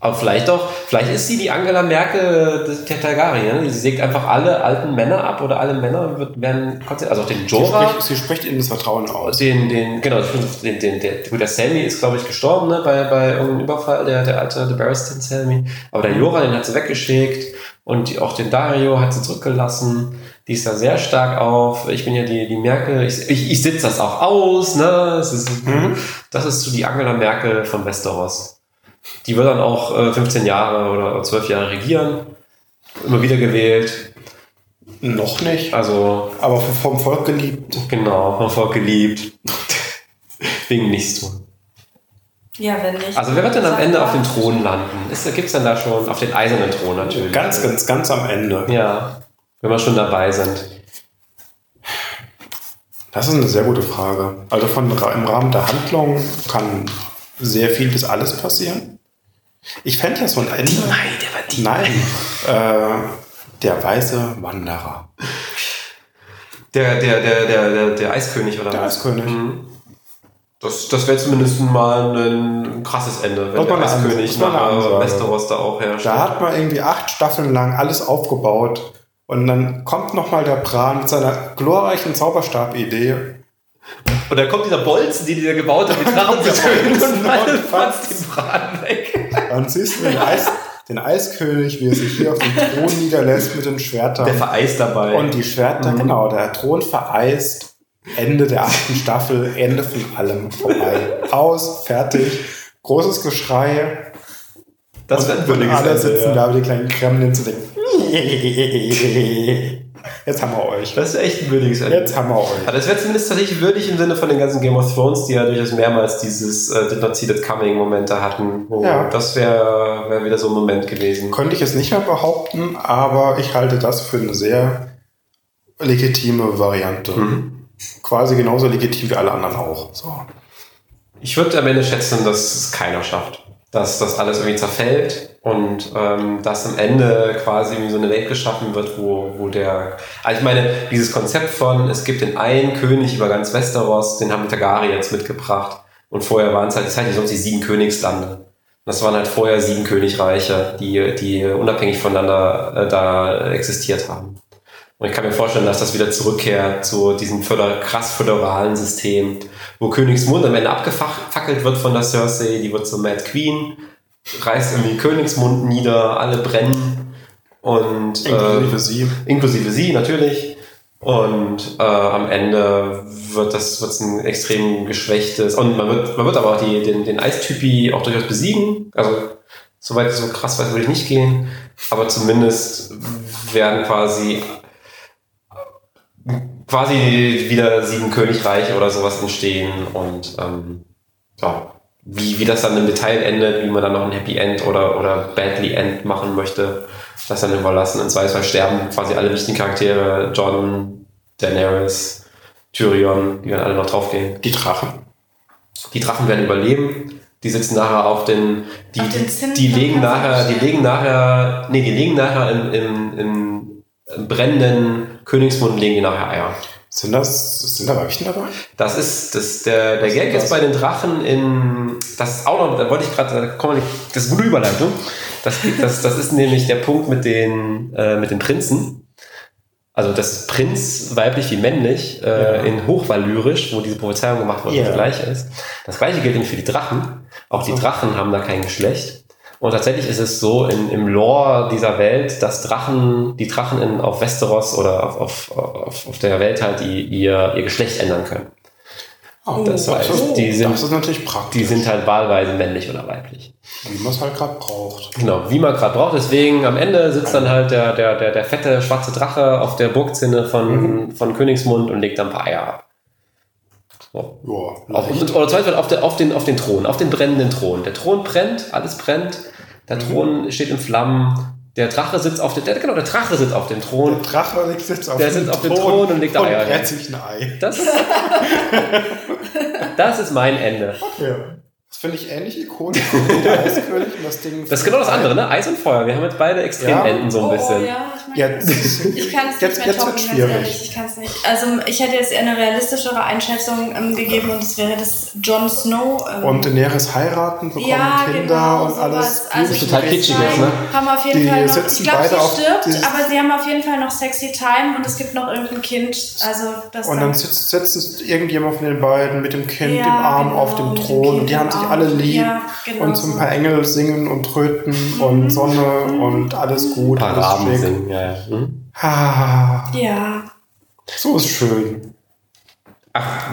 Aber vielleicht doch, vielleicht ist sie die Angela Merkel des- der Targaryen. ne? Sie sägt einfach alle alten Männer ab oder alle Männer wird, werden, also auch den Sie Jorah, spricht, sie spricht ihnen das Vertrauen aus. den, den, genau, den, den, der, der Sammy ist, glaube ich, gestorben, ne, bei, bei irgendeinem Überfall, der, der alte, der Barristan Sammy. Aber der Jorah, den hat sie weggeschickt und die, auch den Dario hat sie zurückgelassen. Die ist da sehr stark auf. Ich bin ja die, die Merkel, ich, ich, ich sitze das auch aus, ne, es ist, das ist so die Angela Merkel von Westeros. Die wird dann auch äh, 15 Jahre oder 12 Jahre regieren. Immer wieder gewählt. Noch nicht, Also, aber vom Volk geliebt. genau, vom Volk geliebt. Wegen nichts tun. Ja, wenn nicht. Also wer wird denn am Ende auf den Thron landen? Gibt es denn da schon auf den eisernen Thron natürlich? Ganz, ganz, ganz am Ende. Ja, wenn wir schon dabei sind. Das ist eine sehr gute Frage. Also von, im Rahmen der Handlung kann sehr viel bis alles passieren. Ich fände ja so ein Ende. Nein, der war die. Nein. Äh, der weiße Wanderer. Der, der, der, der, der, der Eiskönig oder Der was? Eiskönig. Mhm. Das, das wäre zumindest mal ein krasses Ende, wenn Das der. Eiskönig nach. Westeros da auch herrscht. Da hat man irgendwie acht Staffeln lang alles aufgebaut. Und dann kommt nochmal der Bran mit seiner glorreichen Zauberstab-Idee. Und dann kommt dieser Bolzen, die die da gebaut haben, die Drachen zu töten und fast den Braten weg. Dann siehst du den, Eis, den Eiskönig, wie er sich hier auf dem Thron niederlässt mit den Schwertern. Der vereist dabei. Und die Schwerter, genau, der Thron vereist. Ende der achten Staffel, Ende von allem vorbei. Aus, fertig, großes Geschrei. das Und würdiges alle sitzen ja. da wie die kleinen Kremlins und denken, jetzt haben wir euch. Das ist echt ein würdiges Ende. Jetzt haben wir euch. Aber das wäre zumindest tatsächlich würdig im Sinne von den ganzen Game of Thrones, die ja durchaus mehrmals dieses äh, Did not see that coming Momente hatten. Wo Ja. Das wäre wär wieder so ein Moment gewesen. Könnte ich jetzt nicht mehr behaupten, aber ich halte das für eine sehr legitime Variante. Mhm. Quasi genauso legitim wie alle anderen auch. So. Ich würde am Ende schätzen, dass es keiner schafft. Dass das alles irgendwie zerfällt und ähm, dass am Ende quasi irgendwie so eine Welt geschaffen wird, wo, wo der. Also ich meine, dieses Konzept von, es gibt den einen König über ganz Westeros, den haben die Targaryens mitgebracht. Und vorher waren es halt, das heißt sonst die sieben Königslande. Das waren halt vorher sieben Königreiche, die, die unabhängig voneinander äh, da existiert haben. Und ich kann mir vorstellen, dass das wieder zurückkehrt zu diesem föder krass föderalen System, wo Königsmund am Ende abgefackelt wird von der Cersei, die wird zur Mad Queen, reißt irgendwie Königsmund nieder, alle brennen und Inklusive äh, sie. inklusive sie natürlich. Und äh, am Ende wird das wird's ein extrem geschwächtes und man wird, man wird aber auch die, den, den Eistypi auch durchaus besiegen. Also soweit so krass weit würde ich nicht gehen, aber zumindest werden quasi quasi wieder sieben Königreiche oder sowas entstehen und ähm, ja, wie, wie das dann im Detail endet, wie man dann noch ein Happy End oder, oder Badly End machen möchte, das dann überlassen. In Zweifelsfall sterben quasi alle wichtigen Charaktere, John, Daenerys, Tyrion, die werden alle noch draufgehen. Die Drachen. Die Drachen werden überleben. Die sitzen nachher auf den, die, Auf den die, die legen nachher, die legen nachher, nee, die legen nachher im, im, im brennenden Königsmund legen die nachher Eier. Sind das, sind da Weibchen dabei? Das ist, das, der, der Gag ist bei den Drachen in, das ist auch noch, da wollte ich gerade, das ist eine gute Überleitung. Das, das, das ist nämlich der Punkt mit den, äh, mit den Prinzen. Also das ist Prinz, weiblich wie männlich, äh, Ja. in Hochvalyrisch, wo diese Prophezeiung gemacht wurde, Ja. das gleiche ist. Das gleiche gilt nämlich für die Drachen. Auch die. Drachen haben da kein Geschlecht. Und tatsächlich ist es so in, im Lore dieser Welt, dass Drachen, die Drachen in, auf Westeros oder auf, auf, auf, auf der Welt halt die, ihr, ihr Geschlecht ändern können. Oh, Das heißt, die sind- das ist natürlich praktisch. Die sind halt wahlweise männlich oder weiblich. wie man es halt gerade braucht. Genau, wie man gerade braucht. Deswegen am Ende sitzt dann halt der, der, der, der fette schwarze Drache auf der Burgzinne von, von Königsmund und legt dann ein paar Eier ab. So. Ja, Auf, oder zweitens auf, der, auf, den, auf den Thron, auf den brennenden Thron. Der Thron brennt, alles brennt. Der Mhm. Thron steht in Flammen. Der Drache sitzt auf dem, der, genau, der Drache sitzt auf dem Thron. Der Drache sitzt auf, Der dem sitzt auf dem Thron und legt Eier hin. brät sich ein Ei. Das ist, das ist mein Ende. Ja. Das finde ich ähnlich ikonisch wie der Eiskönig und das Ding. Das ist genau das andere, ne? Eis und Feuer. Wir haben jetzt beide Extremenden so ein Oh, bisschen. oh, ja, ich Jetzt, Ich kann es jetzt, nicht mehr jetzt toppen, schwierig. ehrlich. Ich kann es nicht. Also ich hätte jetzt eher eine realistischere Einschätzung ähm, gegeben und es wäre das Jon Snow. Ähm, Und Daenerys heiraten, bekommen ja, Kinder genau, und alles. sowas. Also ist total kitschig jetzt, ne? Haben auf jeden Die Fall noch, sitzen ich glaube, beide sie auf stirbt, aber sie haben auf jeden Fall noch sexy Time und es gibt noch irgendein Kind. Also das Und dann sitzt, sitzt irgendjemand von den beiden mit dem Kind Ja, im Arm genau, auf dem Thron und die haben sich Arm. alle lieb Ja, genau und so ein paar Engel singen und tröten und Sonne und alles gut. Ein paar alles Raben singen, ja, ja. Hm? Ah, Ja. so ist schön. Ach,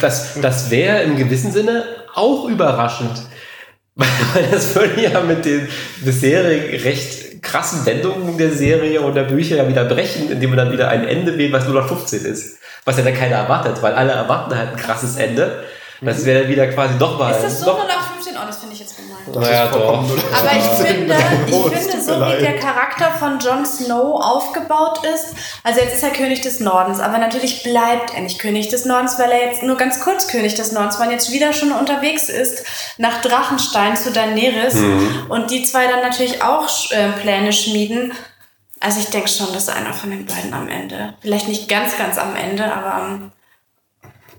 das, das wäre im gewissen Sinne auch überraschend. Weil das würde ja mit den bisherigen recht krassen Wendungen der Serie und der Bücher ja wieder brechen, indem man dann wieder ein Ende wählt, was nur noch 15 ist. Was ja dann keiner erwartet, weil alle erwarten halt ein krasses Ende. Das wäre dann wieder quasi nochmal. Ist das so noch, 0815? Oh, das finde ich jetzt gemein. Naja, doch. Aber ich finde, ich finde so wie der. Charakter von Jon Snow aufgebaut ist, also jetzt ist er König des Nordens, aber natürlich bleibt er nicht König des Nordens, weil er jetzt nur ganz kurz König des Nordens war und jetzt wieder schon unterwegs ist nach Drachenstein zu Daenerys und die zwei dann natürlich auch äh, Pläne schmieden. Also ich denke schon, dass einer von den beiden am Ende, vielleicht nicht ganz, ganz am Ende, aber ähm,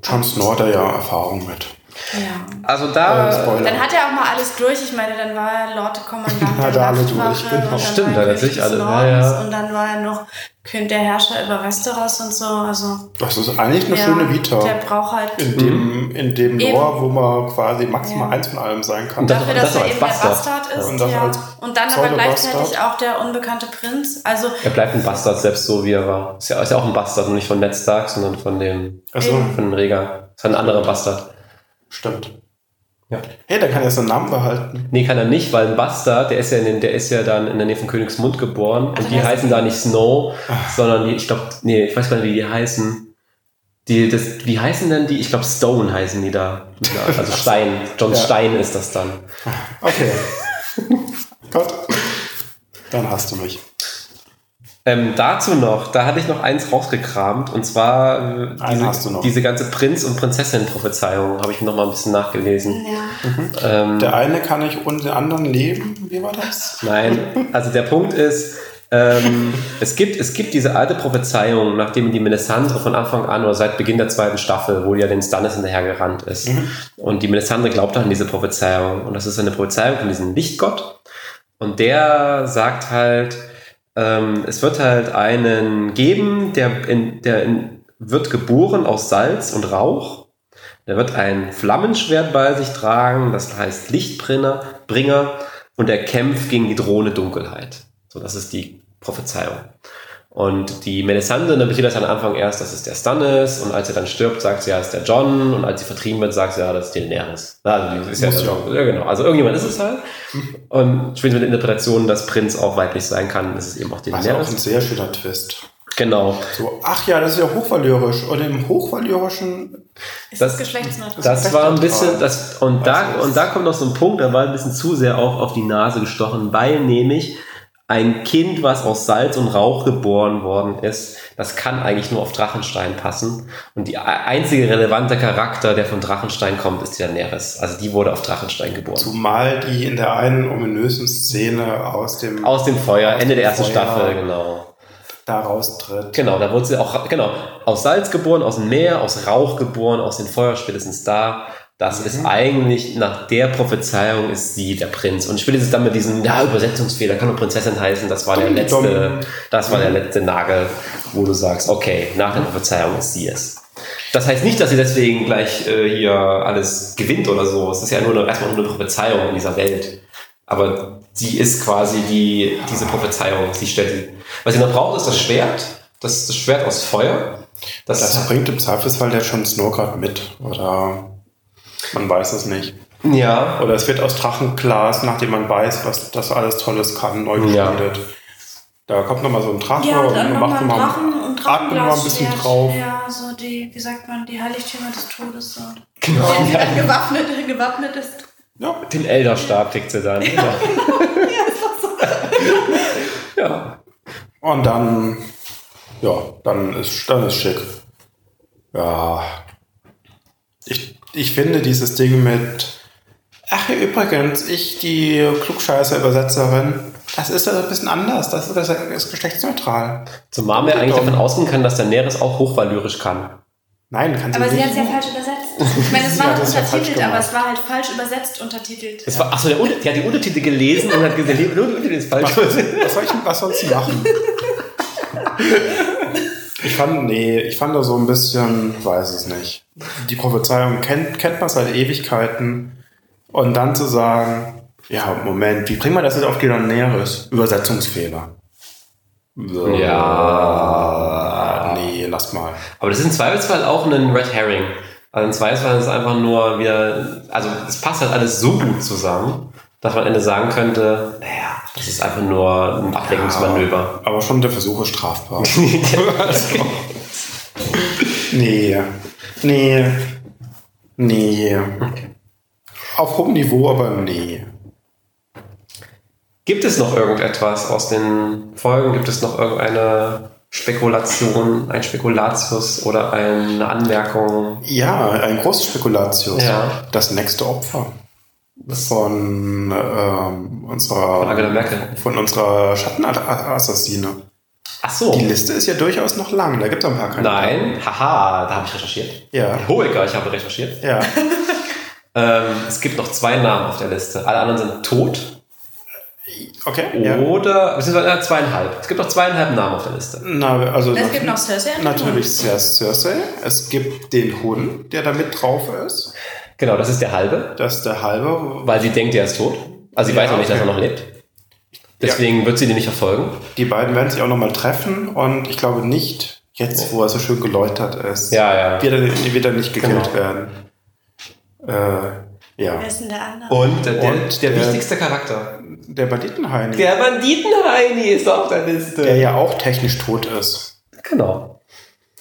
Jon Snow hat da ja Erfahrung mit. ja. also Äh, da. Spoiler. Dann hat er auch mal alles durch. Ich meine, dann war er Lord Kommandant Hat der er alle durch, genau. dann Stimmt, war hat er sich alle- ja, ja. Und dann war er noch König der Herrscher über Westeros und so. Also Das ist eigentlich eine ja, schöne Vita. Der braucht halt In dem, in dem Eben. Lore, wo man quasi maximal Ja. eins von allem sein kann. Und dafür, das dass er eben der Bastard. Bastard ist. Und ja. Und dann aber gleichzeitig auch der unbekannte Prinz. Also Er bleibt ein Bastard, selbst so wie er war. Ist ja, ist ja auch ein Bastard, nur nicht von Ned Stark, sondern von dem, Also, von dem Rhaegar. Ist ein anderer Bastard. stimmt. Ja. Hey, der kann ja seinen Namen behalten. Nee, kann er nicht, weil ein Bastard, der ist ja, in den, der ist ja dann in der Nähe von Königsmund geboren und Also die der ist- heißen da nicht Snow, sondern die, ich glaube, nee, ich weiß gar nicht, wie die heißen. Die, das, wie heißen denn die? Ich glaube, Stone heißen die da. Also Stein. John Ja. Stein ist das dann. Okay. Gott. Dann hast du mich. Ähm, dazu noch, da hatte ich noch eins rausgekramt und zwar äh, Einen hast du diese, noch. diese ganze Prinz- und Prinzessin-Prophezeiung habe ich noch mal ein bisschen nachgelesen. ja. Ähm, Der eine kann nicht ohne den anderen leben. Wie war das? Nein, also der Punkt ist, ähm, es, gibt, es gibt diese alte Prophezeiung, nachdem die Melisandre von Anfang an oder seit Beginn der zweiten Staffel, wo die ja den Stannis hinterhergerannt ist. Und die Melisandre glaubt an diese Prophezeiung. Und das ist eine Prophezeiung von diesem Lichtgott. Und der sagt halt, ähm, es wird halt einen geben, der, in, der in, wird geboren aus Salz und Rauch. Der wird ein Flammenschwert bei sich tragen, das heißt Lichtbringer, Bringer, und er kämpft gegen die drohende Dunkelheit. So, das ist die Prophezeiung. Und die Melisandre interpretiert das am Anfang erst, das ist der Stannis, und als er dann stirbt, sagt sie, ja, das ist der John, und als sie vertrieben wird, sagt sie, ja, das ist Daenerys. Also, die ist ja, der. John. ja, genau. Also irgendjemand ist es halt. Und später mit der Interpretation, dass Prinz auch weiblich sein kann, ist es eben auch die Das ist auch ein Daenerys. sehr schöner Twist. Genau. So, ach ja, das ist ja hochvalyrisch. Und im Hochvalyrischen Ist Das- das, geschlechtsneutral? Das war ein bisschen, das, und da, Also, und da kommt noch so ein Punkt, da war ein bisschen zu sehr auch auf die Nase gestochen, weil nämlich ein Kind, was aus Salz und Rauch geboren worden ist, das kann eigentlich nur auf Drachenstein passen. Und die einzige relevante Charakter, der von Drachenstein kommt, ist Daenerys. Also die wurde auf Drachenstein geboren. Zumal die in der einen ominösen Szene aus dem Aus dem Feuer, Aus Ende dem der ersten Feuer. Staffel, genau. da raustritt. Genau, da wurde sie auch, genau, aus Salz geboren, aus dem Meer, aus Rauch geboren, aus dem Feuer spätestens da. Das Mhm. ist eigentlich, nach der Prophezeiung ist sie der Prinz. Und spätestens dann mit diesem, ja, Übersetzungsfehler, kann nur Prinzessin heißen, das war der letzte, das war der letzte Nagel, wo du sagst, okay, nach der Prophezeiung ist sie es. Das heißt nicht, dass sie deswegen gleich äh, hier alles gewinnt oder so. Es ist ja nur eine, erstmal nur eine Prophezeiung in dieser Welt. Aber sie ist quasi die, diese Prophezeiung. Sie stellt die. Was sie noch braucht, ist das Schwert. Das, das Schwert aus Feuer. Das, Das bringt im Zweifelsfall der schon Snow gerade mit. Oder man weiß es nicht. ja. Oder es wird aus Drachenglas, nachdem man weiß, was das alles Tolles kann, neu Ja. geschmiedet. Da kommt nochmal so ein Drache Ja, und man macht mal nochmal Drachen und atmet noch mal ein bisschen drauf. Ja, so die, wie sagt man, die Heiligtümer des Todes. So. Genau. Gewaffnet, gewappnet ist. Ja, Den Elderstab kriegt sie dann. Ja. ja. Und dann, ja, dann ist, dann ist schick. Ja. Ich, finde dieses Ding mit, ach ja, übrigens, ich, die Klugscheißer-Übersetzerin, Das ist also ein bisschen anders. Das ist, das ist geschlechtsneutral. Zumal wir eigentlich davon ausgehen können, dass der Neres auch hochvalyrisch kann. Nein, kann sie Aber sie nicht. hat es ja falsch übersetzt. Ich meine, es Sie war hat es ja untertitelt, aber es war halt falsch übersetzt untertitelt. Es war, achso, der, Unter- die hat die Untertitel gelesen und hat gesehen, die Untertitel ist falsch. Was soll ich, was sollst du machen? Ich fand, nee, ich fand da so ein bisschen, weiß es nicht. Die Prophezeiung kennt, kennt man seit Ewigkeiten. Und dann zu sagen, ja, Moment, wie bringen wir das jetzt auf Näheres? Übersetzungsfehler. Ja. Nee, lass mal. Aber das ist im Zweifelsfall auch ein Red Herring. Also im Zweifelsfall ist es einfach nur wieder, also es passt halt alles so gut zusammen, dass man am Ende sagen könnte, naja, das ist einfach nur ein Ablenkungsmanöver. Aber schon der Versuch ist strafbar. also, nee. Nee. Nee. Auf hohem Niveau, aber nee. Gibt es noch irgendetwas aus den Folgen? Gibt es noch irgendeine Spekulation, ein Spekulatius oder eine Anmerkung? Ja, ein großes Spekulatius. Ja. Das nächste Opfer von ähm, unserer Von Angela Merkel. von unserer Schattenassassine. Ach so. Die Liste ist ja durchaus noch lang. Da gibt es ein paar Kandidaten. Nein, haha, da habe ich recherchiert. Ja. Hohecker, ich habe recherchiert. Ja. Ähm, es gibt noch zwei Namen auf der Liste. Alle anderen sind tot Okay. Ja. oder beziehungsweise äh, zweieinhalb. Es gibt noch zweieinhalb Namen auf der Liste. Na, also Es gibt noch Cersei Natürlich Cersei. Es gibt den Hund, der da mit drauf ist. Genau, das ist der halbe, Das ist der halbe. weil sie denkt, er ist tot. Also sie Ja, weiß noch nicht, dass er okay. noch lebt. Deswegen wird sie den nicht verfolgen. Die beiden werden sich auch nochmal treffen und ich glaube nicht, jetzt wo er so schön geläutert ist, Ja, ja. wird, er, wird er nicht gekillt Genau. werden. Äh, ja. Wer ist denn der andere? Und der, der, Und der der- wichtigste Charakter. Der Banditenheini, Der Banditenheini ist auf der Liste. der ja auch technisch tot ist. Genau.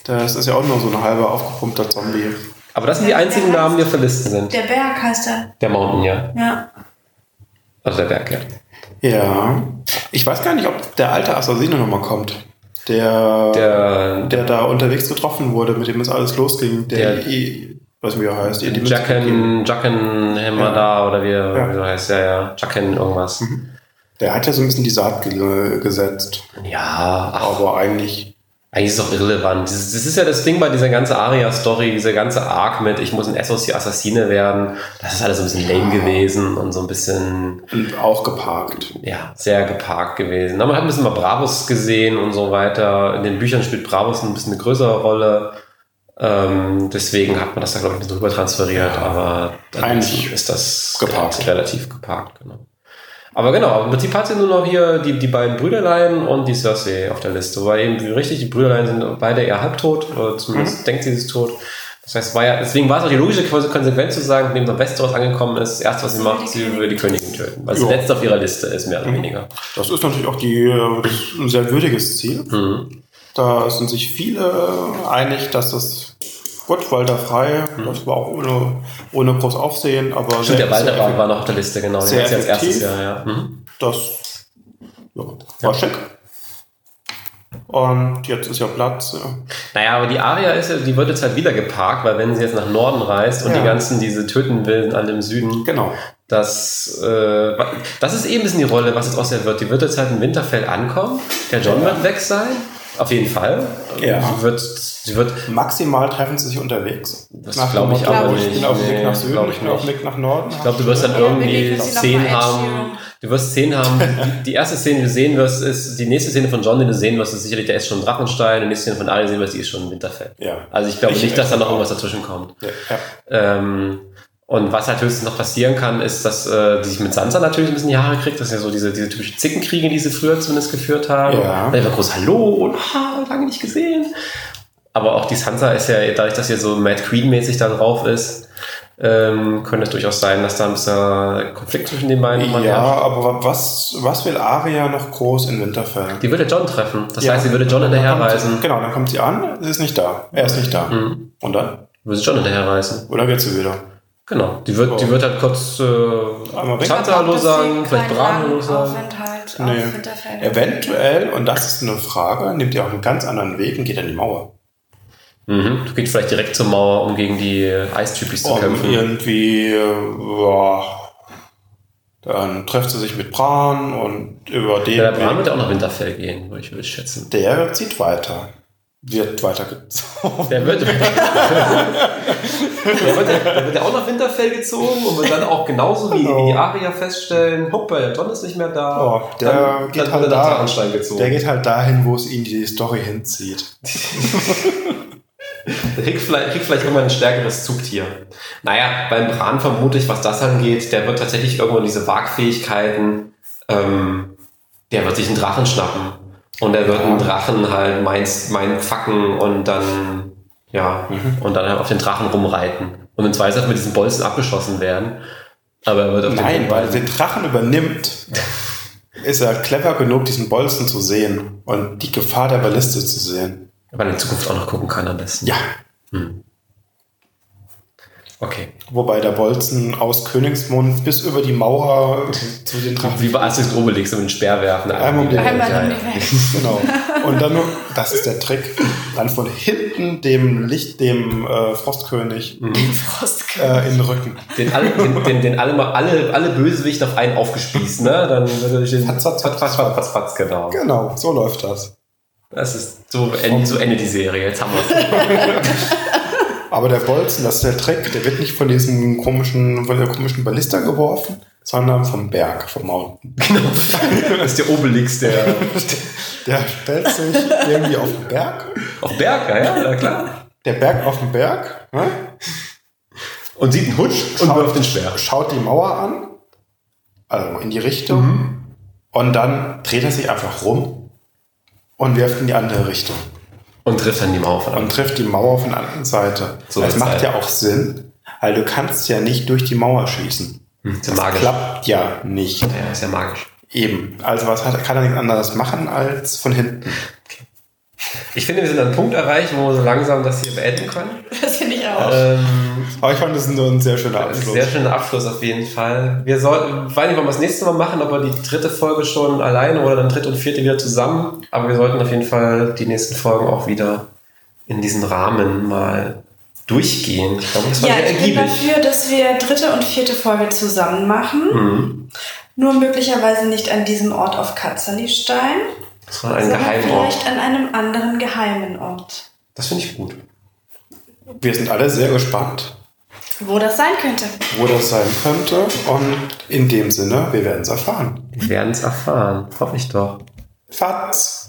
Das ist ja auch nur so ein halber aufgepumpter Zombie. Aber das sind die einzigen Namen, die auf der Liste sind. Der Berg heißt er. Der Mountain, ja. Ja. Also der Berg, ja. Ja. Ich weiß gar nicht, ob der alte Assassine nochmal kommt. Der, der, Der, da unterwegs getroffen wurde, mit dem es alles losging. Der, Der- I, weiß nicht, wie er heißt. Jacken, Jacken Hemada oder wie, Ja. wie so heißt, ja, ja. Jacken irgendwas. Der hat ja so ein bisschen die Saat ge gesetzt. Ja, ach, Aber eigentlich, eigentlich ist es doch irrelevant. Das, ist ja das Ding bei dieser ganzen Aria-Story, diese ganze Arc mit, ich muss ein Essos Assassine werden. Das ist alles so ein bisschen lame gewesen und so ein bisschen, auch geparkt. ja, sehr geparkt gewesen. Aber man hat ein bisschen mal Bravos gesehen und so weiter. In den Büchern spielt Bravos ein bisschen eine größere Rolle. Ähm, deswegen hat man das da, glaube ich, ein bisschen rüber transferiert, aber Eigentlich ist das geparkt. relativ geparkt, genau. Aber genau, im Prinzip hat sie nur noch hier die, die beiden Brüderlein und die Cersei auf der Liste, weil eben richtig, die Brüderlein sind beide eher halbtot, oder zumindest denkt sie, sie ist tot. Das heißt, war ja, deswegen war es auch die logische Konsequenz zu sagen, nachdem der Westeros angekommen ist, das erste, was sie macht, sie will die Königin töten, weil sie Ja. letzte auf ihrer Liste ist, mehr oder weniger. Das ist natürlich auch die, äh, ein sehr würdiges Ziel. Mhm. Da sind sich viele einig, dass das gut, Walter frei, das war auch ohne, ohne groß Aufsehen, aber. Stimmt, der Walder sehr war, war noch auf der Liste, genau. Den sehr sie als erstes. Jahr, ja. Mhm. Das ja, war schick. Und jetzt ist ja Platz. Ja. Naja, aber die Aria ist ja, die wird jetzt halt wieder geparkt, weil wenn sie jetzt nach Norden reist und Ja. die ganzen, diese töten will alle im Süden, Genau. das, äh, das ist eben ein bisschen die Rolle, was jetzt aus der wird. Die wird jetzt halt in Winterfell ankommen, der John wird weg sein, auf jeden Fall. Ja. Sie wird, sie wird, Maximal treffen sie sich unterwegs. Das Nach dem glaub ich aber Ich nicht. bin auf dem Weg nach Süden, glaub ich ich bin auf dem. Weg nach Norden. ich glaube, du wirst dann irgendwie Szenen haben, du wirst Szenen haben, die, die erste Szene, die du sehen wirst, ist, die nächste Szene von John, die du sehen wirst, ist sicherlich, der ist schon Drachenstein, die nächste Szene von Arya sehen wirst, die ist schon in Winterfell. Ja. Also ich glaube Ich- nicht, dass da noch ich- irgendwas dazwischen kommt. Ja, ja. Ähm, und was halt höchstens noch passieren kann, ist, dass äh, die sich mit Sansa natürlich ein bisschen die Haare kriegt. Das sind ja so diese, diese typischen Zickenkriege, die sie früher zumindest geführt haben. Ja. Dann war groß Hallo und ah, lange nicht gesehen. Aber auch die Sansa ist ja, dadurch, dass sie so Mad Queen-mäßig da drauf ist, ähm, könnte es durchaus sein, dass da ein bisschen Konflikt zwischen den beiden Ja, herrscht. aber was, was will Aria noch groß in Winterfell? Die würde John treffen. Das Ja. heißt, sie würde John Dann hinterher kommt sie- reisen. Genau, dann kommt sie an, sie ist nicht da. Er ist nicht da. Mhm. Und dann? Würde sie John hinterher reisen. Oder geht sie wieder? Genau. Die wird, die wird halt kurz äh. Sansa Hallo sagen, vielleicht Bran Hallo sagen. Aufenthalt Nee. Eventuell, und das ist eine Frage, nimmt ihr auch einen ganz anderen Weg und geht an die Mauer. Mhm. Du gehst vielleicht direkt zur Mauer, um gegen die Eistypis zu Um kämpfen. irgendwie, boah, Dann trifft sie sich mit Bran und über den. Ja, der Bran wird ja auch nach Winterfell gehen, würde ich, würde ich schätzen. Der zieht weiter. Wird weitergezogen. Der wird, der, wird, der wird ja auch nach Winterfell gezogen und wird dann auch genauso wie, Genau. wie die Arier feststellen, hopp, der John ist nicht mehr da. Oh, der dann, geht dann halt da. Der geht halt dahin, wo es ihn die Story hinzieht. Der kriegt vielleicht, kriegt vielleicht irgendwann ein stärkeres Zugtier. Naja, beim Bran vermute ich, was das angeht, der wird tatsächlich irgendwann diese Wagfähigkeiten, ähm, der wird sich einen Drachen schnappen. Und er wird einen Drachen halt mein, mein facken und dann, ja, und dann halt auf den Drachen rumreiten. Und in zwei Sachen mit diesen Bolzen abgeschossen werden. Aber er wird auf Nein, den weil er den Drachen übernimmt, ist er clever genug, diesen Bolzen zu sehen und die Gefahr der Balliste zu sehen. weil er in Zukunft auch noch gucken kann am besten. Ja. Okay. Wobei der Bolzen aus Königsmund bis über die Mauer zu den Drachen. Wie bei Asterix Obelix und den Speer werfen. Einmal um den- Einmal ja, ja. Genau. Und dann, nur- das ist der Trick, dann von hinten dem Licht, dem äh, Frostkönig äh, in den Rücken. Den, alle, den, den, den alle, mal- alle, alle Bösewicht auf einen aufgespießt, ne? Dann den Fatz, fatz, fatz, fatz, fatz, fatz, fatz, genau. Genau, so läuft das. Das ist so, end, so endet die Serie. Jetzt haben wir Aber der Bolzen, das ist der Trick, der wird nicht von diesem komischen, von der komischen Ballista geworfen, sondern vom Berg, vom Mountain. Das ist der Obelix, der Der stellt sich irgendwie auf den Berg. auf Berg, ja, ja, klar. Der Berg auf dem Berg, ne? Und sieht einen Hutsch und wirft den Speer. schaut die Mauer an, also in die Richtung, und dann dreht er sich einfach rum und wirft in die andere Richtung Und trifft dann die Mauer von und trifft die Mauer von der anderen Seite. So das macht halt. ja auch Sinn, weil du kannst ja nicht durch die Mauer schießen. Hm, ist ja magisch. Klappt ja nicht. Ja, ist ja magisch. Eben. Also was hat, kann er nichts anderes machen als von hinten. Ich finde, wir sind an einem Punkt erreicht, wo wir so langsam das hier beenden können. Ähm, Aber ich fand, das ist nur ein sehr schöner ist ein Abschluss. sehr schöner Abschluss auf jeden Fall. Wir sollten, ich weiß nicht, wann wir das nächste Mal machen, ob wir die dritte Folge schon alleine oder dann dritte und vierte wieder zusammen. Aber wir sollten auf jeden Fall die nächsten Folgen auch wieder in diesen Rahmen mal durchgehen. Ich glaube, das war Ja, sehr ich bin ergiebig. dafür, dass wir dritte und vierte Folge zusammen machen. Mhm. Nur möglicherweise nicht an diesem Ort auf Katzerlistein, Das war ein sondern Geheimort. vielleicht an einem anderen geheimen Ort. Das finde ich gut. Wir sind alle sehr gespannt, Wo das sein könnte. wo das sein könnte. Und in dem Sinne, wir werden es erfahren. Wir werden es erfahren. Hoffe ich doch. Fatz!